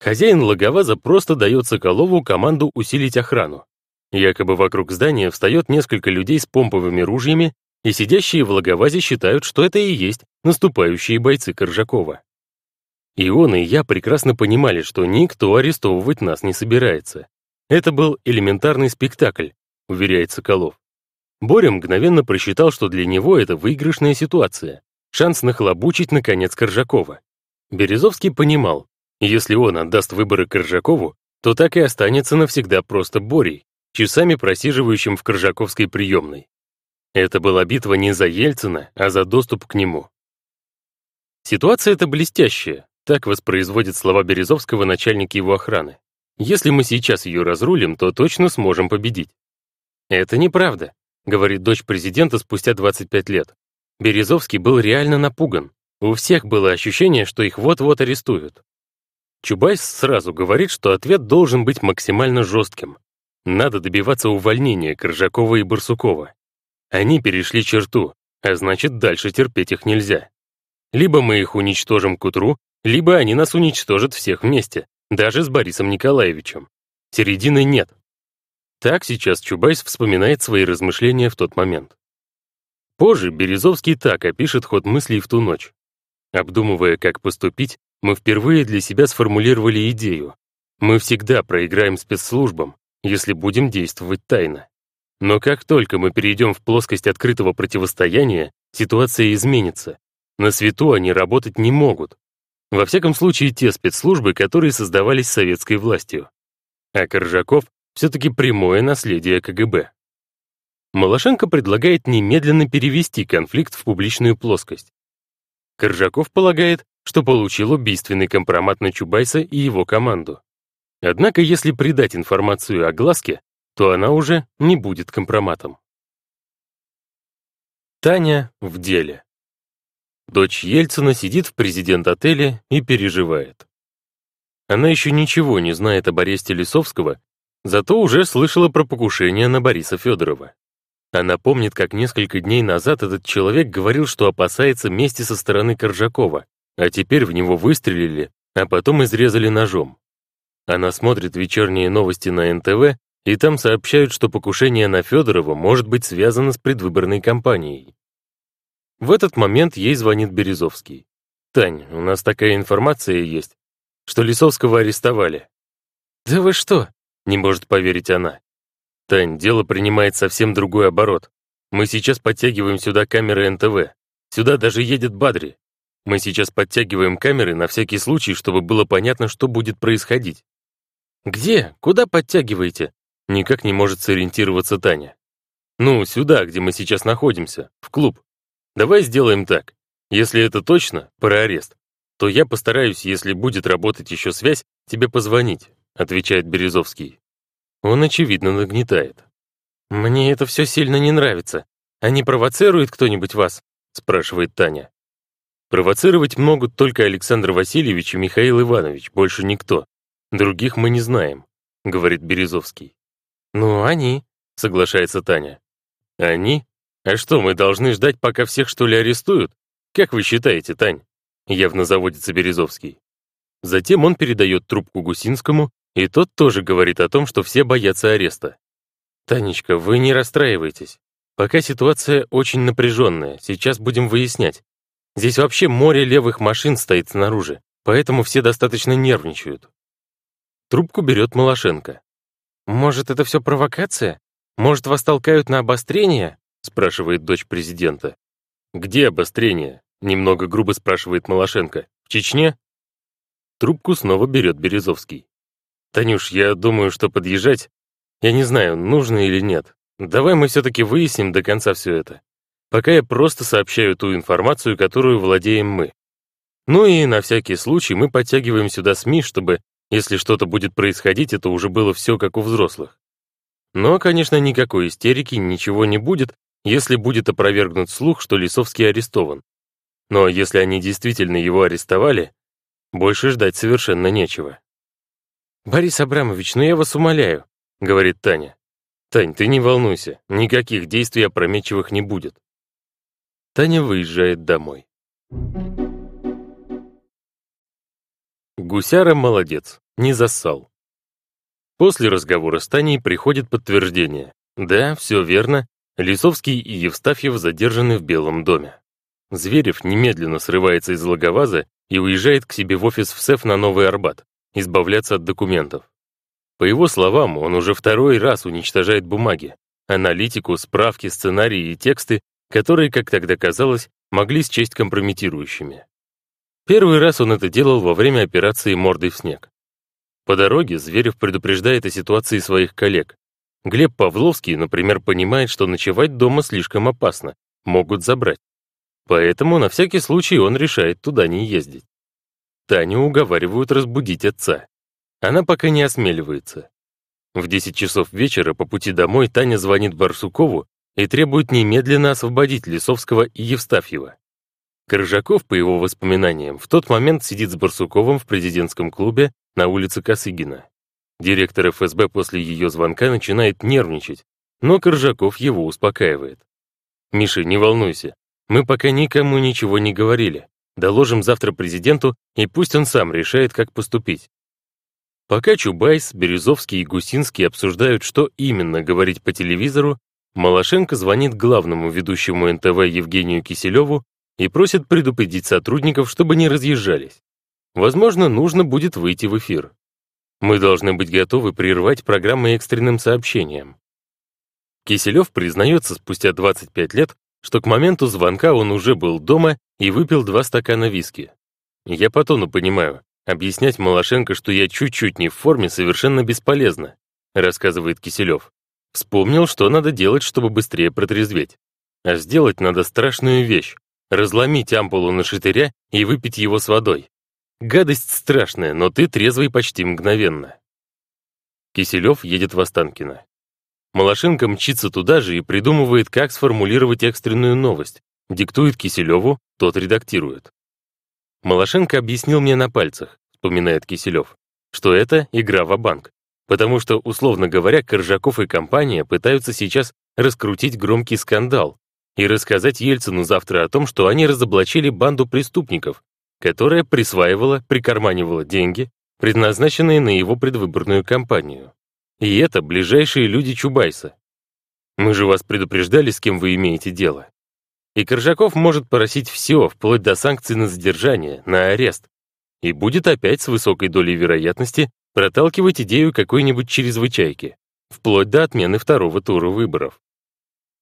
Хозяин Логоваза просто дает Соколову команду усилить охрану. Якобы вокруг здания встает несколько людей с помповыми ружьями, и сидящие в Логовазе считают, что это и есть наступающие бойцы Коржакова. И он, и я прекрасно понимали, что никто арестовывать нас не собирается. Это был элементарный спектакль, уверяет Соколов. Боря мгновенно просчитал, что для него это выигрышная ситуация, шанс нахлобучить, наконец, Коржакова. Березовский понимал, если он отдаст выборы Коржакову, то так и останется навсегда просто Борей, часами просиживающим в Коржаковской приемной. Это была битва не за Ельцина, а за доступ к нему. Ситуация эта блестящая, так воспроизводит слова Березовского начальник его охраны. Если мы сейчас ее разрулим, то точно сможем победить. Это неправда, говорит дочь президента спустя 25 лет. Березовский был реально напуган. У всех было ощущение, что их вот-вот арестуют. Чубайс сразу говорит, что ответ должен быть максимально жестким. Надо добиваться увольнения Коржакова и Барсукова. Они перешли черту, а значит, дальше терпеть их нельзя. Либо мы их уничтожим к утру, либо они нас уничтожат всех вместе, даже с Борисом Николаевичем. Середины нет. Так сейчас Чубайс вспоминает свои размышления в тот момент. Позже Березовский так опишет ход мыслей в ту ночь. Обдумывая, как поступить, мы впервые для себя сформулировали идею. Мы всегда проиграем спецслужбам, если будем действовать тайно. Но как только мы перейдем в плоскость открытого противостояния, ситуация изменится. На свету они работать не могут, во всяком случае, те спецслужбы, которые создавались советской властью. А Коржаков все-таки прямое наследие КГБ. Малашенко предлагает немедленно перевести конфликт в публичную плоскость. Коржаков полагает, что получил убийственный компромат на Чубайса и его команду. Однако, если придать информацию о глазке, то она уже не будет компроматом. Таня в деле. Дочь Ельцина сидит в президент-отеле и переживает. Она еще ничего не знает об аресте Лисовского, зато уже слышала про покушение на Бориса Федорова. Она помнит, как несколько дней назад этот человек говорил, что опасается мести со стороны Коржакова, а теперь в него выстрелили, а потом изрезали ножом. Она смотрит вечерние новости на НТВ, и там сообщают, что покушение на Федорова может быть связано с предвыборной кампанией. В этот момент ей звонит Березовский. «Тань, у нас такая информация есть, что Лисовского арестовали». «Да вы что?» — не может поверить она. «Тань, дело принимает совсем другой оборот. Мы сейчас подтягиваем сюда камеры НТВ. Сюда даже едет Бадри. Мы сейчас подтягиваем камеры на всякий случай, чтобы было понятно, что будет происходить». «Где? Куда подтягиваете?» Никак не может сориентироваться Таня. «Ну, сюда, где мы сейчас находимся, в клуб. Давай сделаем так. Если это точно, про арест, то я постараюсь, если будет работать еще связь, тебе позвонить, отвечает Березовский. Он, очевидно, нагнетает. «Мне это все сильно не нравится. А не провоцирует кто-нибудь вас?» — спрашивает Таня. «Провоцировать могут только Александр Васильевич и Михаил Иванович, больше никто. Других мы не знаем», — говорит Березовский. «Ну, они», — соглашается Таня. «Они? А что, мы должны ждать, пока всех, что ли, арестуют? Как вы считаете, Тань?» Явно заводится Березовский. Затем он передает трубку Гусинскому, и тот тоже говорит о том, что все боятся ареста. «Танечка, вы не расстраивайтесь. Пока ситуация очень напряженная, сейчас будем выяснять. Здесь вообще море левых машин стоит снаружи, поэтому все достаточно нервничают». Трубку берет Малашенко. «Может, это все провокация? Может, вас толкают на обострение?» спрашивает дочь президента. «Где обострение?» немного грубо спрашивает Малашенко. «В Чечне?» Трубку снова берет Березовский. «Танюш, я думаю, что подъезжать... Я не знаю, нужно или нет. Давай мы все-таки выясним до конца все это. Пока я просто сообщаю ту информацию, которую владеем мы. Ну и на всякий случай мы подтягиваем сюда СМИ, чтобы, если что-то будет происходить, это уже было все как у взрослых. Но, конечно, никакой истерики, ничего не будет, если будет опровергнут слух, что Лисовский арестован. Но если они действительно его арестовали, больше ждать совершенно нечего. «Борис Абрамович, ну я вас умоляю», — говорит Таня. «Тань, ты не волнуйся, никаких действий опрометчивых не будет». Таня выезжает домой. Гусяра молодец, не зассал. После разговора с Таней приходит подтверждение. Да, все верно, Лисовский и Евстафьев задержаны в Белом доме. Зверев немедленно срывается из логоваза и уезжает к себе в офис в СЭФ на Новый Арбат, избавляться от документов. По его словам, он уже второй раз уничтожает бумаги, аналитику, справки, сценарии и тексты, которые, как тогда казалось, могли счесть компрометирующими. Первый раз он это делал во время операции «Мордой в снег». По дороге Зверев предупреждает о ситуации своих коллег. Глеб Павловский, например, понимает, что ночевать дома слишком опасно, могут забрать. Поэтому на всякий случай он решает туда не ездить. Таню уговаривают разбудить отца. Она пока не осмеливается. В 10 часов вечера по пути домой Таня звонит Барсукову и требует немедленно освободить Лисовского и Евстафьева. Коржаков, по его воспоминаниям, в тот момент сидит с Барсуковым в президентском клубе на улице Косыгина. Директор ФСБ после ее звонка начинает нервничать, но Коржаков его успокаивает. «Миша, не волнуйся, мы пока никому ничего не говорили. Доложим завтра президенту, и пусть он сам решает, как поступить. Пока Чубайс, Березовский и Гусинский обсуждают, что именно говорить по телевизору, Малашенко звонит главному ведущему НТВ Евгению Киселеву и просит предупредить сотрудников, чтобы не разъезжались. Возможно, нужно будет выйти в эфир. Мы должны быть готовы прервать программы экстренным сообщением. Киселев признается спустя 25 лет, что к моменту звонка он уже был дома и выпил два стакана виски. Я по тону понимаю, объяснять Малашенко, что я чуть-чуть не в форме, совершенно бесполезно, рассказывает Киселев. Вспомнил, что надо делать, чтобы быстрее протрезветь. А сделать надо страшную вещь — разломить ампулу на шатыря и выпить его с водой. Гадость страшная, но ты трезвый почти мгновенно. Киселев едет в Останкино. Малашенко мчится туда же и придумывает, как сформулировать экстренную новость. Диктует Киселеву, тот редактирует. Малашенко объяснил мне на пальцах, вспоминает Киселев, что это игра в банк потому что, условно говоря, Коржаков и компания пытаются сейчас раскрутить громкий скандал и рассказать Ельцину завтра о том, что они разоблачили банду преступников, которая присваивала, прикарманивала деньги, предназначенные на его предвыборную кампанию. И это ближайшие люди Чубайса. Мы же вас предупреждали, с кем вы имеете дело. И Коржаков может просить все, вплоть до санкций на задержание, на арест. И будет опять с высокой долей вероятности проталкивать идею какой-нибудь чрезвычайки, вплоть до отмены второго тура выборов.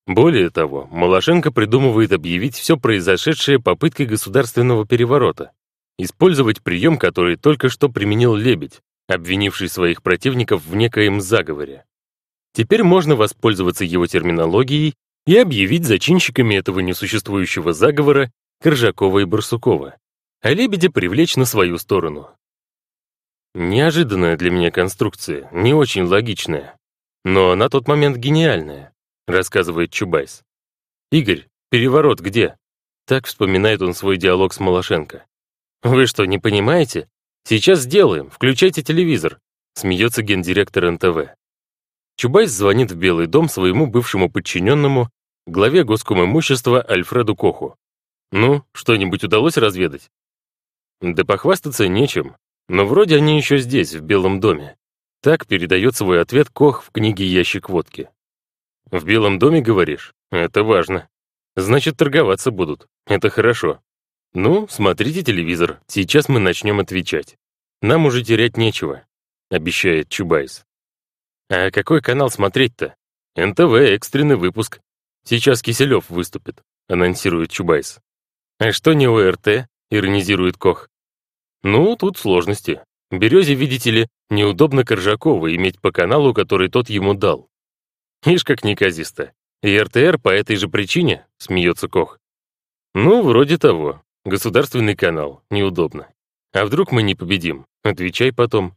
Более того, Малашенко придумывает объявить все произошедшее попыткой государственного переворота, использовать прием, который только что применил Лебедь, обвинивший своих противников в некоем заговоре. Теперь можно воспользоваться его терминологией и объявить зачинщиками этого несуществующего заговора Коржакова и Барсукова, а Лебедя привлечь на свою сторону. Неожиданная для меня конструкция, не очень логичная, но на тот момент гениальная. рассказывает Чубайс. «Игорь, переворот где?» Так вспоминает он свой диалог с Малашенко. «Вы что, не понимаете? Сейчас сделаем, включайте телевизор», смеется гендиректор НТВ. Чубайс звонит в Белый дом своему бывшему подчиненному, главе госкомимущества Альфреду Коху. «Ну, что-нибудь удалось разведать?» Да похвастаться нечем, но вроде они еще здесь, в Белом доме. Так передает свой ответ Кох в книге «Ящик водки». «В Белом доме, говоришь? Это важно. Значит, торговаться будут. Это хорошо. Ну, смотрите телевизор, сейчас мы начнем отвечать. Нам уже терять нечего», — обещает Чубайс. «А какой канал смотреть-то? НТВ, экстренный выпуск. Сейчас Киселев выступит», — анонсирует Чубайс. «А что не ОРТ?» — иронизирует Кох. «Ну, тут сложности. Березе, видите ли, неудобно Коржакова иметь по каналу, который тот ему дал. Ишь, как неказисто. И РТР по этой же причине, смеется Кох. Ну, вроде того. Государственный канал. Неудобно. А вдруг мы не победим? Отвечай потом.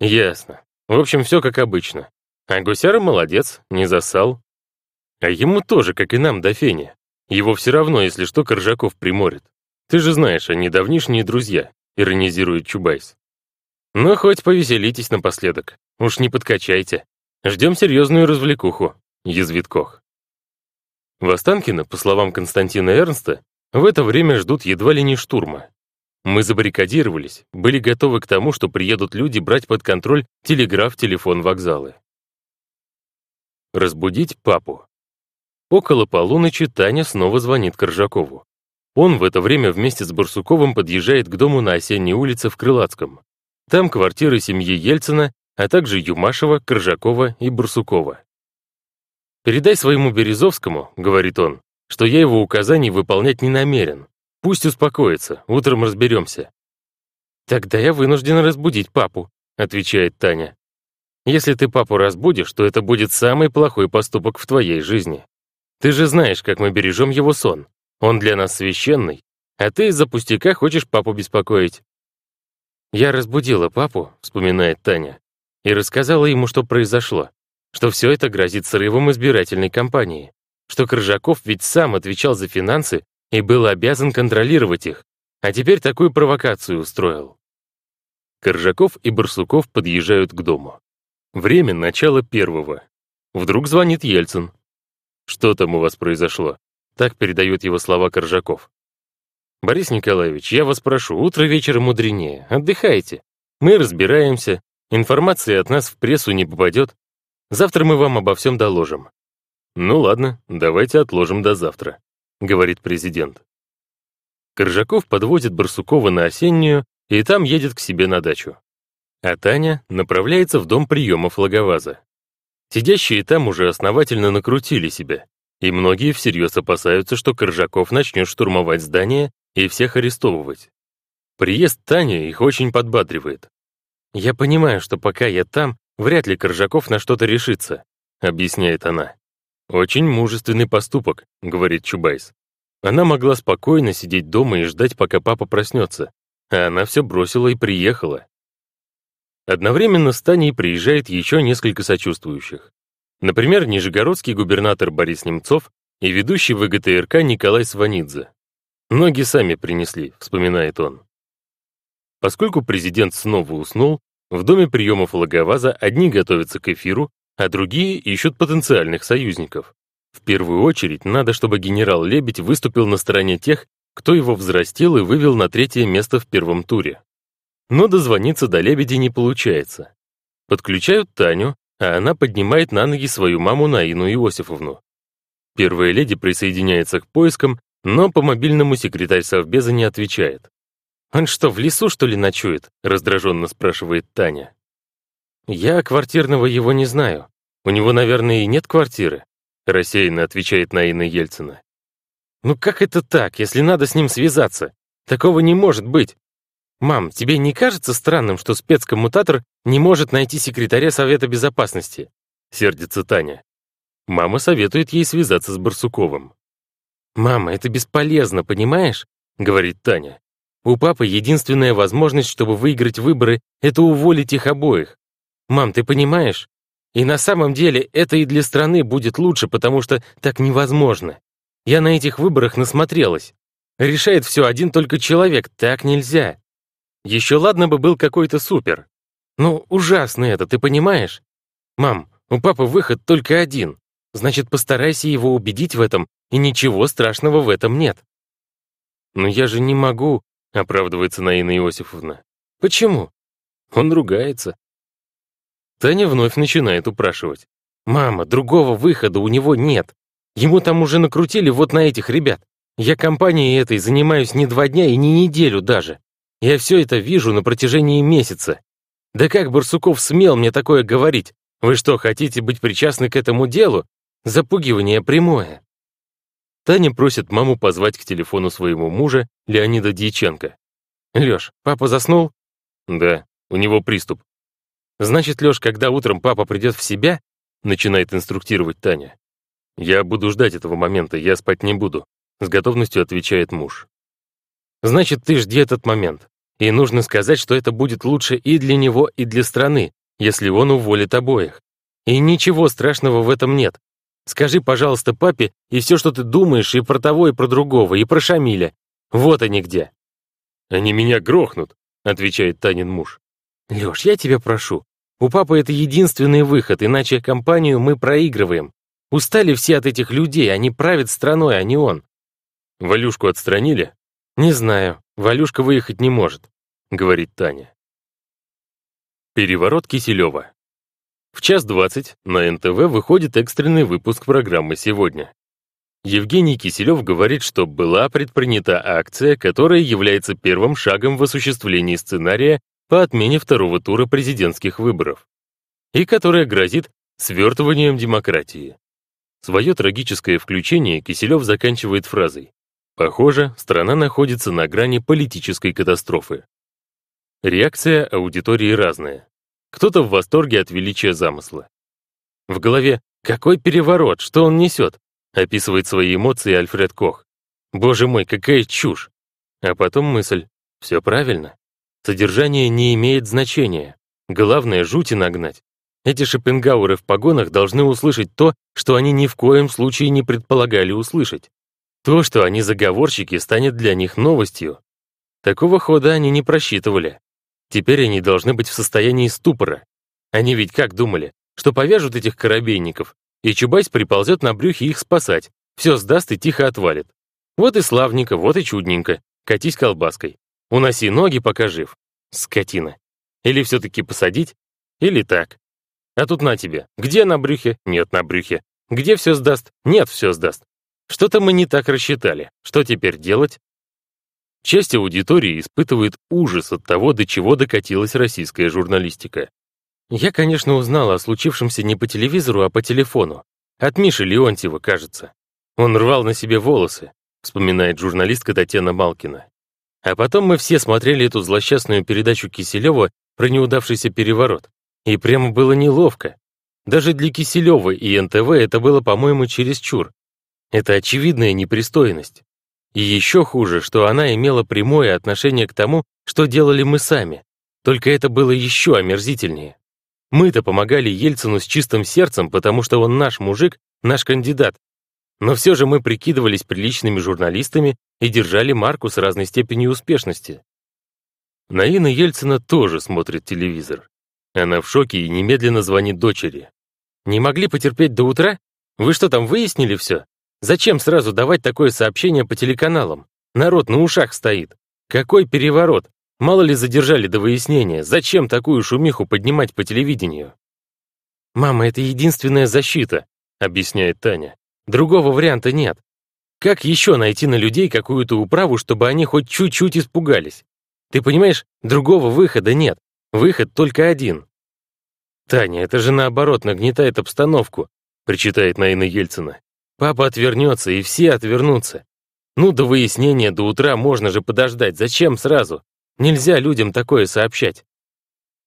Ясно. В общем, все как обычно. А Гусяра молодец, не засал. А ему тоже, как и нам, до фени. Его все равно, если что, Коржаков приморит. Ты же знаешь, они давнишние друзья, иронизирует Чубайс. Ну, хоть повеселитесь напоследок. Уж не подкачайте. Ждем серьезную развлекуху, язвит Кох. В Останкино, по словам Константина Эрнста, в это время ждут едва ли не штурма. Мы забаррикадировались, были готовы к тому, что приедут люди брать под контроль телеграф, телефон, вокзалы. Разбудить папу. Около полуночи Таня снова звонит Коржакову. Он в это время вместе с Барсуковым подъезжает к дому на Осенней улице в Крылатском. Там квартиры семьи Ельцина, а также Юмашева, Коржакова и Барсукова. «Передай своему Березовскому, — говорит он, — что я его указаний выполнять не намерен. Пусть успокоится, утром разберемся». «Тогда я вынужден разбудить папу», — отвечает Таня. «Если ты папу разбудишь, то это будет самый плохой поступок в твоей жизни. Ты же знаешь, как мы бережем его сон. Он для нас священный, а ты из-за пустяка хочешь папу беспокоить. «Я разбудила папу», — вспоминает Таня, и рассказала ему, что произошло, что все это грозит срывом избирательной кампании, что Крыжаков ведь сам отвечал за финансы и был обязан контролировать их, а теперь такую провокацию устроил. Коржаков и Барсуков подъезжают к дому. Время начала первого. Вдруг звонит Ельцин. «Что там у вас произошло?» Так передает его слова Коржаков. «Борис Николаевич, я вас прошу, утро вечера мудренее. Отдыхайте. Мы разбираемся. Информация от нас в прессу не попадет. Завтра мы вам обо всем доложим». «Ну ладно, давайте отложим до завтра», — говорит президент. Коржаков подвозит Барсукова на осеннюю и там едет к себе на дачу. А Таня направляется в дом приемов Логоваза. Сидящие там уже основательно накрутили себя, и многие всерьез опасаются, что Коржаков начнет штурмовать здание и всех арестовывать. Приезд Тани их очень подбадривает. «Я понимаю, что пока я там, вряд ли Коржаков на что-то решится», объясняет она. «Очень мужественный поступок», — говорит Чубайс. Она могла спокойно сидеть дома и ждать, пока папа проснется, а она все бросила и приехала. Одновременно с Таней приезжает еще несколько сочувствующих. Например, нижегородский губернатор Борис Немцов и ведущий ВГТРК Николай Сванидзе. Ноги сами принесли, вспоминает он. Поскольку президент снова уснул, в доме приемов Логоваза одни готовятся к эфиру, а другие ищут потенциальных союзников. В первую очередь надо, чтобы генерал Лебедь выступил на стороне тех, кто его взрастил и вывел на третье место в первом туре. Но дозвониться до Лебеди не получается. Подключают Таню, а она поднимает на ноги свою маму Наину Иосифовну. Первая леди присоединяется к поискам но по мобильному секретарь Совбеза не отвечает. «Он что, в лесу, что ли, ночует?» — раздраженно спрашивает Таня. «Я квартирного его не знаю. У него, наверное, и нет квартиры», — рассеянно отвечает Наина Ельцина. «Ну как это так, если надо с ним связаться? Такого не может быть. Мам, тебе не кажется странным, что спецкоммутатор не может найти секретаря Совета Безопасности?» — сердится Таня. Мама советует ей связаться с Барсуковым. «Мама, это бесполезно, понимаешь?» — говорит Таня. «У папы единственная возможность, чтобы выиграть выборы, это уволить их обоих. Мам, ты понимаешь? И на самом деле это и для страны будет лучше, потому что так невозможно. Я на этих выборах насмотрелась. Решает все один только человек, так нельзя. Еще ладно бы был какой-то супер. Ну, ужасно это, ты понимаешь? Мам, у папы выход только один. Значит, постарайся его убедить в этом, и ничего страшного в этом нет. Но я же не могу, оправдывается Наина Иосифовна. Почему? Он ругается. Таня вновь начинает упрашивать. «Мама, другого выхода у него нет. Ему там уже накрутили вот на этих ребят. Я компанией этой занимаюсь не два дня и не неделю даже. Я все это вижу на протяжении месяца. Да как Барсуков смел мне такое говорить? Вы что, хотите быть причастны к этому делу? Запугивание прямое». Таня просит маму позвать к телефону своего мужа, Леонида Дьяченко. «Лёш, папа заснул?» «Да, у него приступ. Значит, Лёш, когда утром папа придет в себя, начинает инструктировать Таня. Я буду ждать этого момента, я спать не буду, с готовностью отвечает муж. Значит, ты жди этот момент. И нужно сказать, что это будет лучше и для него, и для страны, если он уволит обоих. И ничего страшного в этом нет. Скажи, пожалуйста, папе и все, что ты думаешь и про того, и про другого, и про Шамиля. Вот они где. Они меня грохнут, отвечает Танин муж. Лёш, я тебя прошу. У папы это единственный выход, иначе компанию мы проигрываем. Устали все от этих людей, они правят страной, а не он. Валюшку отстранили? Не знаю, Валюшка выехать не может, говорит Таня. Переворот Киселева. В час двадцать на НТВ выходит экстренный выпуск программы «Сегодня». Евгений Киселев говорит, что была предпринята акция, которая является первым шагом в осуществлении сценария по отмене второго тура президентских выборов, и которая грозит свертыванием демократии. Свое трагическое включение Киселев заканчивает фразой «Похоже, страна находится на грани политической катастрофы». Реакция аудитории разная. Кто-то в восторге от величия замысла. В голове «Какой переворот? Что он несет?» описывает свои эмоции Альфред Кох. «Боже мой, какая чушь!» А потом мысль «Все правильно. Содержание не имеет значения. Главное — жути нагнать. Эти шопенгауэры в погонах должны услышать то, что они ни в коем случае не предполагали услышать. То, что они заговорщики, станет для них новостью. Такого хода они не просчитывали. Теперь они должны быть в состоянии ступора. Они ведь как думали, что повяжут этих корабейников, и Чубайс приползет на брюхе их спасать, все сдаст и тихо отвалит. Вот и славненько, вот и чудненько, катись колбаской. Уноси ноги, пока жив. Скотина. Или все-таки посадить, или так. А тут на тебе. Где на брюхе? Нет на брюхе. Где все сдаст? Нет, все сдаст. Что-то мы не так рассчитали. Что теперь делать? Часть аудитории испытывает ужас от того, до чего докатилась российская журналистика. Я, конечно, узнала о случившемся не по телевизору, а по телефону. От Миши Леонтьева, кажется. Он рвал на себе волосы, вспоминает журналистка Татьяна Малкина. А потом мы все смотрели эту злосчастную передачу Киселева про неудавшийся переворот. И прямо было неловко. Даже для Киселева и НТВ это было, по-моему, чересчур. Это очевидная непристойность. И еще хуже, что она имела прямое отношение к тому, что делали мы сами. Только это было еще омерзительнее. Мы-то помогали Ельцину с чистым сердцем, потому что он наш мужик, наш кандидат, но все же мы прикидывались приличными журналистами и держали марку с разной степенью успешности. Наина Ельцина тоже смотрит телевизор. Она в шоке и немедленно звонит дочери. «Не могли потерпеть до утра? Вы что там, выяснили все? Зачем сразу давать такое сообщение по телеканалам? Народ на ушах стоит. Какой переворот? Мало ли задержали до выяснения. Зачем такую шумиху поднимать по телевидению?» «Мама, это единственная защита», — объясняет Таня. Другого варианта нет. Как еще найти на людей какую-то управу, чтобы они хоть чуть-чуть испугались? Ты понимаешь, другого выхода нет. Выход только один. «Таня, это же наоборот нагнетает обстановку», причитает Наина Ельцина. «Папа отвернется, и все отвернутся. Ну, до выяснения до утра можно же подождать. Зачем сразу? Нельзя людям такое сообщать».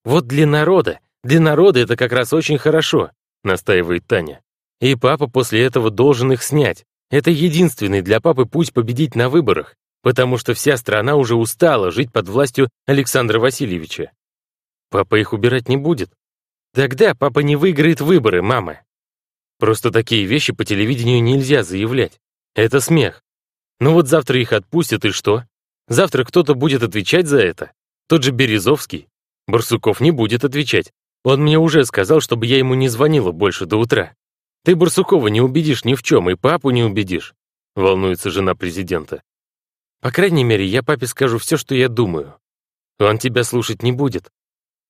«Вот для народа, для народа это как раз очень хорошо», настаивает Таня. И папа после этого должен их снять. Это единственный для папы путь победить на выборах, потому что вся страна уже устала жить под властью Александра Васильевича. Папа их убирать не будет. Тогда папа не выиграет выборы, мама. Просто такие вещи по телевидению нельзя заявлять. Это смех. Ну вот завтра их отпустят, и что? Завтра кто-то будет отвечать за это. Тот же Березовский. Барсуков не будет отвечать. Он мне уже сказал, чтобы я ему не звонила больше до утра. Ты Барсукова не убедишь ни в чем, и папу не убедишь, волнуется жена президента. По крайней мере, я папе скажу все, что я думаю. Он тебя слушать не будет.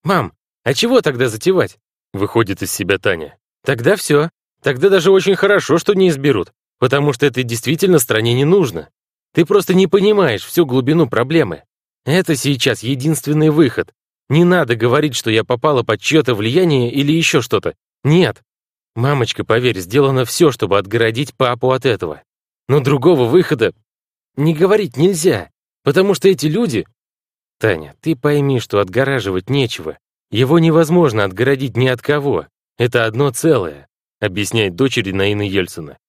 Мам, а чего тогда затевать? Выходит из себя Таня. Тогда все. Тогда даже очень хорошо, что не изберут, потому что это действительно стране не нужно. Ты просто не понимаешь всю глубину проблемы. Это сейчас единственный выход. Не надо говорить, что я попала под чье-то влияние или еще что-то. Нет. Мамочка, поверь, сделано все, чтобы отгородить папу от этого. Но другого выхода не говорить нельзя, потому что эти люди... Таня, ты пойми, что отгораживать нечего. Его невозможно отгородить ни от кого. Это одно целое, объясняет дочери Наины Ельцина.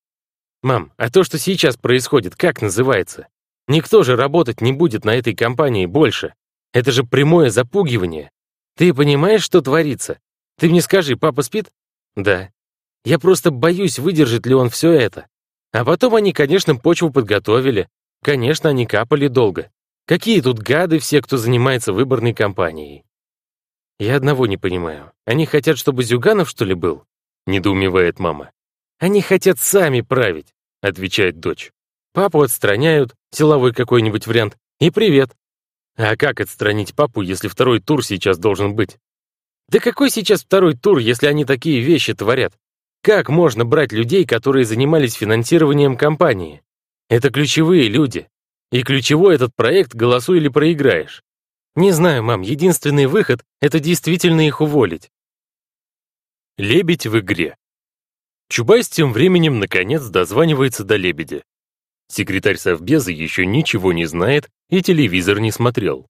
Мам, а то, что сейчас происходит, как называется? Никто же работать не будет на этой компании больше. Это же прямое запугивание. Ты понимаешь, что творится? Ты мне скажи, папа спит? Да. Я просто боюсь, выдержит ли он все это. А потом они, конечно, почву подготовили. Конечно, они капали долго. Какие тут гады все, кто занимается выборной кампанией? Я одного не понимаю. Они хотят, чтобы Зюганов, что ли, был? Недоумевает мама. Они хотят сами править, отвечает дочь. Папу отстраняют, силовой какой-нибудь вариант, и привет. А как отстранить папу, если второй тур сейчас должен быть? Да какой сейчас второй тур, если они такие вещи творят? Как можно брать людей, которые занимались финансированием компании? Это ключевые люди. И ключевой этот проект «Голосуй или проиграешь». Не знаю, мам, единственный выход — это действительно их уволить. Лебедь в игре. Чубайс тем временем наконец дозванивается до лебедя. Секретарь Совбеза еще ничего не знает и телевизор не смотрел.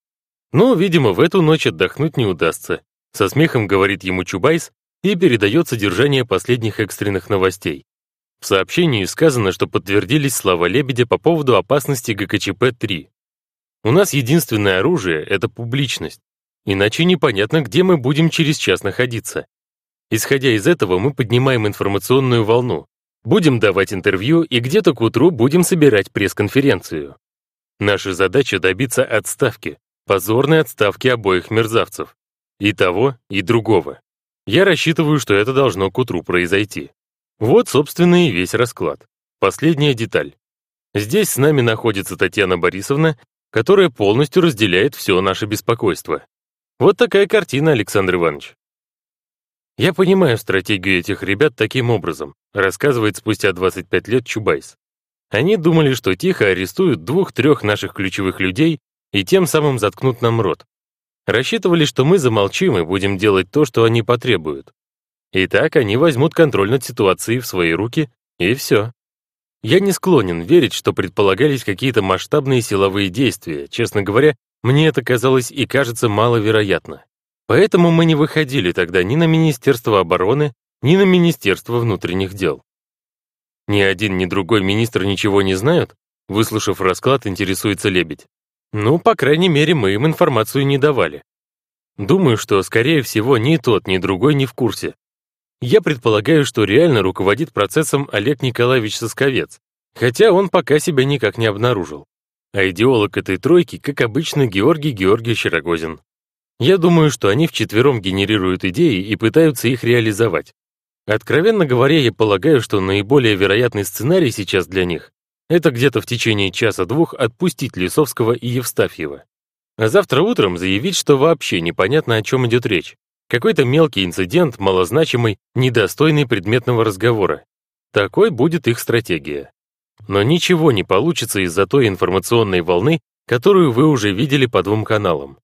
Но, видимо, в эту ночь отдохнуть не удастся. Со смехом говорит ему Чубайс и передает содержание последних экстренных новостей. В сообщении сказано, что подтвердились слова Лебедя по поводу опасности ГКЧП-3. У нас единственное оружие — это публичность. Иначе непонятно, где мы будем через час находиться. Исходя из этого, мы поднимаем информационную волну, Будем давать интервью и где-то к утру будем собирать пресс-конференцию. Наша задача добиться отставки, позорной отставки обоих мерзавцев. И того, и другого. Я рассчитываю, что это должно к утру произойти. Вот, собственно, и весь расклад. Последняя деталь. Здесь с нами находится Татьяна Борисовна, которая полностью разделяет все наше беспокойство. Вот такая картина, Александр Иванович. Я понимаю стратегию этих ребят таким образом, рассказывает спустя 25 лет Чубайс. Они думали, что тихо арестуют двух-трех наших ключевых людей и тем самым заткнут нам рот. Рассчитывали, что мы замолчим и будем делать то, что они потребуют. И так они возьмут контроль над ситуацией в свои руки, и все. Я не склонен верить, что предполагались какие-то масштабные силовые действия. Честно говоря, мне это казалось и кажется маловероятно. Поэтому мы не выходили тогда ни на Министерство обороны, ни на Министерство внутренних дел. Ни один, ни другой министр ничего не знают? Выслушав расклад, интересуется Лебедь. Ну, по крайней мере, мы им информацию не давали. Думаю, что, скорее всего, ни тот, ни другой не в курсе. Я предполагаю, что реально руководит процессом Олег Николаевич Сосковец, хотя он пока себя никак не обнаружил. А идеолог этой тройки, как обычно, Георгий Георгиевич Рогозин. Я думаю, что они вчетвером генерируют идеи и пытаются их реализовать. Откровенно говоря, я полагаю, что наиболее вероятный сценарий сейчас для них — это где-то в течение часа-двух отпустить Лисовского и Евстафьева. А завтра утром заявить, что вообще непонятно, о чем идет речь. Какой-то мелкий инцидент, малозначимый, недостойный предметного разговора. Такой будет их стратегия. Но ничего не получится из-за той информационной волны, которую вы уже видели по двум каналам.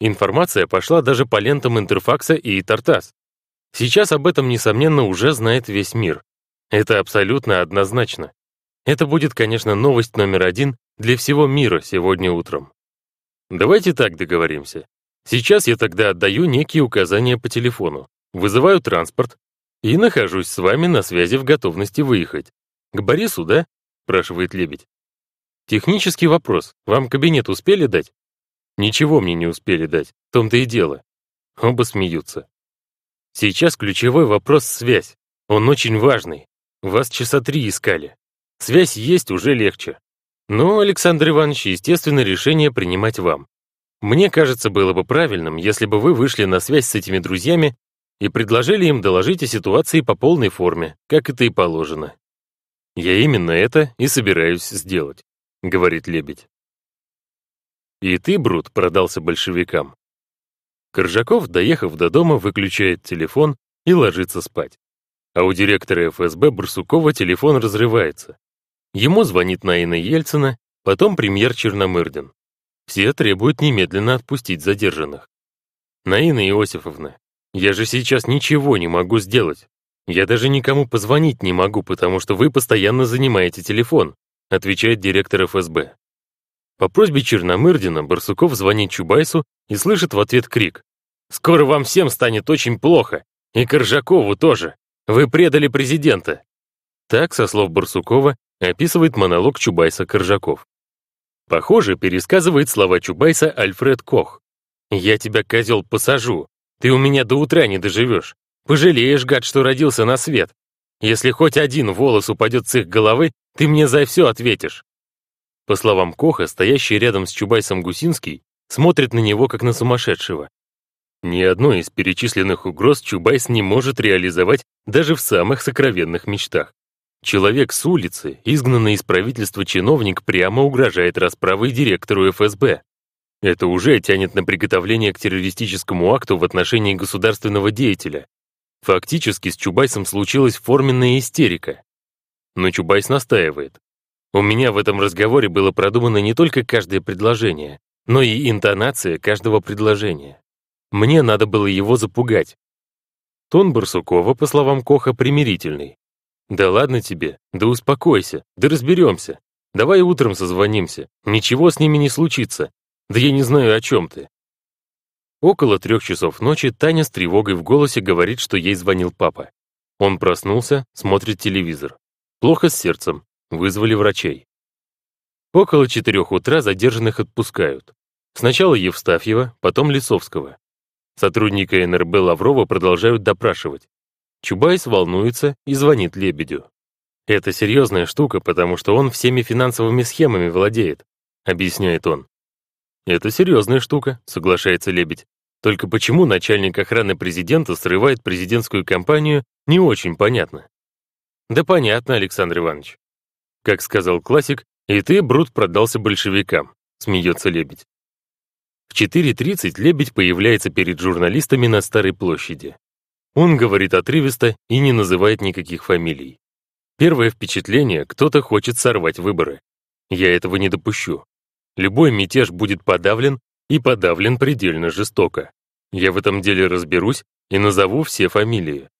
Информация пошла даже по лентам Интерфакса и Тартас. Сейчас об этом, несомненно, уже знает весь мир. Это абсолютно однозначно. Это будет, конечно, новость номер один для всего мира сегодня утром. Давайте так договоримся. Сейчас я тогда отдаю некие указания по телефону, вызываю транспорт и нахожусь с вами на связи в готовности выехать. К Борису, да? спрашивает Лебедь. Технический вопрос. Вам кабинет успели дать? Ничего мне не успели дать, в том-то и дело. Оба смеются. Сейчас ключевой вопрос — связь. Он очень важный. Вас часа три искали. Связь есть уже легче. Но, Александр Иванович, естественно, решение принимать вам. Мне кажется, было бы правильным, если бы вы вышли на связь с этими друзьями и предложили им доложить о ситуации по полной форме, как это и положено. «Я именно это и собираюсь сделать», — говорит Лебедь. «И ты, Брут, продался большевикам». Коржаков, доехав до дома, выключает телефон и ложится спать. А у директора ФСБ Барсукова телефон разрывается. Ему звонит Наина Ельцина, потом премьер Черномырдин. Все требуют немедленно отпустить задержанных. Наина Иосифовна, я же сейчас ничего не могу сделать. Я даже никому позвонить не могу, потому что вы постоянно занимаете телефон, отвечает директор ФСБ. По просьбе Черномырдина Барсуков звонит Чубайсу и слышит в ответ крик. «Скоро вам всем станет очень плохо, и Коржакову тоже. Вы предали президента». Так, со слов Барсукова, описывает монолог Чубайса Коржаков. Похоже, пересказывает слова Чубайса Альфред Кох. «Я тебя, козел, посажу. Ты у меня до утра не доживешь. Пожалеешь, гад, что родился на свет. Если хоть один волос упадет с их головы, ты мне за все ответишь». По словам Коха, стоящий рядом с Чубайсом Гусинский смотрит на него как на сумасшедшего. Ни одной из перечисленных угроз Чубайс не может реализовать даже в самых сокровенных мечтах. Человек с улицы, изгнанный из правительства чиновник, прямо угрожает расправой директору ФСБ. Это уже тянет на приготовление к террористическому акту в отношении государственного деятеля. Фактически с Чубайсом случилась форменная истерика. Но Чубайс настаивает. У меня в этом разговоре было продумано не только каждое предложение, но и интонация каждого предложения. Мне надо было его запугать. Тон Барсукова, по словам Коха, примирительный. «Да ладно тебе, да успокойся, да разберемся. Давай утром созвонимся, ничего с ними не случится. Да я не знаю, о чем ты». Около трех часов ночи Таня с тревогой в голосе говорит, что ей звонил папа. Он проснулся, смотрит телевизор. Плохо с сердцем, вызвали врачей. Около четырех утра задержанных отпускают. Сначала Евстафьева, потом Лисовского. Сотрудника НРБ Лаврова продолжают допрашивать. Чубайс волнуется и звонит Лебедю. «Это серьезная штука, потому что он всеми финансовыми схемами владеет», объясняет он. «Это серьезная штука», соглашается Лебедь. Только почему начальник охраны президента срывает президентскую кампанию, не очень понятно. Да понятно, Александр Иванович. Как сказал классик, и ты, Брут, продался большевикам, смеется Лебедь. В 4.30 Лебедь появляется перед журналистами на Старой площади. Он говорит отрывисто и не называет никаких фамилий. Первое впечатление — кто-то хочет сорвать выборы. Я этого не допущу. Любой мятеж будет подавлен, и подавлен предельно жестоко. Я в этом деле разберусь и назову все фамилии.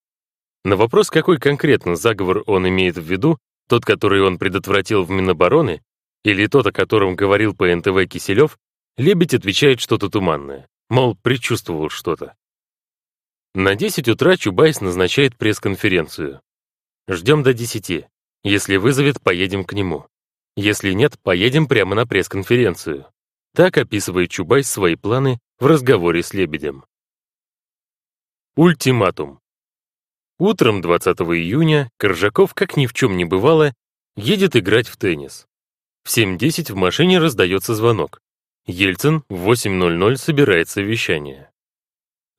На вопрос, какой конкретно заговор он имеет в виду, тот, который он предотвратил в Минобороны, или тот, о котором говорил по НТВ Киселев, Лебедь отвечает что-то туманное, мол, предчувствовал что-то. На 10 утра Чубайс назначает пресс-конференцию. Ждем до 10. Если вызовет, поедем к нему. Если нет, поедем прямо на пресс-конференцию. Так описывает Чубайс свои планы в разговоре с Лебедем. Ультиматум. Утром 20 июня Коржаков, как ни в чем не бывало, едет играть в теннис. В 7.10 в машине раздается звонок. Ельцин в 8.00 собирает совещание.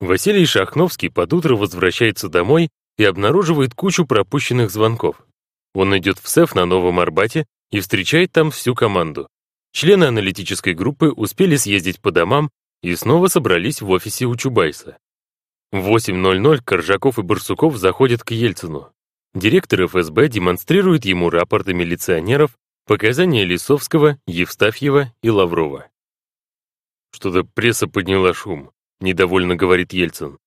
Василий Шахновский под утро возвращается домой и обнаруживает кучу пропущенных звонков. Он идет в СЭФ на Новом Арбате и встречает там всю команду. Члены аналитической группы успели съездить по домам и снова собрались в офисе у Чубайса. В 8.00 Коржаков и Барсуков заходят к Ельцину. Директор ФСБ демонстрирует ему рапорты милиционеров, показания Лисовского, Евстафьева и Лаврова. Что-то пресса подняла шум. Недовольно говорит Ельцин.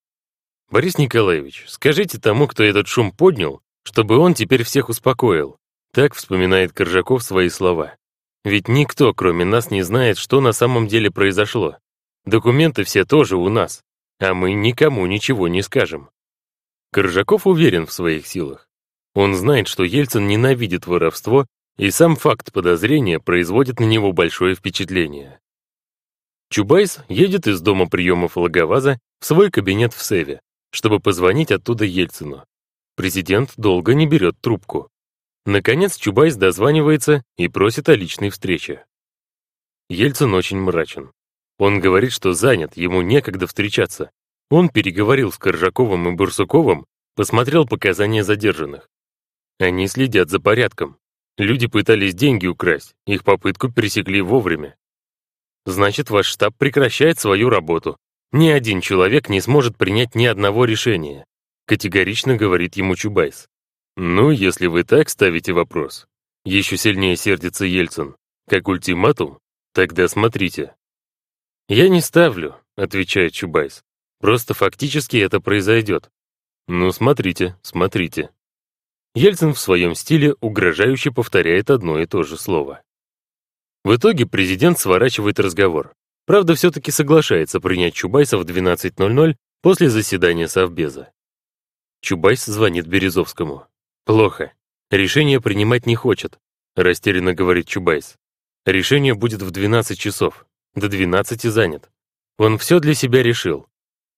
Борис Николаевич, скажите тому, кто этот шум поднял, чтобы он теперь всех успокоил. Так вспоминает Коржаков свои слова. Ведь никто, кроме нас, не знает, что на самом деле произошло. Документы все тоже у нас, а мы никому ничего не скажем. Коржаков уверен в своих силах. Он знает, что Ельцин ненавидит воровство, и сам факт подозрения производит на него большое впечатление. Чубайс едет из дома приемов Логоваза в свой кабинет в СЭВе, чтобы позвонить оттуда Ельцину. Президент долго не берет трубку. Наконец Чубайс дозванивается и просит о личной встрече. Ельцин очень мрачен. Он говорит, что занят, ему некогда встречаться. Он переговорил с Коржаковым и Бурсуковым, посмотрел показания задержанных. Они следят за порядком. Люди пытались деньги украсть, их попытку пересекли вовремя. Значит, ваш штаб прекращает свою работу. Ни один человек не сможет принять ни одного решения, категорично говорит ему Чубайс. Ну, если вы так ставите вопрос, еще сильнее сердится Ельцин, как ультиматум, тогда смотрите. Я не ставлю, отвечает Чубайс. Просто фактически это произойдет. Ну, смотрите, смотрите. Ельцин в своем стиле угрожающе повторяет одно и то же слово. В итоге президент сворачивает разговор. Правда, все-таки соглашается принять Чубайса в 12.00 после заседания Совбеза. Чубайс звонит Березовскому. «Плохо. Решение принимать не хочет», — растерянно говорит Чубайс. «Решение будет в 12 часов. До 12 занят. Он все для себя решил.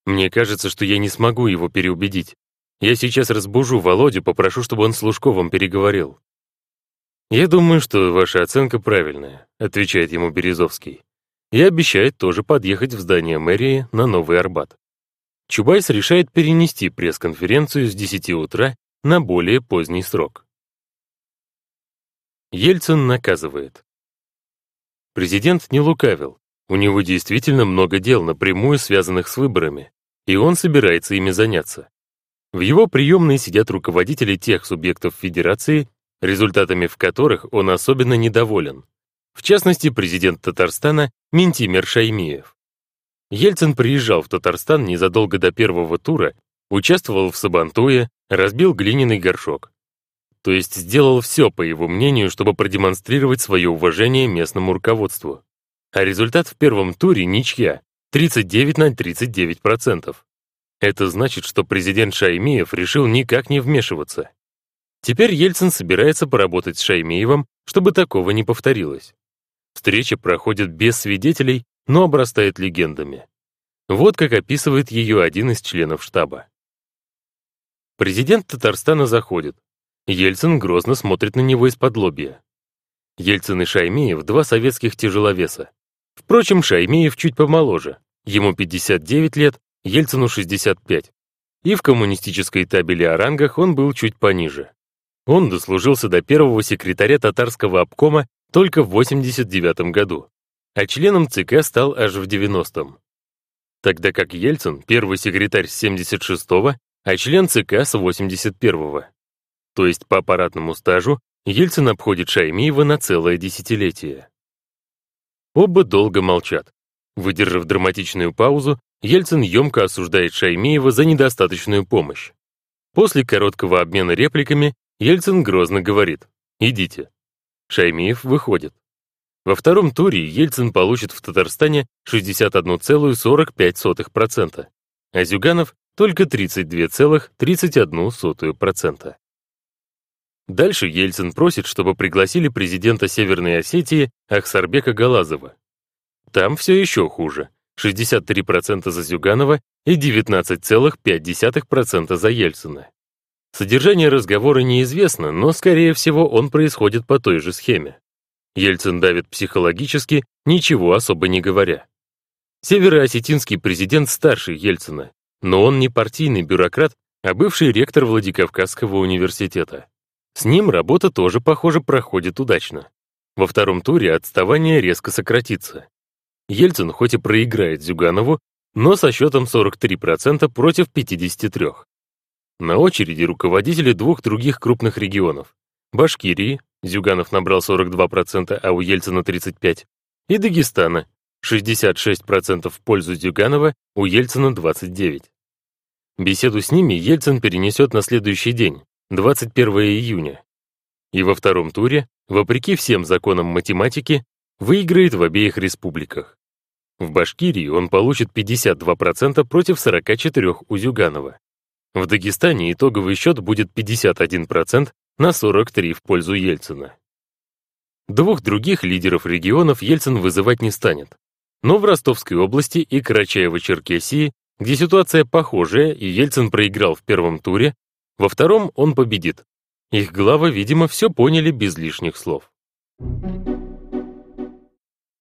Мне кажется, что я не смогу его переубедить. Я сейчас разбужу Володю, попрошу, чтобы он с Лужковым переговорил». «Я думаю, что ваша оценка правильная», — отвечает ему Березовский. И обещает тоже подъехать в здание мэрии на Новый Арбат. Чубайс решает перенести пресс-конференцию с 10 утра на более поздний срок. Ельцин наказывает. Президент не лукавил. У него действительно много дел, напрямую связанных с выборами, и он собирается ими заняться. В его приемной сидят руководители тех субъектов Федерации, результатами в которых он особенно недоволен. В частности, президент Татарстана Ментимер Шаймиев. Ельцин приезжал в Татарстан незадолго до первого тура, участвовал в Сабантуе, разбил глиняный горшок. То есть сделал все, по его мнению, чтобы продемонстрировать свое уважение местному руководству. А результат в первом туре ничья, 39 на 39%. Это значит, что президент Шаймиев решил никак не вмешиваться. Теперь Ельцин собирается поработать с Шаймиевым, чтобы такого не повторилось. Встреча проходит без свидетелей, но обрастает легендами. Вот как описывает ее один из членов штаба. Президент Татарстана заходит. Ельцин грозно смотрит на него из-под лобья. Ельцин и Шаймиев — два советских тяжеловеса. Впрочем, Шаймиев чуть помоложе. Ему 59 лет, Ельцину 65. И в коммунистической табеле о рангах он был чуть пониже. Он дослужился до первого секретаря татарского обкома только в 89 году, а членом ЦК стал аж в 90-м. Тогда как Ельцин — первый секретарь с 76-го, а член ЦК с 81-го. То есть по аппаратному стажу Ельцин обходит Шаймиева на целое десятилетие. Оба долго молчат. Выдержав драматичную паузу, Ельцин емко осуждает Шаймиева за недостаточную помощь. После короткого обмена репликами Ельцин грозно говорит «Идите». Шаймиев выходит. Во втором туре Ельцин получит в Татарстане 61,45%, а Зюганов только 32,31%. Дальше Ельцин просит, чтобы пригласили президента Северной Осетии Ахсарбека Галазова. Там все еще хуже. 63% за Зюганова и 19,5% за Ельцина. Содержание разговора неизвестно, но, скорее всего, он происходит по той же схеме. Ельцин давит психологически, ничего особо не говоря. Североосетинский президент старше Ельцина, но он не партийный бюрократ, а бывший ректор Владикавказского университета. С ним работа тоже, похоже, проходит удачно. Во втором туре отставание резко сократится. Ельцин хоть и проиграет Зюганову, но со счетом 43% против 53%. На очереди руководители двух других крупных регионов. Башкирии, Зюганов набрал 42%, а у Ельцина 35%, и Дагестана, 66% в пользу Зюганова, у Ельцина 29%. Беседу с ними Ельцин перенесет на следующий день, 21 июня. И во втором туре, вопреки всем законам математики, выиграет в обеих республиках. В Башкирии он получит 52% против 44% у Зюганова. В Дагестане итоговый счет будет 51% на 43% в пользу Ельцина. Двух других лидеров регионов Ельцин вызывать не станет. Но в Ростовской области и Карачаево-Черкесии где ситуация похожая, и Ельцин проиграл в первом туре, во втором он победит. Их главы, видимо, все поняли без лишних слов. Thank you.